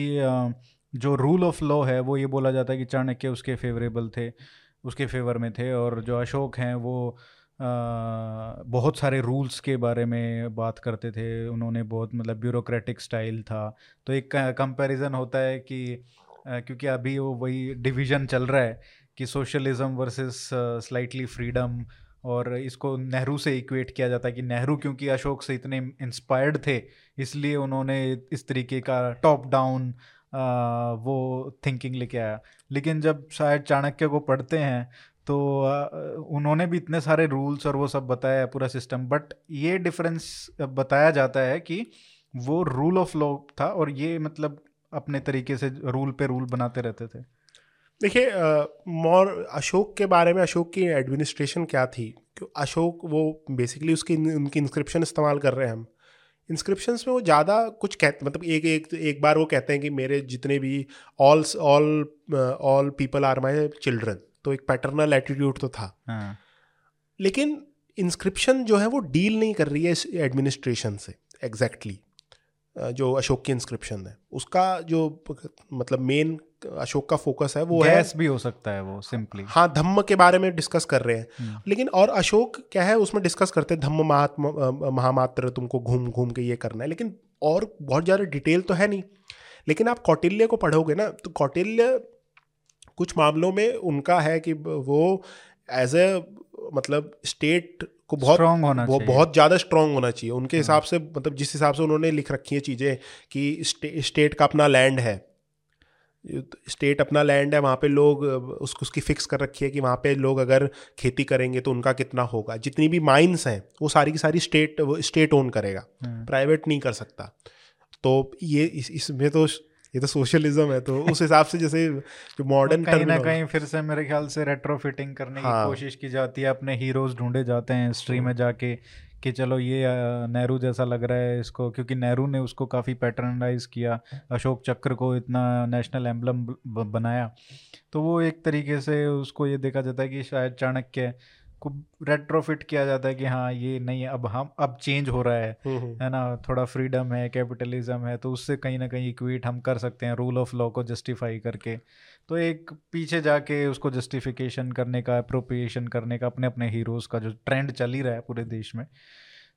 जो रूल ऑफ़ लॉ है वो ये बोला जाता है कि चाणक्य उसके फेवरेबल थे उसके फेवर में थे और जो अशोक हैं वो अ, बहुत सारे रूल्स के बारे में बात करते थे। उन्होंने बहुत मतलब ब्यूरोक्रेटिक स्टाइल था। तो एक कंपैरिजन होता है कि अ, क्योंकि अभी वो वही डिवीज़न चल रहा है कि सोशलिज्म वर्सेस स्लाइटली फ्रीडम और इसको नेहरू से इक्वेट किया जाता है कि नेहरू क्योंकि अशोक से इतने इंस्पायर्ड थे, इसलिए उन्होंने इस तरीके का टॉप डाउन वो थिंकिंग लेके आया। लेकिन जब शायद चाणक्य को पढ़ते हैं तो उन्होंने भी इतने सारे रूल्स और वो सब बताया है, पूरा सिस्टम बट ये डिफरेंस बताया जाता है कि वो रूल ऑफ़ लॉ था और ये मतलब अपने तरीके से रूल पे रूल बनाते रहते थे। देखिए मोर अशोक के बारे में अशोक की एडमिनिस्ट्रेशन क्या थी क्यों अशोक वो बेसिकली उसकी उनकी इंस्क्रिप्शन इस्तेमाल कर रहे हैं हम इंस्क्रिप्शंस में वो ज़्यादा कुछ कहते मतलब एक एक एक बार वो कहते हैं कि मेरे जितने भी all all all people are my children तो एक पैटर्नल एटीट्यूड तो था हाँ. लेकिन इंस्क्रिप्शन जो है वो डील नहीं कर रही है इस एडमिनिस्ट्रेशन से एग्जैक्टली exactly. जो अशोक की इंस्क्रिप्शन है। उसका जो मतलब मेन अशोक का फोकस है वो गैस है भी हो सकता है वो सिंपली हाँ धम्म के बारे में डिस्कस कर रहे हैं। हम्म। लेकिन और अशोक क्या है उसमें डिस्कस करते हैं धम्म महात्मा महामात्र तुमको घूम घूम के ये करना है। लेकिन और बहुत ज़्यादा डिटेल तो है नहीं। लेकिन आप कौटिल्य को पढ़ोगे ना तो कौटिल्य कुछ मामलों में उनका है कि वो एज ए मतलब स्टेट को बहुत होना वो बहुत ज़्यादा स्ट्रांग होना चाहिए। उनके हिसाब हाँ। से मतलब जिस हिसाब से उन्होंने लिख रखी है चीज़ें कि स्टे, स्टेट का अपना लैंड है। स्टेट अपना लैंड है वहाँ पे लोग उसको उसकी फिक्स कर रखी है कि वहाँ पे लोग अगर खेती करेंगे तो उनका कितना होगा। जितनी भी माइंस हैं वो सारी की सारी स्टेट स्टेट ओन करेगा। प्राइवेट हाँ। नहीं कर सकता। तो ये इसमें इस, इसमें तो ये तो सोशलिज्म है तो उस हिसाब से जैसे जो मॉडर्न तो कहीं ना कहीं फिर से मेरे ख्याल से रेट्रोफिटिंग करने हाँ। की कोशिश की जाती है अपने हीरोज ढूंढे जाते हैं हिस्ट्री में जाके कि चलो ये नेहरू जैसा लग रहा है इसको क्योंकि नेहरू ने उसको काफ़ी पैटर्नाइज किया अशोक चक्र को इतना नेशनल एम्बलम बनाया तो वो एक तरीके से उसको ये देखा जाता है कि शायद चाणक्य को रेट्रोफिट किया जाता है कि हाँ ये नहीं अब हम अब चेंज हो रहा है। हम्म, हम्म। है ना? थोड़ा फ्रीडम है कैपिटलिज्म है तो उससे कहीं ना कहीं इक्वेट हम कर सकते हैं रूल ऑफ़ लॉ को जस्टिफाई करके। तो एक पीछे जाके उसको जस्टिफिकेशन करने का अप्रोप्रिएशन करने का अपने अपने हीरोज़ का जो ट्रेंड चल ही रहा है पूरे देश में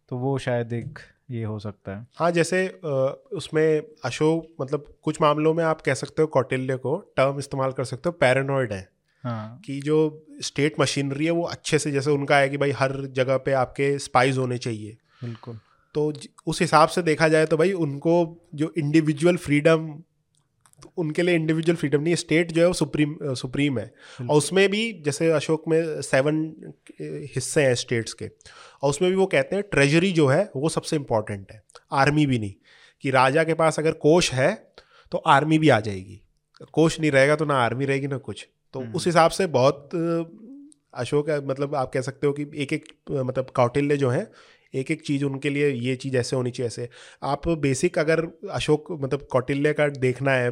तो वो शायद एक ये हो सकता है। हाँ जैसे उसमें अशोक मतलब कुछ मामलों में आप कह सकते हो कौटिल्य को टर्म इस्तेमाल कर सकते हो पैरानॉइड है। हाँ. कि जो स्टेट मशीनरी है वो अच्छे से जैसे उनका है कि भाई हर जगह पे आपके स्पाइज होने चाहिए। बिल्कुल। तो उस हिसाब से देखा जाए तो भाई उनको जो इंडिविजुअल फ्रीडम तो उनके लिए इंडिविजुअल फ्रीडम नहीं स्टेट जो है वो सुप्रीम सुप्रीम है। और उसमें भी जैसे अशोक में सेवन हिस्से हैं स्टेट्स के। और उसमें भी वो कहते हैं ट्रेजरी जो है वो सबसे इंपॉर्टेंट है। आर्मी भी नहीं। कि राजा के पास अगर कोष है तो आर्मी भी आ जाएगी। कोष नहीं रहेगा तो ना आर्मी रहेगी ना कुछ। तो हम्म। उस हिसाब से बहुत अशोक मतलब आप कह सकते हो कि एक एक मतलब कौटिल्य जो है एक एक चीज़ उनके लिए ये चीज़ ऐसे होनी चाहिए ऐसे। आप बेसिक अगर अशोक मतलब कौटिल्य का देखना है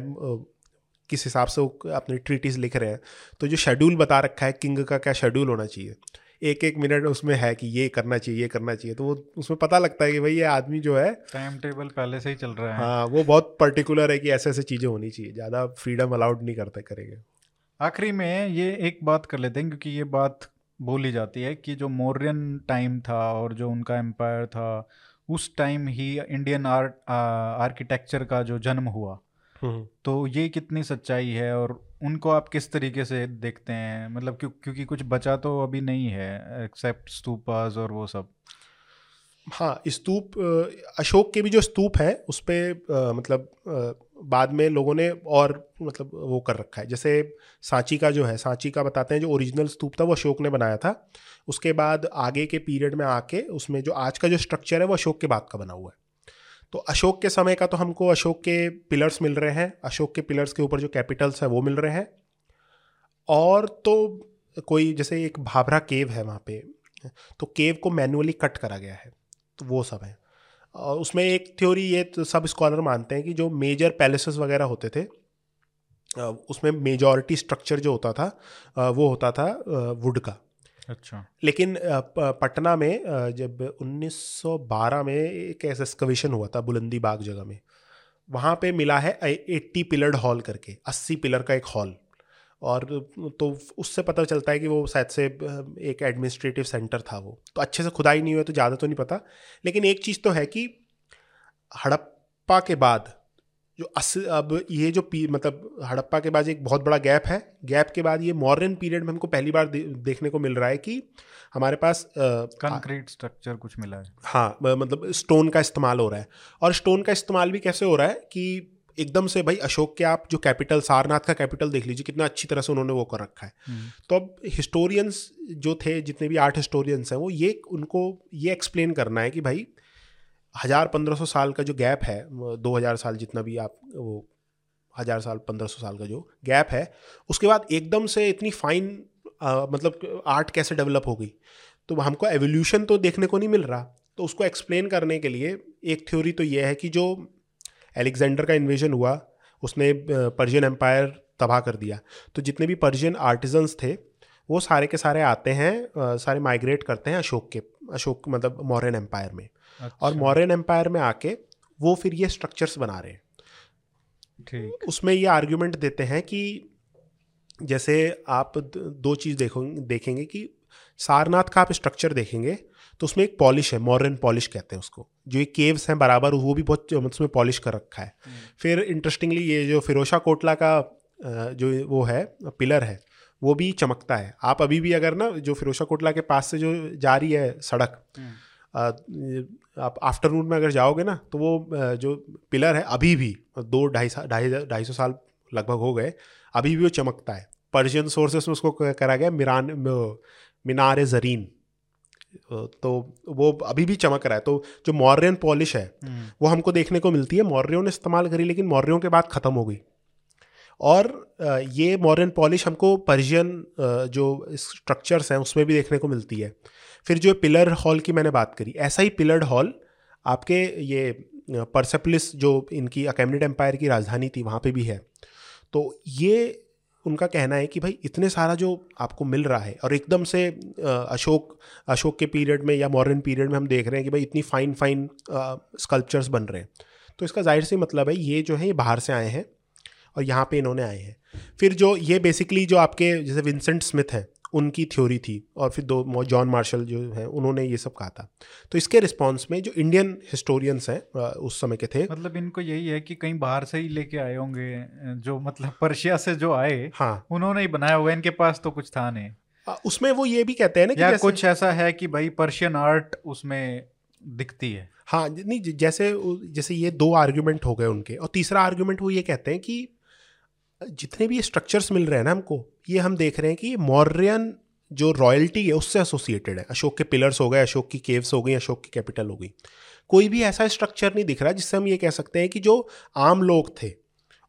किस हिसाब से वो अपने ट्रीटीज लिख रहे हैं तो जो शेड्यूल बता रखा है किंग का क्या शेड्यूल होना चाहिए? एक एक मिनट उसमें है कि ये करना चाहिए ये करना चाहिए तो वो उसमें पता लगता है कि भाई ये आदमी जो है टाइम टेबल पहले से ही चल रहा है। हाँ वो बहुत पर्टिकुलर है कि ऐसे ऐसे चीज़ें होनी चाहिए ज़्यादा फ्रीडम अलाउड नहीं करते करेंगे। आखिरी में ये एक बात कर लेते हैं क्योंकि ये बात बोली जाती है कि जो मौर्यन टाइम था और जो उनका एम्पायर था उस टाइम ही इंडियन आर्ट आर्किटेक्चर का जो जन्म हुआ। हम्म। तो ये कितनी सच्चाई है और उनको आप किस तरीके से देखते हैं? मतलब क्यों क्योंकि कुछ बचा तो अभी नहीं है एक्सेप्ट स्तूपास और वो सब। हाँ स्तूप अशोक के भी जो स्तूप है उस पर मतलब बाद में लोगों ने और मतलब वो कर रखा है। जैसे सांची का जो है, सांची का बताते हैं, जो ओरिजिनल स्तूप था, वो अशोक ने बनाया था। उसके बाद आगे के पीरियड में आके उसमें जो आज का जो स्ट्रक्चर है, वो अशोक के बाद का बना हुआ है। तो अशोक के समय का तो हमको अशोक के पिलर्स मिल रहे हैं, अशोक के पिलर्स के ऊपर जो कैपिटल्स हैं, वो मिल रहे हैं। और तो कोई, जैसे एक भाभरा केव है वहाँ पे तो केव को मैनुअली कट करा गया है। तो वो सब है। और उसमें एक थ्योरी ये तो सब स्कॉलर मानते हैं कि जो मेजर पैलेसेस वगैरह होते थे उसमें मेजॉरिटी स्ट्रक्चर जो होता था वो होता था वुड का। अच्छा। लेकिन पटना में जब 1912 में एक ऐसा एक्सकवेशन हुआ था बुलंदी बाग जगह में वहाँ पे मिला है एट्टी पिलर्ड हॉल करके अस्सी पिलर का एक हॉल और तो उससे पता चलता है कि वो शायद से एक एडमिनिस्ट्रेटिव सेंटर था वो। तो अच्छे से खुदाई नहीं हुआ तो ज़्यादा तो नहीं पता। लेकिन एक चीज़ तो है कि हड़प्पा के बाद जो अस अब ये जो पी मतलब हड़प्पा के बाद एक बहुत बड़ा गैप है। गैप के बाद ये मॉडर्न पीरियड में हमको पहली बार दे, देखने को मिल रहा है कि हमारे पास कंक्रीट स्ट्रक्चर कुछ मिला है। हाँ मतलब स्टोन का इस्तेमाल हो रहा है। और स्टोन का इस्तेमाल भी कैसे हो रहा है कि एकदम से भाई अशोक के आप जो कैपिटल सारनाथ का कैपिटल देख लीजिए कितना अच्छी तरह से उन्होंने वो कर रखा है। हम्म। तो अब हिस्टोरियंस जो थे जितने भी आर्ट हिस्टोरियंस हैं वो ये उनको ये एक्सप्लेन करना है कि भाई हज़ार पंद्रह सौ साल का जो गैप है दो हज़ार साल जितना भी आप वो हज़ार साल पंद्रह सौ साल का जो गैप है उसके बाद एकदम से इतनी फाइन मतलब आर्ट कैसे डेवलप हो गई? तो हमको एवोल्यूशन तो देखने को नहीं मिल रहा। तो उसको एक्सप्लेन करने के लिए एक थ्योरी तो ये है कि जो एलेक्जेंडर का इन्वेजन हुआ उसने पर्शियन एम्पायर तबाह कर दिया। तो जितने भी पर्शियन आर्टिजन्स थे वो सारे के सारे आते हैं सारे माइग्रेट करते हैं अशोक के अशोक मतलब मौर्यन एम्पायर में। अच्छा। और मौर्यन एम्पायर में आके वो फिर ये स्ट्रक्चर्स बना रहे हैं। ठीक। उसमें ये आर्ग्यूमेंट देते हैं कि जैसे आप दो चीज़ देखो देखेंगे कि सारनाथ का आप स्ट्रक्चर देखेंगे तो उसमें एक पॉलिश है मॉडर्न पॉलिश कहते हैं उसको। जो ये केव्स हैं बराबर वो भी बहुत उसमें पॉलिश कर रखा है। हम्म। फिर इंटरेस्टिंगली ये जो फिरोशा कोटला का जो वो है पिलर है वो भी चमकता है। आप अभी भी अगर ना जो फिरोशा कोटला के पास से जो जा रही है सड़क हम्म। आप आफ्टरनून में अगर जाओगे ना तो वो जो पिलर है अभी भी दो ढाई साल ढाई ढाई सौ साल लगभग हो गए अभी भी वो चमकता है। पर्शियन सोर्सेस में उसको करा गया मिरान मीनार जरीन। तो वो अभी भी चमक रहा है। तो जो मौर्यन पॉलिश है हम्म। वो हमको देखने को मिलती है। मौर्यों ने इस्तेमाल करी लेकिन मौर्यों के बाद ख़त्म हो गई। और ये मॉडर्न पॉलिश हमको पर्शियन जो स्ट्रक्चर्स हैं उसमें भी देखने को मिलती है। फिर जो पिलर हॉल की मैंने बात करी ऐसा ही पिलर्ड हॉल आपके ये परसेपलिस जो इनकी अकेमनिड एम्पायर की राजधानी थी वहाँ पे भी है। तो ये उनका कहना है कि भाई, इतने सारा जो आपको मिल रहा है, और एकदम से अशोक अशोक के पीरियड में या मॉडर्न पीरियड में हम देख रहे हैं कि भाई, इतनी फाइन फाइन स्कल्पचर्स बन रहे हैं। तो इसका ज़ाहिर से मतलब है, ये जो है, ये बाहर से आए हैं, और यहाँ पे इन्होंने आए हैं। फिर जो ये बेसिकली जो आपके, जैसे विंसेंट स्मिथ हैं उनकी थ्योरी थी और फिर दो जॉन मार्शल जो हैं उन्होंने ये सब कहा था। तो इसके रिस्पॉन्स में जो इंडियन हिस्टोरियंस हैं उस समय के थे। मतलब इनको यही है कि कहीं बाहर से ही लेके आए होंगे जो मतलब पर्शिया से जो आए हाँ। उन्होंने ही बनाया होगा इनके पास तो कुछ था नहीं। उसमें वो ये भी कहते हैं ना कि या कुछ ऐसा है कि भाई पर्शियन आर्ट उसमें दिखती है। हाँ नहीं जैसे जैसे ये दो आर्ग्यूमेंट हो गए उनके और तीसरा आर्ग्यूमेंट वो ये कहते हैं कि जितने भी स्ट्रक्चर्स मिल रहे हैं ना हमको, ये हम देख रहे हैं कि मौर्यन जो रॉयल्टी है, उससे एसोसिएटेड है। अशोक के पिलर्स हो गए, अशोक की केव्स हो गई, अशोक की कैपिटल हो गई। कोई भी ऐसा स्ट्रक्चर नहीं दिख रहा जिससे हम ये कह सकते हैं कि जो आम लोग थे,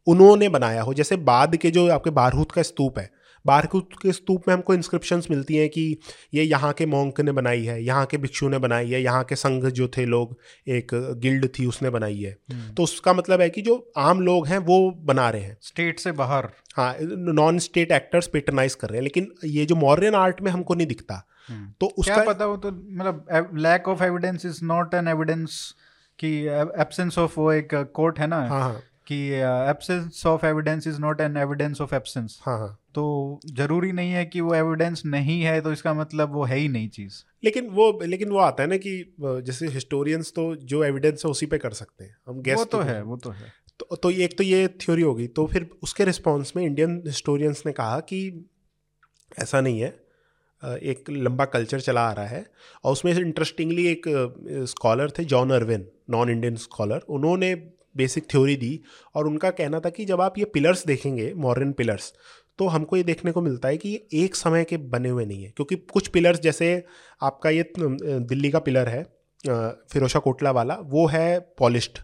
उन्होंने बनाया हो। जैसे बाद के जो आपके बारहूत का स्तूप है बारकूत के स्तूप में हमको इंस्क्रिप्शंस मिलती हैं कि ये यहाँ के मोंक ने बनाई है यहाँ के भिक्षु ने बनाई है यहाँ के संघ जो थे लोग एक गिल्ड थी उसने बनाई है। हम्म। तो उसका मतलब है कि जो आम लोग हैं वो बना रहे हैं। स्टेट से बाहर। हाँ नॉन स्टेट एक्टर्स पेटरनाइज कर रहे हैं लेकिन ये जो मॉडर्न आर्ट में हमको नहीं दिखता। हम्म। तो उसका क्या पता हो तो मतलब lack of evidence is not an evidence कि एब्सेंस ऑफ़ वो एक कोर्ट है ना? हाँ हाँ। कि absence of evidence is not an evidence of absence हाँ हाँ। तो ज़रूरी नहीं है कि वो एविडेंस नहीं है तो इसका मतलब वो है ही नहीं चीज़। लेकिन वो लेकिन वो आता है ना कि जैसे हिस्टोरियंस तो जो एविडेंस है उसी पे कर सकते हैं। हम गैस वो तो, तो है वो तो है। तो, तो एक तो ये थ्योरी होगी तो फिर उसके रिस्पॉन्स में इंडियन हिस्टोरियंस ने कहा कि ऐसा नहीं है एक लंबा कल्चर चला आ रहा है और उसमें इंटरेस्टिंगली एक स्कॉलर थे John Irwin non Indian scholar उन्होंने बेसिक थ्योरी दी और उनका कहना था कि जब आप ये पिलर्स देखेंगे मॉडर्न पिलर्स तो हमको ये देखने को मिलता है कि ये एक समय के बने हुए नहीं है क्योंकि कुछ पिलर्स जैसे आपका ये दिल्ली का पिलर है फिरोशा कोटला वाला वो है पॉलिश्ड।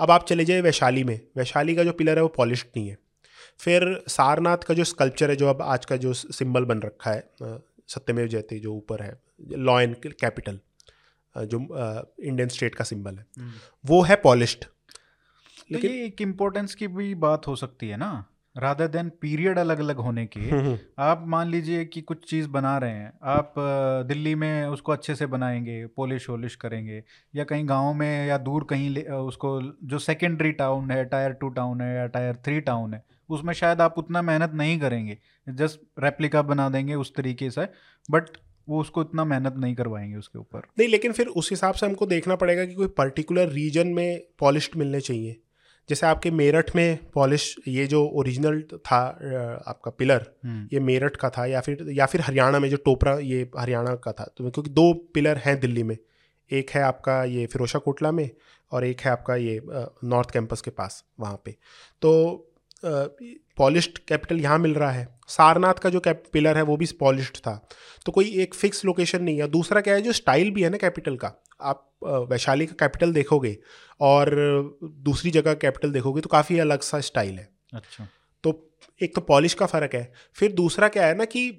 अब आप चले जाए वैशाली में वैशाली का जो पिलर है वो पॉलिश्ड नहीं है। फिर सारनाथ का जो स्कल्पचर है जो अब आज का जो सिंबल बन रखा है सत्यमेव जयते जो ऊपर है लॉ एंड कैपिटल जो इंडियन स्टेट का सिंबल है हम्म। वो है पॉलिश्ड। लेकिन तो एक इम्पोर्टेंस की भी बात हो सकती है ना? रादर देन पीरियड अलग अलग होने के <laughs> हम्म। आप मान लीजिए कि कुछ चीज़ बना रहे हैं आप दिल्ली में उसको अच्छे से बनाएँगे पॉलिश वोलिश करेंगे या कहीं गाँव में या दूर कहीं उसको जो सेकेंडरी टाउन है टायर टू टाउन है या टायर थ्री टाउन है उसमें शायद आप उतना मेहनत नहीं करेंगे जस्ट रेप्लिका बना देंगे उस तरीके से बट वो उसको इतना मेहनत नहीं करवाएँगे उसके ऊपर नहीं लेकिन फिर उस हिसाब से हमको देखना पड़ेगा कि कोई पर्टिकुलर रीजन में पॉलिश मिलने चाहिए जैसे आपके मेरठ में पॉलिश ये जो ओरिजिनल था आपका पिलर हम्म। ये मेरठ का था या फिर या फिर हरियाणा में जो टोपरा ये हरियाणा का था तो क्योंकि दो पिलर हैं दिल्ली में एक है आपका ये फिरोशा कोटला में और एक है आपका ये नॉर्थ कैंपस के पास वहाँ पे तो पॉलिश्ड कैपिटल यहाँ मिल रहा है। सारनाथ का जो कैप पिलर है वो भी पॉलिश्ड था। तो कोई एक फिक्स लोकेशन नहीं है। दूसरा क्या है जो स्टाइल भी है ना कैपिटल का आप वैशाली का कैपिटल देखोगे और दूसरी जगह कैपिटल देखोगे तो काफ़ी अलग सा स्टाइल है। अच्छा। तो एक तो पॉलिश का फ़र्क है। फिर दूसरा क्या है ना कि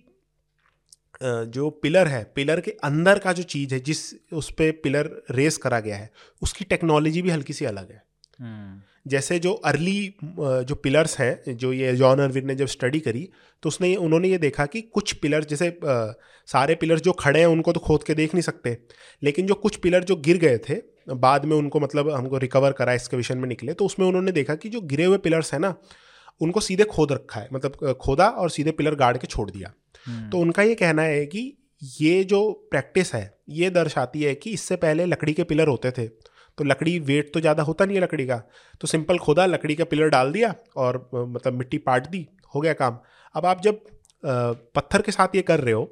जो पिलर है पिलर के अंदर का जो चीज़ है जिस उस पर पिलर रेस करा गया है उसकी टेक्नोलॉजी भी हल्की सी अलग है। हम्म, जैसे जो अर्ली जो पिलर्स हैं जो ये जॉन अरविन ने जब स्टडी करी तो उसने उन्होंने ये देखा कि कुछ पिलर जैसे सारे पिलर जो खड़े हैं उनको तो खोद के देख नहीं सकते लेकिन जो कुछ पिलर जो गिर गए थे बाद में उनको मतलब हमको रिकवर करा एक्सकविशन में निकले तो उसमें उन्होंने देखा कि जो गिरे हुए पिलर्स हैं ना उनको सीधे खोद रखा है मतलब खोदा और सीधे पिलर गाड़ के छोड़ दिया। हम्म, तो उनका ये कहना है कि ये जो प्रैक्टिस है ये दर्शाती है कि इससे पहले लकड़ी के पिलर होते थे तो लकड़ी वेट तो ज़्यादा होता नहीं है लकड़ी का। तो सिंपल खोदा लकड़ी का पिलर डाल दिया और मतलब मिट्टी पाट दी हो गया काम। अब आप जब पत्थर के साथ ये कर रहे हो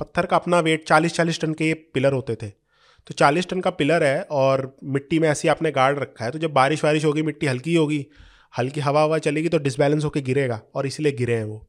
पत्थर का अपना वेट चालीस चालीस टन के ये पिलर होते थे। तो चालीस टन का पिलर है और मिट्टी में ऐसे आपने गाड़ रखा है तो जब बारिश वारिश होगी मिट्टी हल्की होगी हल्की हवा हवा चलेगी तो डिसबैलेंस होकर गिरेगा और इसीलिए गिरे हैं वो।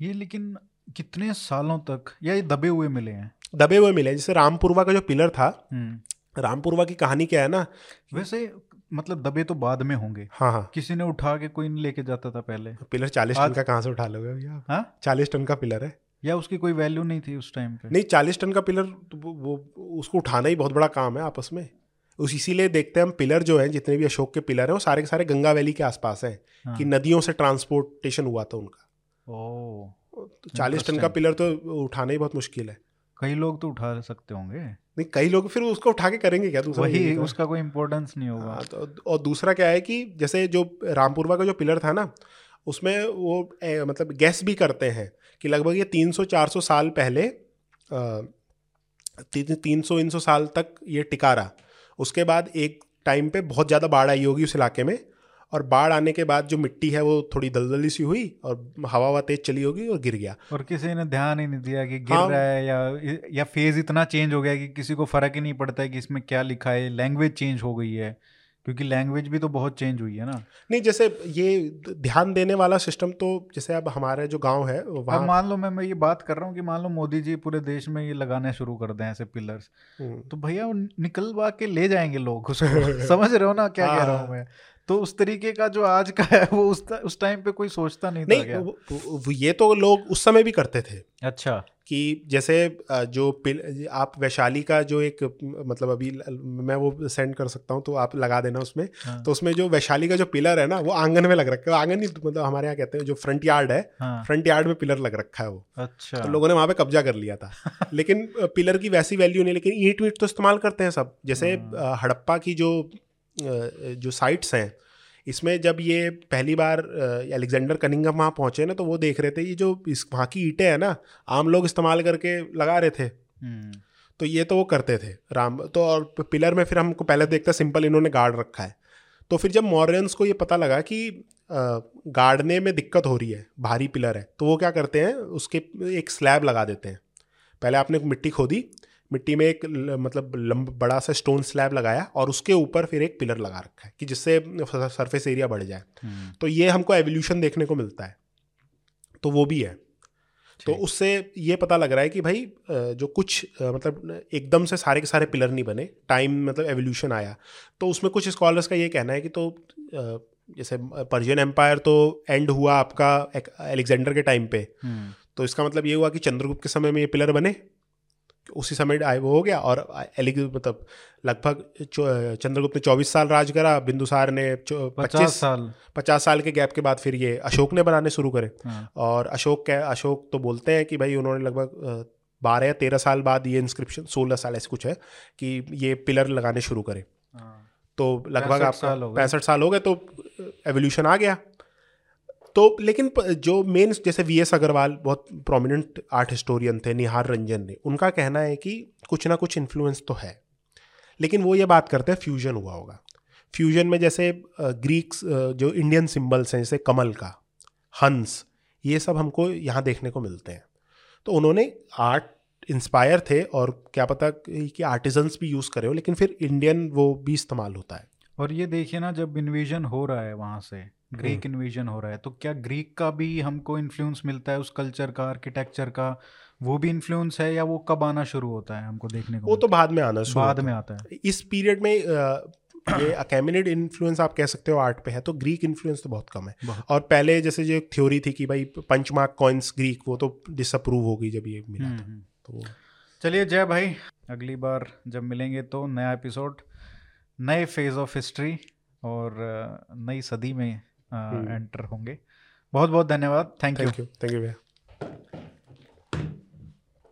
ये लेकिन कितने सालों तक या ये दबे हुए मिले हैं? दबे हुए मिले हैं। जैसे रामपुरवा का जो पिलर था हम्म, रामपुरवा की कहानी क्या है ना? वैसे मतलब दबे तो बाद में होंगे। हाँ हाँ। किसी ने उठा के कोई नहीं लेके जाता था पहले। पिलर चालीस टन का कहाँ से उठा लोगे भैया? हाँ? चालीस टन का पिलर है। या उसकी कोई वैल्यू नहीं थी उस टाइम पे। नहीं चालीस टन का पिलर तो वो, वो उसको उठाना ही बहुत बड़ा काम है आपस में। उस इसीलिए देखते हैं हम पिलर जो हैं जितने भी अशोक के पिलर हैं वो सारे के सारे गंगा वैली के आसपास हैं हाँ। कि नदियों से ट्रांसपोर्टेशन हुआ था उनका। ओ तो चालीस टन का पिलर तो उठाना ही बहुत मुश्किल है। कई लोग तो उठा सकते होंगे। नहीं कई लोग फिर उसको उठा के करेंगे क्या दूसरा वही उसका कोई इम्पोर्टेंस नहीं होगा। हाँ, तो और दूसरा क्या है कि जैसे जो रामपुरवा का जो पिलर था ना उसमें वो ए, मतलब गैस भी करते हैं कि लगभग ये 300-400 साल पहले तीन सौ तीन सौ साल तक ये टिका रहा। उसके बाद एक टाइम पे बहुत ज़्यादा बाढ़ आई होगी उस इलाके में। और बाढ़ आने के बाद जो मिट्टी है वो थोड़ी दलदली सी हुई और हवा हवा तेज चली होगी और गिर गया। और किसी ने ध्यान ही नहीं दिया कि गिर हाँ। रहा है या या फ़ेज़ इतना चेंज हो गया कि किसी को फ़र्क ही नहीं पड़ता है कि इसमें क्या लिखा है लैंग्वेज चेंज हो गई है क्योंकि लैंग्वेज भी तो बहुत चेंज हुई है ना। नहीं जैसे ये ध्यान देने वाला सिस्टम तो जैसे अब हमारे जो गाँव है वहाँ मान लो मैं मैं ये बात कर रहा हूँ कि मान लो मोदी जी पूरे देश में ये लगाने शुरू कर दें ऐसे पिलर्स हम्म, तो भैया निकलवा के ले जाएँगे लोग उसको। <laughs> समझ रहे हो ना क्या कह रहा हूँ हाँ। मैं? तो उस तरीके का जो आज का है वो उस उस टाइम पे कोई सोचता नहीं था नहीं क्या? वो- वो- ये तो लोग उस समय भी करते थे। अच्छा। कि जैसे जो पिल आप वैशाली का जो एक मतलब अभी मैं वो सेंड कर सकता हूँ तो आप लगा देना उसमें। हाँ, तो उसमें जो वैशाली का जो पिलर है ना वो आँगन में लग रखा है। आँगन ही मतलब हमारे यहाँ कहते हैं जो फ्रंट यार्ड है हाँ। फ्रंट यार्ड में पिलर लग रखा है वो। अच्छा। तो लोगों ने वहाँ पे कब्जा कर लिया था। <laughs> लेकिन पिलर की वैसी वैल्यू नहीं लेकिन ईट वीट तो इस्तेमाल करते हैं सब। जैसे हाँ। हड़प्पा की जो जो साइट्स हैं इसमें जब ये पहली बार अलेक्जेंडर कनिंगम वहाँ पहुँचे ना तो वो देख रहे थे ये जो इस वहाँ की ईंटें हैं ना आम लोग इस्तेमाल करके लगा रहे थे। हम्म, तो ये तो वो करते थे राम तो और पिलर में फिर हमको पहले देखते सिंपल इन्होंने गार्ड रखा है। तो फिर जब मॉरियंस को ये पता लगा कि गाड़ने में दिक्कत हो रही है भारी पिलर है तो वो क्या करते हैं उसके एक स्लैब लगा देते हैं। पहले आपने मिट्टी खोदी मिट्टी में एक मतलब लंब बड़ा सा स्टोन स्लैब लगाया और उसके ऊपर फिर एक पिलर लगा रखा है कि जिससे सरफेस एरिया बढ़ जाए। हम्म, तो ये हमको एवोल्यूशन देखने को मिलता है। तो वो भी है। तो उससे ये पता लग रहा है कि भाई जो कुछ मतलब एकदम से सारे के सारे पिलर नहीं बने टाइम मतलब एवोल्यूशन आया। तो उसमें कुछ स्कॉलर्स का ये कहना है कि तो जैसे पर्शियन एम्पायर तो एंड हुआ आपका एलेक्जेंडर के टाइम पे। हम्म, तो इसका मतलब ये हुआ कि चंद्रगुप्त के समय में ये पिलर बने उसी समय आए वो हो गया और एलिग मतलब लगभग चंद्रगुप्त ने चौबीस साल राज करा बिंदुसार ने पचास साल। पचास साल के गैप के बाद फिर ये अशोक ने बनाने शुरू करे। हाँ, और अशोक क्या अशोक तो बोलते हैं कि भाई उन्होंने लगभग बारह या तेरह साल बाद ये इंस्क्रिप्शन सोलह साल ऐसे कुछ है कि ये पिलर लगाने शुरू करे। हाँ, तो लगभग 65 आपका। पैंसठ साल हो गए तो एवोल्यूशन आ गया। तो लेकिन जो मेन जैसे वी एस अग्रवाल बहुत प्रोमिनेंट आर्ट हिस्टोरियन थे निहार रंजन ने, उनका कहना है कि कुछ ना कुछ इन्फ्लुएंस तो है। लेकिन वो ये बात करते हैं फ्यूजन हुआ होगा। फ्यूजन में जैसे ग्रीक्स जो इंडियन सिंबल्स हैं, जैसे कमल का हंस ये सब हमको यहाँ देखने को मिलते हैं। तो उन्होंने आर्ट इंस्पायर थे और क्या पता कि आर्टिजन्स भी यूज़ करे हो, लेकिन फिर इंडियन वो भी इस्तेमाल होता है। और ये देखिए ना, जब इन्वेजन हो रहा है वहाँ से ग्रीक इन्वेजन हम्म। हो रहा है। तो क्या ग्रीक का भी हमको इन्फ्लुएंस मिलता है उस कल्चर का आर्किटेक्चर का? वो भी इन्फ्लुएंस है या वो कब आना शुरू होता है हमको देखने को वो तो बाद में आना शुरू बाद में आता है। इस पीरियड में ये अकेमिनिड इन्फ्लुएंस आप कह सकते हो आर्ट पे है तो ग्रीक इन्फ्लुएंस तो बहुत कम है। बहुत। और पहले जैसे जो थ्योरी थी कि भाई पंचमार्क कॉइन्स ग्रीक वो तो डिसअप्रूव हो गई जब ये मिला था। हम्म, हम्म। तो चलिए जय भाई अगली बार जब मिलेंगे तो नया एपिसोड नए फ़ेज़ ऑफ़ हिस्ट्री और नई सदी में एंटर हम्म। होंगे। बहुत बहुत धन्यवाद। Thank you. थैंक यू भैया।